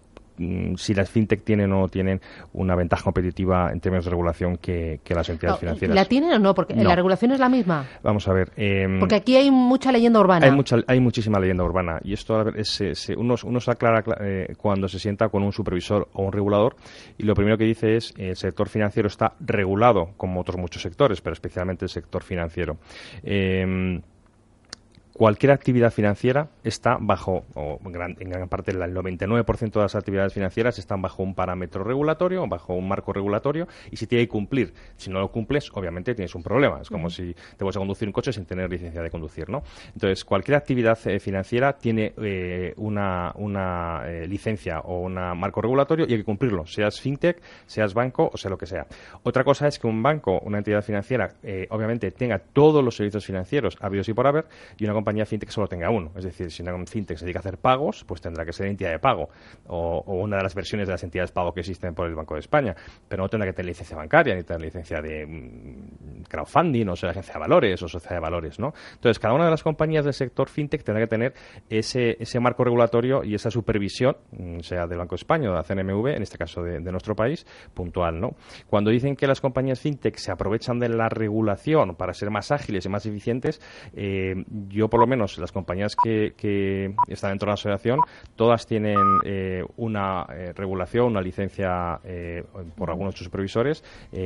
si las fintech tienen o no tienen una ventaja competitiva en términos de regulación que, las entidades financieras. ¿La tienen o no? Porque la regulación es la misma. Vamos a ver. Em, Porque aquí hay mucha leyenda urbana. Hay, mucha, hay muchísima leyenda urbana. Y esto es, uno, uno, se aclara eh, cuando se sienta con un supervisor o un regulador. Y lo primero que dice es el sector financiero está regulado, como otros muchos sectores, pero especialmente el sector financiero. Eh, cualquier actividad financiera está bajo, o en gran parte el 99% de las actividades financieras están bajo un parámetro regulatorio, bajo un marco regulatorio, y si tiene que cumplir, si no lo cumples, obviamente tienes un problema. Es como si te vas a conducir un coche sin tener licencia de conducir, ¿no? Entonces, cualquier actividad eh, financiera tiene eh, una, una eh, licencia o un marco regulatorio y hay que cumplirlo, seas fintech, seas banco o sea lo que sea. Otra cosa es que un banco, una entidad financiera, obviamente tenga todos los servicios financieros habidos y por haber, y una compañía fintech solo tenga uno. Es decir, si una fintech se dedica a hacer pagos, pues tendrá que ser entidad de pago o, una de las versiones de las entidades de pago que existen por el Banco de España. Pero no tendrá que tener licencia bancaria, ni tener licencia de mm, crowdfunding, o sea, agencia de valores o sociedad de valores, ¿no? Entonces, cada una de las compañías del sector fintech tendrá que tener ese, ese marco regulatorio y esa supervisión, mm, sea del Banco de España o de la CNMV, en este caso de, nuestro país, puntual, ¿no? Cuando dicen que las compañías fintech se aprovechan de la regulación para ser más ágiles y más eficientes, eh, yo por lo menos las compañías que, están dentro de la asociación, todas tienen eh, una eh, regulación, una licencia eh, por algunos de sus supervisores,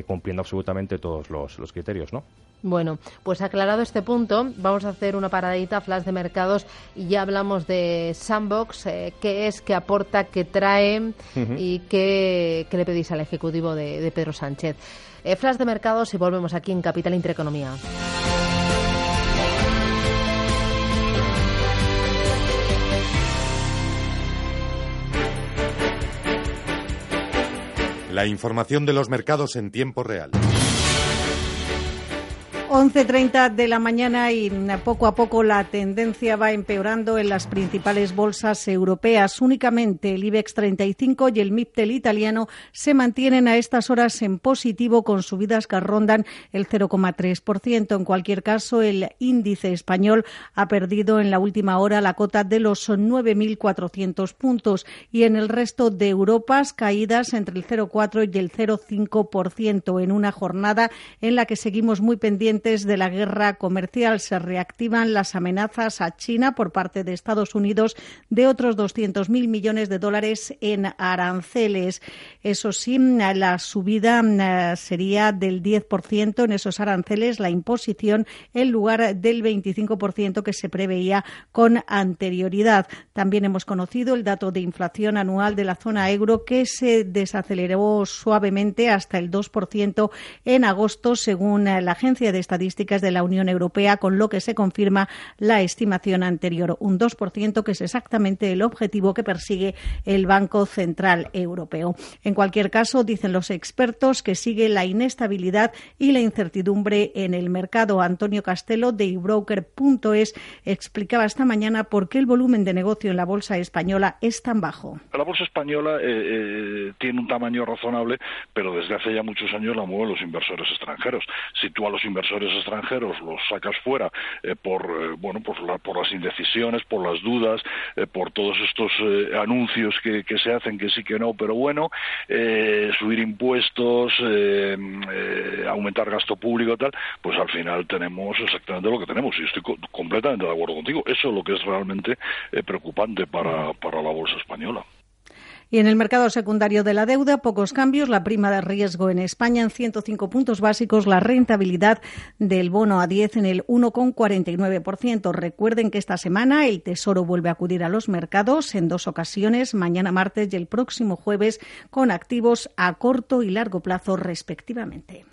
cumpliendo absolutamente todos los, criterios, ¿no? Bueno, pues aclarado este punto, vamos a hacer una paradita, flash de mercados, y ya hablamos de Sandbox, qué es, qué aporta, qué trae y qué, le pedís al Ejecutivo de, de Pedro Sánchez. flash de mercados y volvemos aquí en Capital Intereconomía. La información de los mercados en tiempo real. 11.30 de la mañana y poco a poco la tendencia va empeorando en las principales bolsas europeas. Únicamente el IBEX 35 y el MIPTEL italiano se mantienen a estas horas en positivo con subidas que rondan el 0,3%. En cualquier caso, el índice español ha perdido en la última hora la cota de los 9.400 puntos y en el resto de Europas caídas entre el 0,4 y el 0,5% en una jornada en la que seguimos muy pendientes de la guerra comercial. Se reactivan las amenazas a China por parte de Estados Unidos de otros 200.000 millones de dólares en aranceles. Eso sí, la subida eh, sería del 10% en esos aranceles, la imposición en lugar del 25% que se preveía con anterioridad. También hemos conocido el dato de inflación anual de la zona euro que se desaceleró suavemente hasta el 2% en agosto, según la agencia de estadísticas de la Unión Europea, con lo que se confirma la estimación anterior, un 2%, que es exactamente el objetivo que persigue el Banco Central Europeo. En cualquier caso, dicen los expertos que sigue la inestabilidad y la incertidumbre en el mercado. Antonio Castelo de ebroker.es explicaba esta mañana por qué el volumen de negocio en la bolsa española es tan bajo. La bolsa española eh, eh, tiene un tamaño razonable, pero desde hace ya muchos años la mueven los inversores extranjeros. Si tú a los inversores extranjeros los sacas fuera eh, por eh, bueno por, por las indecisiones, por las dudas, eh, por todos estos anuncios que, se hacen que sí que no, pero bueno, subir impuestos, aumentar gasto público tal, pues al final tenemos exactamente lo que tenemos y estoy completamente de acuerdo contigo. Eso es lo que es realmente preocupante para, para la bolsa española. Y en el mercado secundario de la deuda, pocos cambios. La prima de riesgo en España en 105 puntos básicos, la rentabilidad del bono a 10 en el 1,49%. Recuerden que esta semana el Tesoro vuelve a acudir a los mercados en dos ocasiones, mañana martes y el próximo jueves, con activos a corto y largo plazo respectivamente.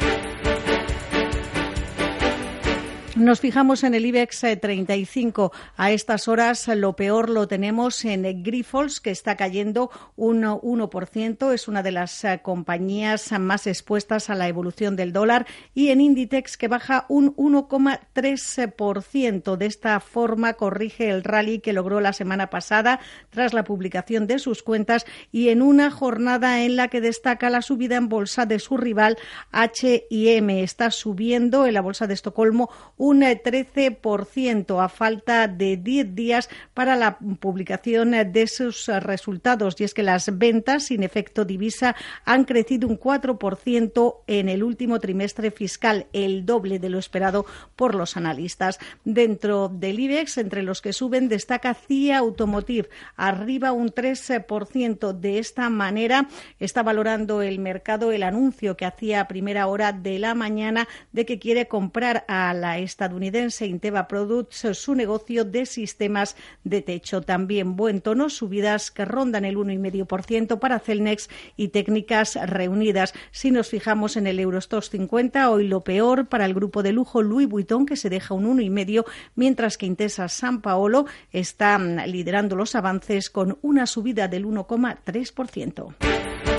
Nos fijamos en el IBEX 35. Eh, a estas horas lo peor lo tenemos en Grifols, que está cayendo un 1%. Es una de las eh, compañías más expuestas a la evolución del dólar. Y en Inditex, que baja un 1,3%. De esta forma corrige el rally que logró la semana pasada tras la publicación de sus cuentas y en una jornada en la que destaca la subida en bolsa de su rival H&M. Está subiendo en la bolsa de Estocolmo un 13% a falta de 10 días para la publicación de sus resultados. Y es que las ventas sin efecto divisa han crecido un 4% en el último trimestre fiscal, el doble de lo esperado por los analistas. Dentro del IBEX, entre los que suben, destaca CIA Automotive, arriba un 13%. De esta manera está valorando el mercado el anuncio que hacía a primera hora de la mañana de que quiere comprar a la estadounidense Inteva Products su negocio de sistemas de techo. También buen tono, subidas que rondan el 1,5% para Celnex y técnicas reunidas. Si nos fijamos en el Eurostox 50, hoy lo peor para el grupo de lujo Louis Vuitton, que se deja un 1,5%, mientras que Intesa San Paolo está liderando los avances con una subida del 1,3%.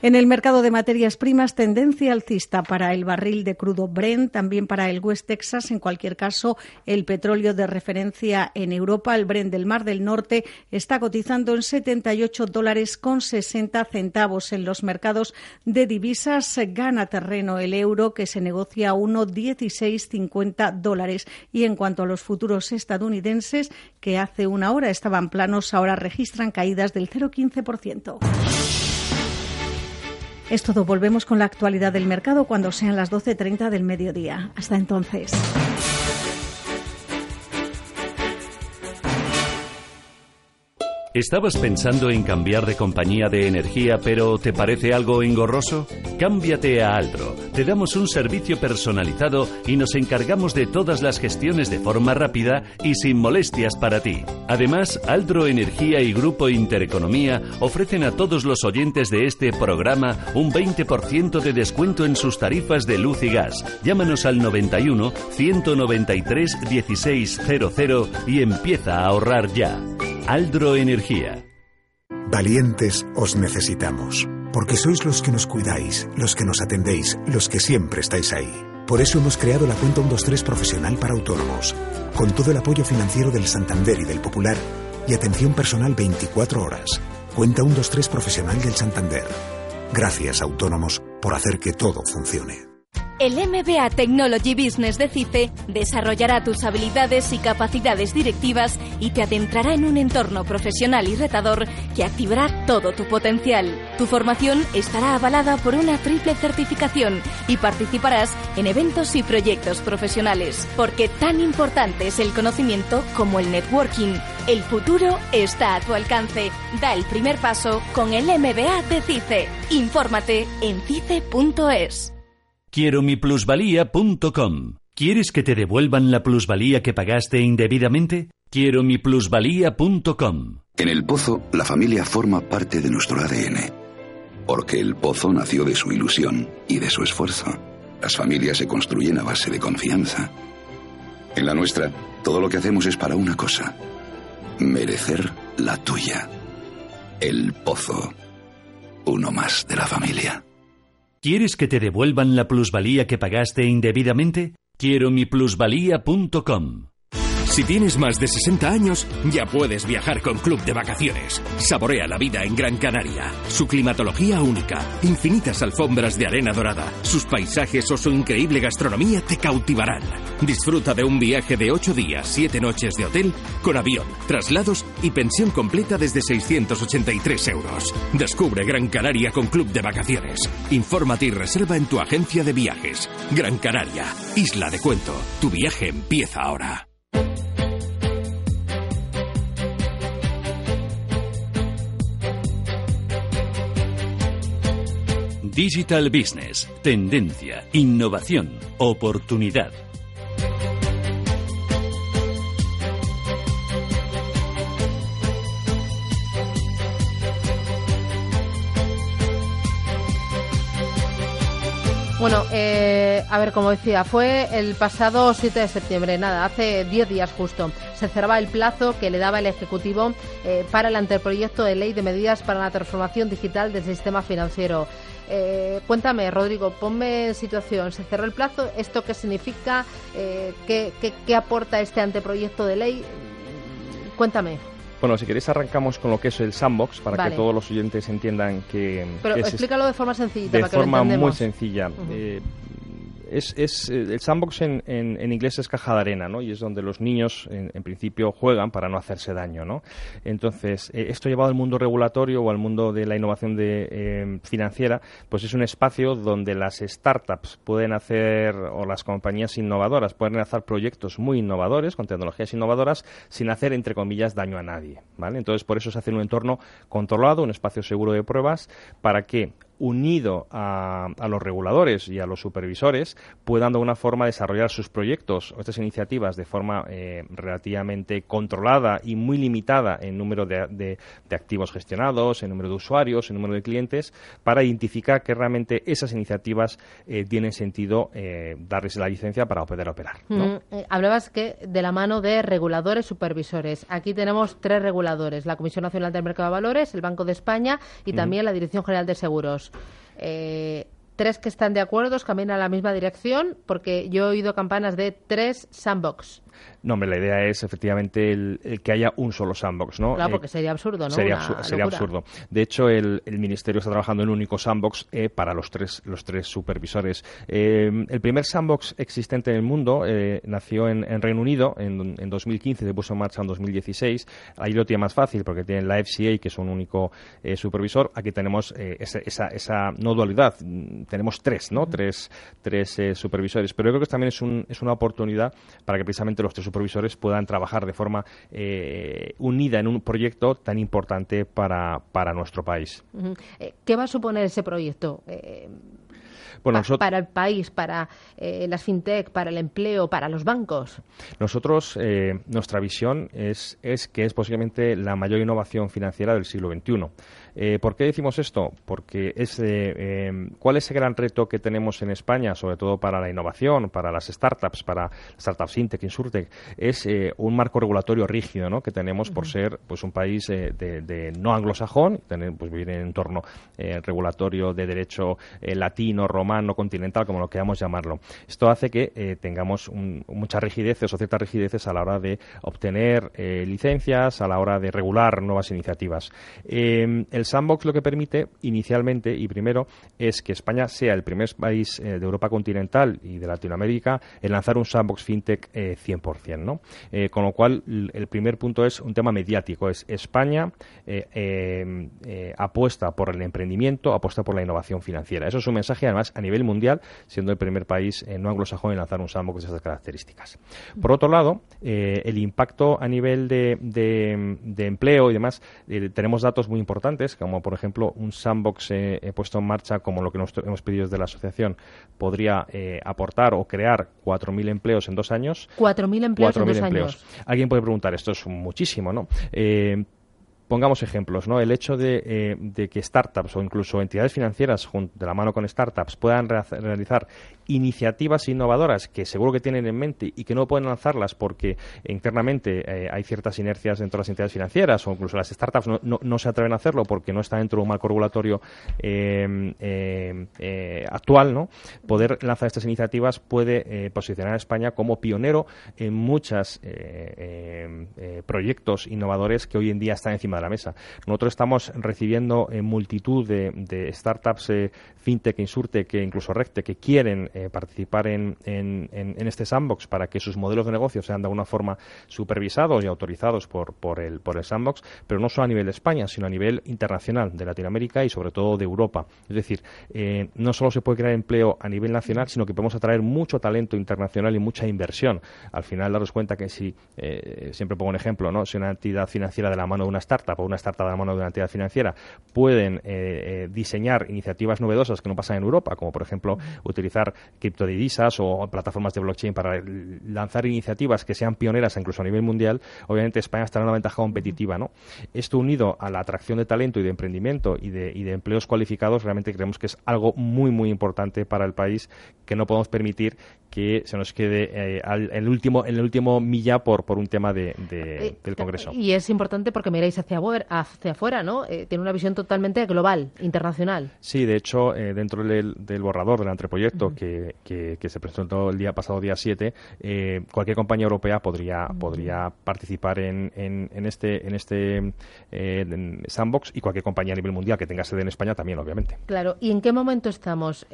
En el mercado de materias primas, tendencia alcista para el barril de crudo Brent, también para el West Texas. En cualquier caso, el petróleo de referencia en Europa, el Brent del Mar del Norte, está cotizando en 78 dólares con 60 centavos. En los mercados de divisas gana terreno el euro, que se negocia a 1,1650 dólares. Y en cuanto a los futuros estadounidenses, que hace una hora estaban planos, ahora registran caídas del 0,15%. Es todo. Volvemos con la actualidad del mercado cuando sean las 12.30 del mediodía. Hasta entonces. ¿Estabas pensando en cambiar de compañía de energía pero te parece algo engorroso? Cámbiate a Aldro. Te damos un servicio personalizado y nos encargamos de todas las gestiones de forma rápida y sin molestias para ti. Además, Aldro Energía y Grupo Intereconomía ofrecen a todos los oyentes de este programa un 20% de descuento en sus tarifas de luz y gas. Llámanos al 91 193 1600 y empieza a ahorrar ya. Aldro Valientes os necesitamos, porque sois los que nos cuidáis, los que nos atendéis, los que siempre estáis ahí. Por eso hemos creado la cuenta 123 profesional para autónomos, con todo el apoyo financiero del Santander y del Popular y atención personal 24 horas. Cuenta 123 profesional del Santander. Gracias, autónomos, por hacer que todo funcione. El MBA Technology Business de CICE desarrollará tus habilidades y capacidades directivas y te adentrará en un entorno profesional y retador que activará todo tu potencial. Tu formación estará avalada por una triple certificación y participarás en eventos y proyectos profesionales, porque tan importante es el conocimiento como el networking. El futuro está a tu alcance. Da el primer paso con el MBA de CICE. Infórmate en cice.es. Quiero mi plusvalía.com. ¿Quieres que te devuelvan la plusvalía que pagaste indebidamente? Quiero mi plusvalía.com. En el Pozo, la familia forma parte de nuestro ADN. Porque el Pozo nació de su ilusión y de su esfuerzo. Las familias se construyen a base de confianza. En la nuestra, todo lo que hacemos es para una cosa. Merecer la tuya. El Pozo. Uno más de la familia. ¿Quieres que te devuelvan la plusvalía que pagaste indebidamente? Quiero mi plusvalía.com. Si tienes más de 60 años, ya puedes viajar con Club de Vacaciones. Saborea la vida en Gran Canaria. Su climatología única, infinitas alfombras de arena dorada, sus paisajes o su increíble gastronomía te cautivarán. Disfruta de un viaje de 8 días, 7 noches de hotel, con avión, traslados y pensión completa desde 683 euros. Descubre Gran Canaria con Club de Vacaciones. Infórmate y reserva en tu agencia de viajes. Gran Canaria, Isla de Cuento. Tu viaje empieza ahora. Digital Business. Tendencia, innovación, oportunidad. Bueno, eh, a ver, como decía, fue el pasado 7 de septiembre, nada, hace 10 días justo. Se cerraba el plazo que le daba el Ejecutivo eh, para el anteproyecto de ley de medidas para la transformación digital del sistema financiero. Eh, cuéntame, Rodrigo, ponme en situación. Se cerró el plazo. ¿Esto qué significa? ¿qué, qué aporta este anteproyecto de ley? Cuéntame. Bueno, si queréis arrancamos con lo que es el sandbox para que todos los oyentes entiendan que... Pero explícalo de forma sencilla. De para forma que lo muy sencilla es, es, eh, el sandbox en, en, inglés es caja de arena, ¿no? Y es donde los niños, en, principio, juegan para no hacerse daño, ¿no? Entonces, eh, esto llevado al mundo regulatorio o al mundo de la innovación de, eh, financiera, pues es un espacio donde las startups pueden hacer, o las compañías innovadoras pueden hacer proyectos muy innovadores, con tecnologías innovadoras, sin hacer, entre comillas, daño a nadie, ¿vale? Entonces, por eso se hace un entorno controlado, un espacio seguro de pruebas, para que unido a, los reguladores y a los supervisores, puedan de alguna forma desarrollar sus proyectos o estas iniciativas de forma eh, relativamente controlada y muy limitada en número de, activos gestionados, en número de usuarios, en número de clientes, para identificar que realmente esas iniciativas eh, tienen sentido eh, darles la licencia para poder operar. Mm, hablabas que de la mano de reguladores supervisores. Aquí tenemos tres reguladores, la Comisión Nacional del Mercado de Valores, el Banco de España y también la Dirección General de Seguros. Eh, tres que están de acuerdo, caminan a la misma dirección, porque yo he oído campanas de tres sandbox. No, hombre, la idea es efectivamente el, que haya un solo sandbox, ¿no? Claro, eh, porque sería absurdo, ¿no? Sería, absurdo. De hecho, el, Ministerio está trabajando en un único sandbox eh, para los tres, los tres supervisores. Eh, el primer sandbox existente en el mundo nació en, Reino Unido en, en 2015, se puso en marcha en 2016. Ahí lo tiene más fácil porque tienen la FCA, que es un único supervisor. Aquí tenemos esa, esa, no dualidad, tenemos tres, ¿no? Tres, tres supervisores. Pero yo creo que también es, un, es una oportunidad para que precisamente los tres supervisores puedan trabajar de forma eh, unida en un proyecto tan importante para, para nuestro país. Eh, ¿Qué va a suponer ese proyecto? Eh, para el país, para las fintech, para el empleo, para los bancos. Nosotros, nuestra visión es, es que es posiblemente la mayor innovación financiera del siglo XXI. Eh, ¿Por qué decimos esto? Porque es, eh, ¿cuál es el gran reto que tenemos en España, sobre todo para la innovación, para las startups, para startups Intec, Insurtech? Es eh, un marco regulatorio rígido ¿no? que tenemos por ser pues un país de, no anglosajón, tener, pues vivir en un entorno regulatorio de derecho latino, romano, continental, como lo queramos llamarlo. Esto hace que tengamos muchas rigideces o ciertas rigideces a la hora de obtener licencias, a la hora de regular nuevas iniciativas. el sandbox lo que permite inicialmente y primero es que España sea el primer país eh, de Europa continental y de Latinoamérica en lanzar un sandbox fintech 100%. Eh, ¿no? Eh, con lo cual, el primer punto es un tema mediático. Es España apuesta por el emprendimiento, apuesta por la innovación financiera. Eso es un mensaje, además, a nivel mundial, siendo el primer país no anglosajón en lanzar un sandbox de esas características. Por otro lado, el impacto a nivel de, de empleo y demás, tenemos datos muy importantes como por ejemplo un sandbox eh, puesto en marcha como lo que nos hemos pedido desde la asociación, podría eh, aportar o crear 4.000 empleos en dos años. 4.000 empleos en dos años. Alguien puede preguntar, esto es muchísimo, ¿no? Pongamos ejemplos, ¿no? El hecho de, eh, que startups o incluso entidades financieras de la mano con startups puedan realizar iniciativas innovadoras que seguro que tienen en mente y que no pueden lanzarlas porque internamente eh, hay ciertas inercias dentro de las entidades financieras o incluso las startups no, se atreven a hacerlo porque no está dentro de un marco regulatorio em, eh, actual, ¿no? Poder lanzar estas iniciativas puede posicionar a España como pionero en muchos em, proyectos innovadores que hoy en día están encima de la mesa. Nosotros estamos recibiendo eh, multitud de, startups eh, fintech, insurtech, que incluso recte, que quieren eh, participar en, este sandbox para que sus modelos de negocio sean de alguna forma supervisados y autorizados por, el, por el sandbox, pero no solo a nivel de España, sino a nivel internacional, de Latinoamérica y sobre todo de Europa. Es decir, no solo se puede crear empleo a nivel nacional, sino que podemos atraer mucho talento internacional y mucha inversión. Al final, daros cuenta que si, siempre pongo un ejemplo, ¿no? si una entidad financiera de la mano de una startup startup o una startup de la mano de una entidad financiera pueden diseñar iniciativas novedosas que no pasan en Europa, como por ejemplo utilizar criptodivisas o plataformas de blockchain para lanzar iniciativas que sean pioneras incluso a nivel mundial, obviamente España estará en una ventaja competitiva. ¿no? Esto unido a la atracción de talento y de emprendimiento y de, y de empleos cualificados, realmente creemos que es algo muy, muy importante para el país que no podemos permitir que se nos quede eh, en, el último, en el último milla por, por un tema de, eh, del Congreso. Y es importante porque miráis hacia, hacia afuera, ¿no? Eh, tiene una visión totalmente global, internacional. Sí, de hecho, dentro del, borrador del anteproyecto que, que, se presentó el día pasado, día 7, cualquier compañía europea podría, podría participar en, en, este, en este sandbox y cualquier compañía a nivel mundial que tenga sede en España también, obviamente. Claro, ¿y en qué momento estamos?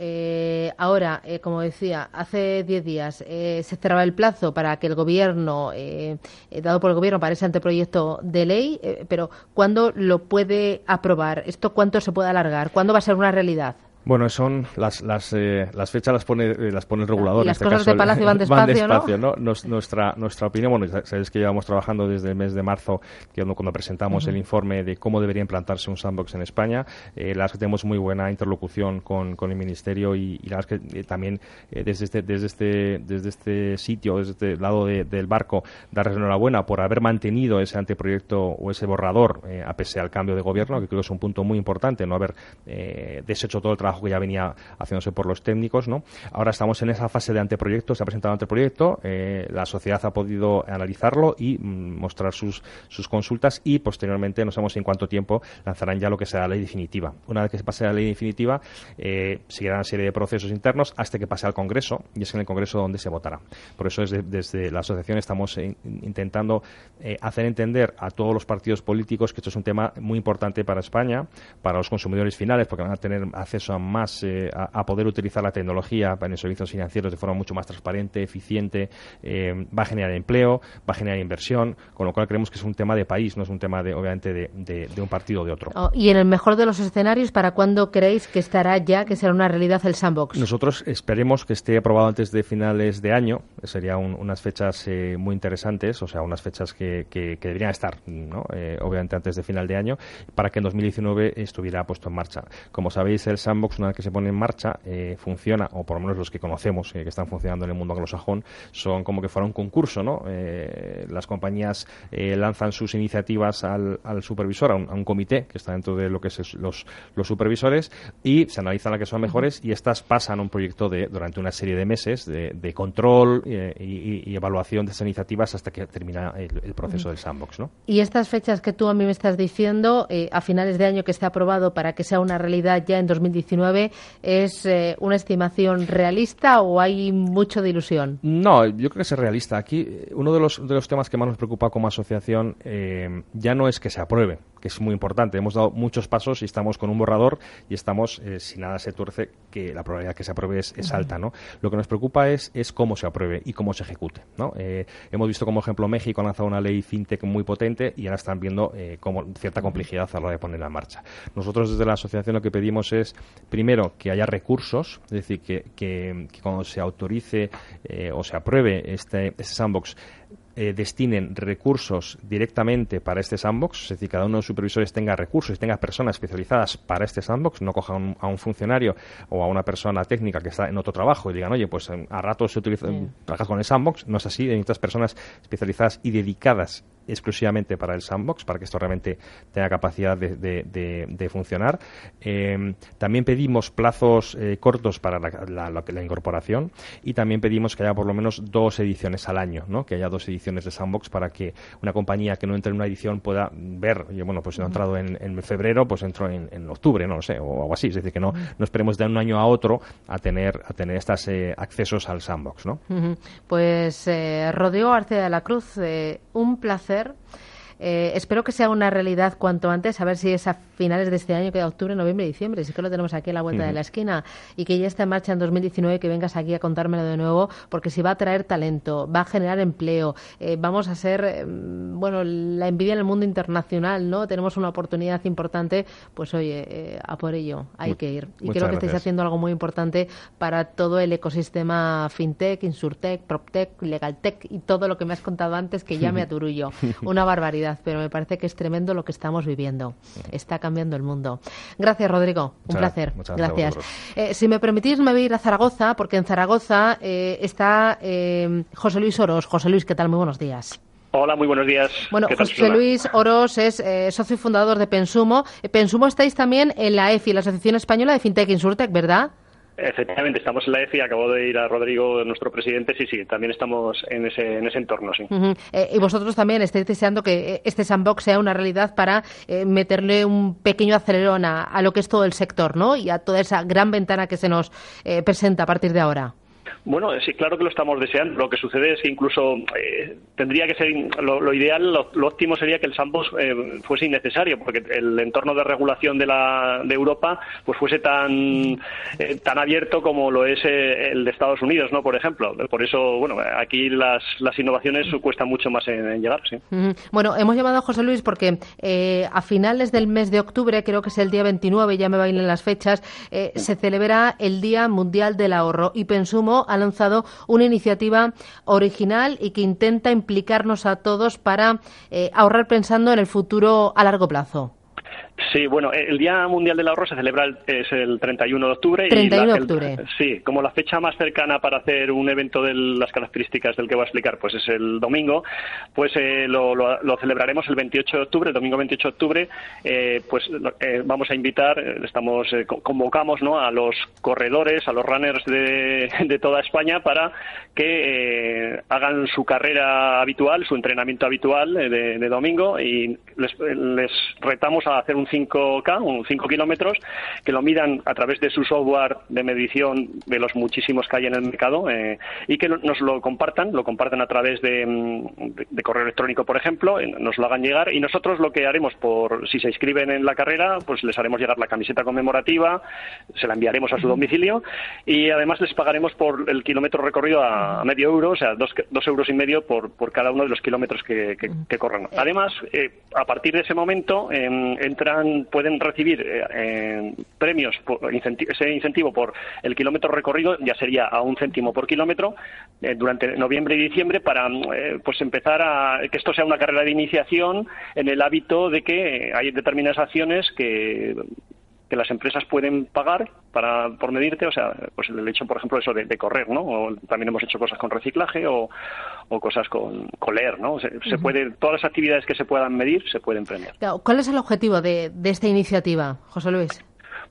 ahora, como decía, hace 10 días eh, se cerraba el plazo para que el gobierno, eh, eh, dado por el gobierno para ese anteproyecto de ley, pero ¿cuándo lo puede aprobar? ¿Esto cuánto se puede alargar? ¿Cuándo va a ser una realidad? Bueno, son las, las, eh, las fechas las pone, eh, las pone el regulador. Y las este cosas de Palacio van despacio, ¿no? nuestra, nuestra opinión, bueno, sabéis que llevamos trabajando desde el mes de marzo, que cuando presentamos el informe de cómo debería implantarse un sandbox en España, eh, la que tenemos muy buena interlocución con, con el Ministerio y, la verdad es que eh, también desde, este, desde, este, desde este sitio, desde este lado del barco, darles enhorabuena por haber mantenido ese anteproyecto o ese borrador a pesar al cambio de gobierno, que creo que es un punto muy importante, no haber deshecho todo el trabajo que ya venía haciéndose por los técnicos, ¿no? Ahora estamos en esa fase de anteproyecto, se ha presentado anteproyecto, eh, la sociedad ha podido analizarlo y mm, mostrar sus, sus consultas y posteriormente, no sabemos en cuánto tiempo, lanzarán ya lo que será la ley definitiva. Una vez que se pase la ley definitiva, eh, seguirán una serie de procesos internos hasta que pase al Congreso y es en el Congreso donde se votará. Por eso desde la asociación estamos intentando eh, hacer entender a todos los partidos políticos que esto es un tema muy importante para España, para los consumidores finales, porque van a tener acceso a más eh, a, poder utilizar la tecnología para los servicios financieros de forma mucho más transparente, eficiente, eh, va a generar empleo, va a generar inversión, con lo cual creemos que es un tema de país, no es un tema de, obviamente de, un partido o de otro. Oh, y en el mejor de los escenarios, ¿para cuándo creéis que estará ya, que será una realidad el sandbox? Nosotros esperemos que esté aprobado antes de finales de año, serían unas fechas eh, muy interesantes, o sea, unas fechas que, deberían estar, obviamente antes de final de año, para que en 2019 estuviera puesto en marcha. Como sabéis, el sandbox una que se pone en marcha, eh, funciona, o por lo menos los que conocemos, eh, que están funcionando en el mundo anglosajón, son como que fuera un concurso, ¿no? Eh, las compañías lanzan sus iniciativas al, supervisor, a un, comité que está dentro de lo que es los, supervisores, y se analizan las que son mejores, y estas pasan a un proyecto de, durante una serie de meses de, control y, evaluación de esas iniciativas hasta que termina el, proceso del sandbox, ¿no? Y estas fechas que tú a mí me estás diciendo, a finales de año que esté aprobado para que sea una realidad ya en 2019, es eh, una estimación realista o hay mucho de ilusión? No, yo creo que es realista. Aquí eh, uno de los, de los temas que más nos preocupa como asociación eh, ya no es que se apruebe, que es muy importante. Hemos dado muchos pasos y estamos con un borrador y estamos, si nada se tuerce, que la probabilidad que se apruebe es, alta. ¿no? Lo que nos preocupa es, es cómo se apruebe y cómo se ejecute. ¿no? hemos visto como ejemplo México ha lanzado una ley fintech muy potente y ahora están viendo como cierta complejidad a la hora de ponerla en marcha. Nosotros desde la asociación lo que pedimos es primero, que haya recursos, es decir, que, que, cuando se autorice eh, o se apruebe este, este sandbox, eh, destinen recursos directamente para este sandbox, es decir, cada uno de los supervisores tenga recursos y tenga personas especializadas para este sandbox, no coja a un funcionario o a una persona técnica que está en otro trabajo y digan, oye, pues a rato se utiliza, trabajas con el sandbox, no es así, necesitas personas especializadas y dedicadas exclusivamente para el sandbox, para que esto realmente tenga capacidad de, funcionar. Eh, también pedimos plazos eh, cortos para la, la, incorporación y también pedimos que haya por lo menos dos ediciones al año, ¿no? que haya dos ediciones de sandbox para que una compañía que no entre en una edición pueda ver, bueno, pues si no ha entrado en, febrero, pues entró en, octubre, no lo sé, o algo así. Es decir, que no, no esperemos de un año a otro a tener, a tener estos eh, accesos al sandbox. ¿no? Pues Rodrigo Arce de la Cruz, un placer hacer eh, espero que sea una realidad cuanto antes, a ver si es a finales de este año, que octubre, noviembre, diciembre, sí que lo tenemos aquí a la vuelta de la esquina, y que ya está en marcha en 2019, que vengas aquí a contármelo de nuevo, porque si va a traer talento, va a generar empleo, eh, vamos a ser, eh, bueno, la envidia en el mundo internacional, ¿no? Tenemos una oportunidad importante, pues oye, a por ello hay que ir. Y creo que estáis haciendo algo muy importante para todo el ecosistema fintech, insurtech, proptech, legaltech y todo lo que me has contado antes, que llame a Turullo. Una barbaridad. Realidad, pero me parece que es tremendo lo que estamos viviendo. Está cambiando el mundo. Gracias, Rodrigo. Un placer. gracias. Eh, si me permitís, me voy a ir a Zaragoza, porque en Zaragoza eh, está eh, José Luis Oros. José Luis, ¿qué tal? Muy buenos días. Hola, muy buenos días. Bueno, José Luis Oros es socio y fundador de Pensumo. Pensumo estáis también en la EFI, la Asociación Española de FinTech Insurtech, ¿verdad? Efectivamente, estamos en la EFI, acabo de ir a Rodrigo, nuestro presidente, sí, sí, también estamos en ese, en ese entorno, sí. Eh, y vosotros también estáis deseando que este sandbox sea una realidad para eh, meterle un pequeño acelerón a, a, lo que es todo el sector, ¿no? Y a toda esa gran ventana que se nos eh, presenta a partir de ahora. Bueno, sí, claro que lo estamos deseando. Lo que sucede es que incluso eh, tendría que ser lo, ideal, lo, óptimo sería que el sandbox eh, fuese innecesario, porque el entorno de regulación de, la, de Europa pues fuese tan eh, tan abierto como lo es el de Estados Unidos, ¿no? Por ejemplo. Por eso, bueno, aquí las, las innovaciones cuestan mucho más en, llegar, sí. Bueno, hemos llamado a José Luis porque a finales del mes de octubre, creo que es el día 29, ya me bailen las fechas, se celebra el Día Mundial del Ahorro y Pensumo ha lanzado una iniciativa original y que intenta implicarnos a todos para eh, ahorrar pensando en el futuro a largo plazo. Sí, bueno, el Día Mundial del Ahorro se celebra el, es el 31 de octubre. 31 de octubre. sí, como la fecha más cercana para hacer un evento de las características del que voy a explicar, pues es el domingo, pues eh, lo, celebraremos el 28 de octubre, el domingo 28 de octubre, eh, pues eh, vamos a invitar, estamos convocamos ¿no? a los corredores, a los runners de, de toda España para que hagan su carrera habitual, su entrenamiento habitual de, de domingo y les, les retamos a hacer un 5K, un 5 kilómetros, que lo midan a través de su software de medición de los muchísimos que hay en el mercado eh, y que nos lo compartan, lo compartan a través de, mm, correo electrónico, por ejemplo, nos lo hagan llegar y nosotros lo que haremos, por si se inscriben en la carrera, pues les haremos llegar la camiseta conmemorativa, se la enviaremos a su domicilio y además les pagaremos por el kilómetro recorrido a, medio euro, o sea, dos, dos, euros y medio por, por cada uno de los kilómetros que, que, corran. Además, eh, a partir de ese momento pueden recibir eh, premios, ese incentivo por el kilómetro recorrido, ya sería a un céntimo por kilómetro, eh, durante noviembre y diciembre para eh, pues empezar a que esto sea una carrera de iniciación en el hábito de que hay determinadas acciones que que las empresas pueden pagar para por medirte, o sea, pues el hecho, por ejemplo, eso de, correr, ¿no? O también hemos hecho cosas con reciclaje o, cosas con, con, leer, ¿no? Se, puede, todas las actividades que se puedan medir se pueden premiar. ¿Cuál es el objetivo de, de esta iniciativa, José Luis?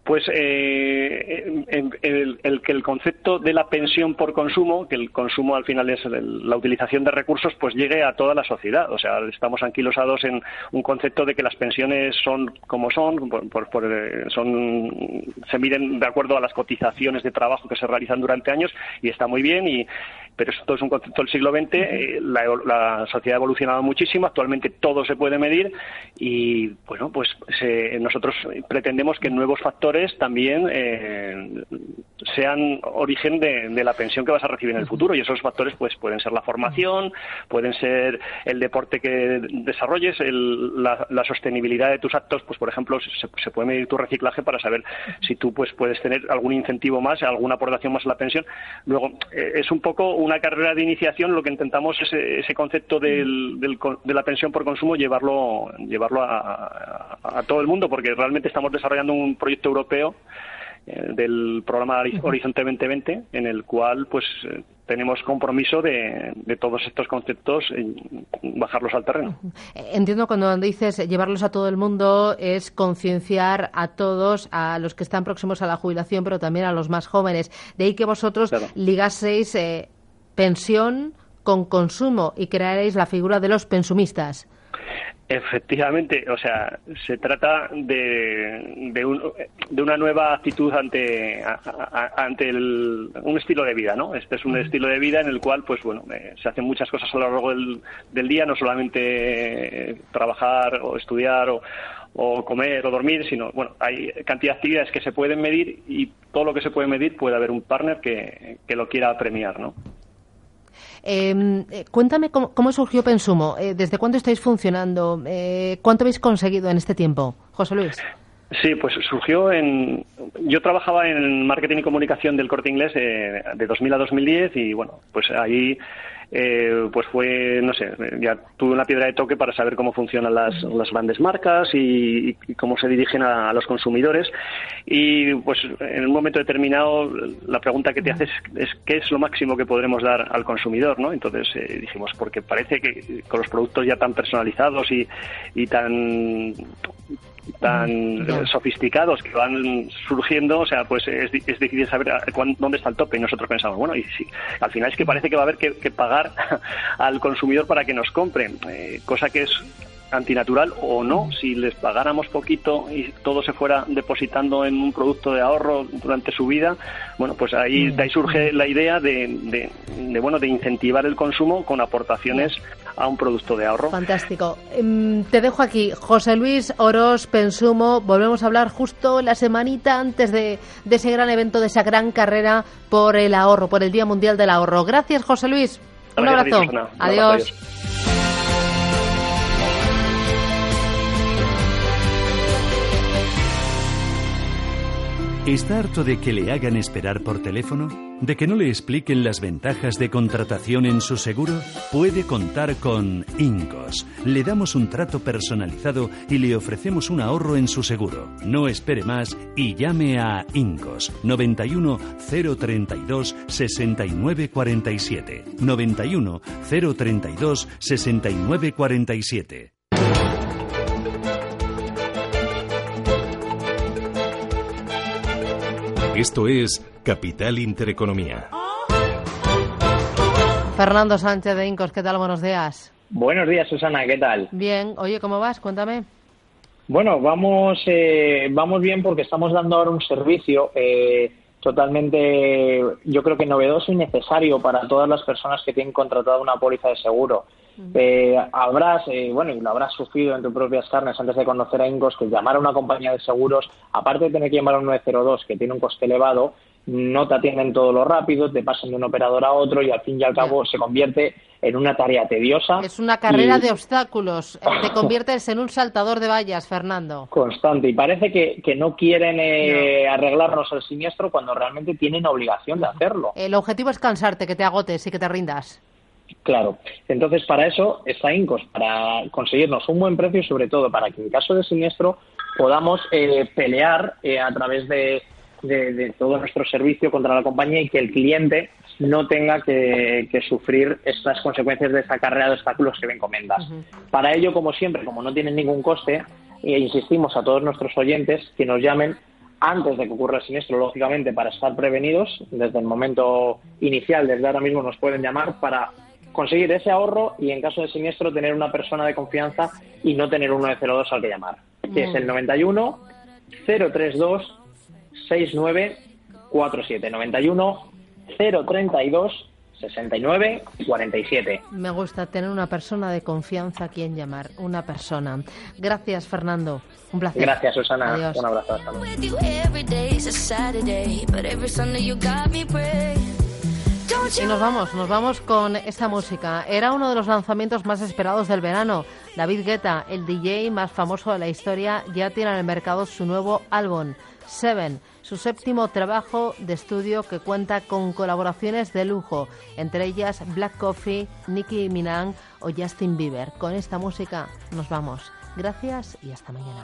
Pues eh, el, que el concepto de la pensión por consumo, que el consumo al final es la utilización de recursos, pues llegue a toda la sociedad. O sea, estamos anquilosados en un concepto de que las pensiones son como son, eh, son se miden de acuerdo a las cotizaciones de trabajo que se realizan durante años y está muy bien y pero esto es un concepto del siglo XX, eh, la, sociedad ha evolucionado muchísimo, actualmente todo se puede medir y, bueno, pues nosotros pretendemos que nuevos factores también eh, sean origen de, la pensión que vas a recibir en el futuro. Y esos factores pues pueden ser la formación, pueden ser el deporte que desarrolles, la, sostenibilidad de tus actos, pues por ejemplo se, puede medir tu reciclaje para saber si tú pues puedes tener algún incentivo más, alguna aportación más a la pensión. Luego eh, es un poco una carrera de iniciación, lo que intentamos es ese concepto del, de la pensión por consumo llevarlo, llevarlo a, todo el mundo, porque realmente estamos desarrollando un proyecto europeo eh, del programa Horizonte 2020, en el cual pues eh, tenemos compromiso de, de, todos estos conceptos bajarlos al terreno. Entiendo cuando dices llevarlos a todo el mundo es concienciar a todos, a los que están próximos a la jubilación, pero también a los más jóvenes. De ahí que vosotros ligaseis eh, pensión con consumo y crearéis la figura de los pensumistas. Efectivamente, o sea, se trata de, de, una nueva actitud ante, ante un estilo de vida, ¿no? Este es un estilo de vida en el cual, pues bueno, eh, se hacen muchas cosas a lo largo del, del día, no solamente eh, trabajar o estudiar o, o comer o dormir, sino, bueno, hay cantidad de actividades que se pueden medir y todo lo que se puede medir puede haber un partner que, que lo quiera premiar, ¿no? Em, eh, cuéntame cómo, surgió Pensumo, eh, desde cuándo estáis funcionando, eh, cuánto habéis conseguido en este tiempo, José Luis. Sí, pues surgió en. Yo trabajaba en marketing y comunicación del corte inglés de, de 2000 a 2010 y bueno, pues ahí eh, pues fue, no sé, ya tuve una piedra de toque para saber cómo funcionan las, las grandes marcas y, cómo se dirigen a, los consumidores. Y pues en un momento determinado la pregunta que te haces es, qué es lo máximo que podremos dar al consumidor, ¿no? Entonces eh, dijimos, porque parece que con los productos ya tan personalizados y, y tan tan sofisticados que van surgiendo, o sea, pues es, difícil saber dónde está el tope. Y nosotros pensamos, bueno, y si al final es que parece que va a haber que, pagar al consumidor para que nos compren, eh, cosa que es antinatural o no, si les pagáramos poquito y todo se fuera depositando en un producto de ahorro durante su vida, bueno, pues ahí, de ahí surge la idea de, de, bueno, de incentivar el consumo con aportaciones a un producto de ahorro. Fantástico. Em, te dejo aquí, José Luis Oros Pensumo. Volvemos a hablar justo la semanita antes de, de ese gran evento, de esa gran carrera por el ahorro, por el Día Mundial del Ahorro. Gracias, José Luis. Un abrazo. adiós. ¿Está harto de que le hagan esperar por teléfono? ¿De que no le expliquen las ventajas de contratación en su seguro? Puede contar con Incos. Le damos un trato personalizado y le ofrecemos un ahorro en su seguro. No espere más y llame a Incos 91 032 6947. 91 032 6947. Esto es Capital Intereconomía. Fernando Sánchez de Incos, ¿qué tal? Buenos días. Buenos días, Susana, ¿qué tal? Bien. Oye, ¿cómo vas? Cuéntame. Bueno, vamos, eh, vamos bien porque estamos dando ahora un servicio eh, totalmente, yo creo que novedoso y necesario para todas las personas que tienen contratado una póliza de seguro. Eh, habrás, eh, bueno, y lo habrás sufrido en tus propias carnes antes de conocer a Ingos, que llamar a una compañía de seguros, aparte de tener que llamar a un 902, que tiene un coste elevado, no te atienden todo lo rápido, te pasan de un operador a otro y al fin y al cabo se convierte en una tarea tediosa. Es una carrera de obstáculos. Te conviertes en un saltador de vallas, Fernando. Constante. Y parece que, que no quieren eh, arreglarnos el siniestro cuando realmente tienen obligación de hacerlo. El objetivo es cansarte, que te agotes y que te rindas. Claro. Entonces, para eso está Incos, para conseguirnos un buen precio y sobre todo para que en caso de siniestro podamos eh, pelear eh, a través de, todo nuestro servicio contra la compañía y que el cliente no tenga que, sufrir estas consecuencias de esta carrera de obstáculos que me encomendas. Para ello, como siempre, como no tienen ningún coste, eh, insistimos a todos nuestros oyentes que nos llamen antes de que ocurra el siniestro, lógicamente, para estar prevenidos. Desde el momento inicial, desde ahora mismo, nos pueden llamar para conseguir ese ahorro y en caso de siniestro tener una persona de confianza y no tener un 902 al que llamar, que es el 91 032 6947 91 032 69 47. Me gusta tener una persona de confianza a quien llamar, una persona. Gracias, Fernando. Un placer. Gracias, Susana. Un abrazo. Hasta y nos vamos, nos vamos con esta música. Era uno de los lanzamientos más esperados del verano. David Guetta, el DJ más famoso de la historia, ya tiene en el mercado su nuevo álbum, Seven, su séptimo trabajo de estudio que cuenta con colaboraciones de lujo, entre ellas Black Coffee, Nicki Minaj o Justin Bieber. Con esta música nos vamos. Gracias y hasta mañana.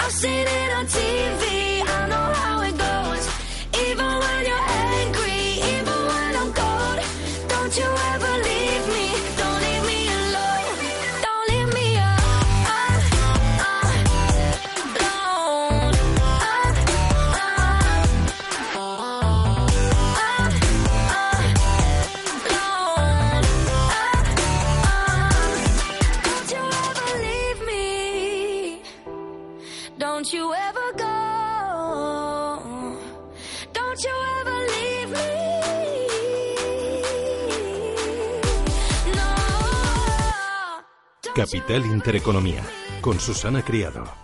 I've seen it on TV. I know how it goes. Even when you're angry, even when I'm cold. Don't you ever Capital Intereconomía, con Susana Criado.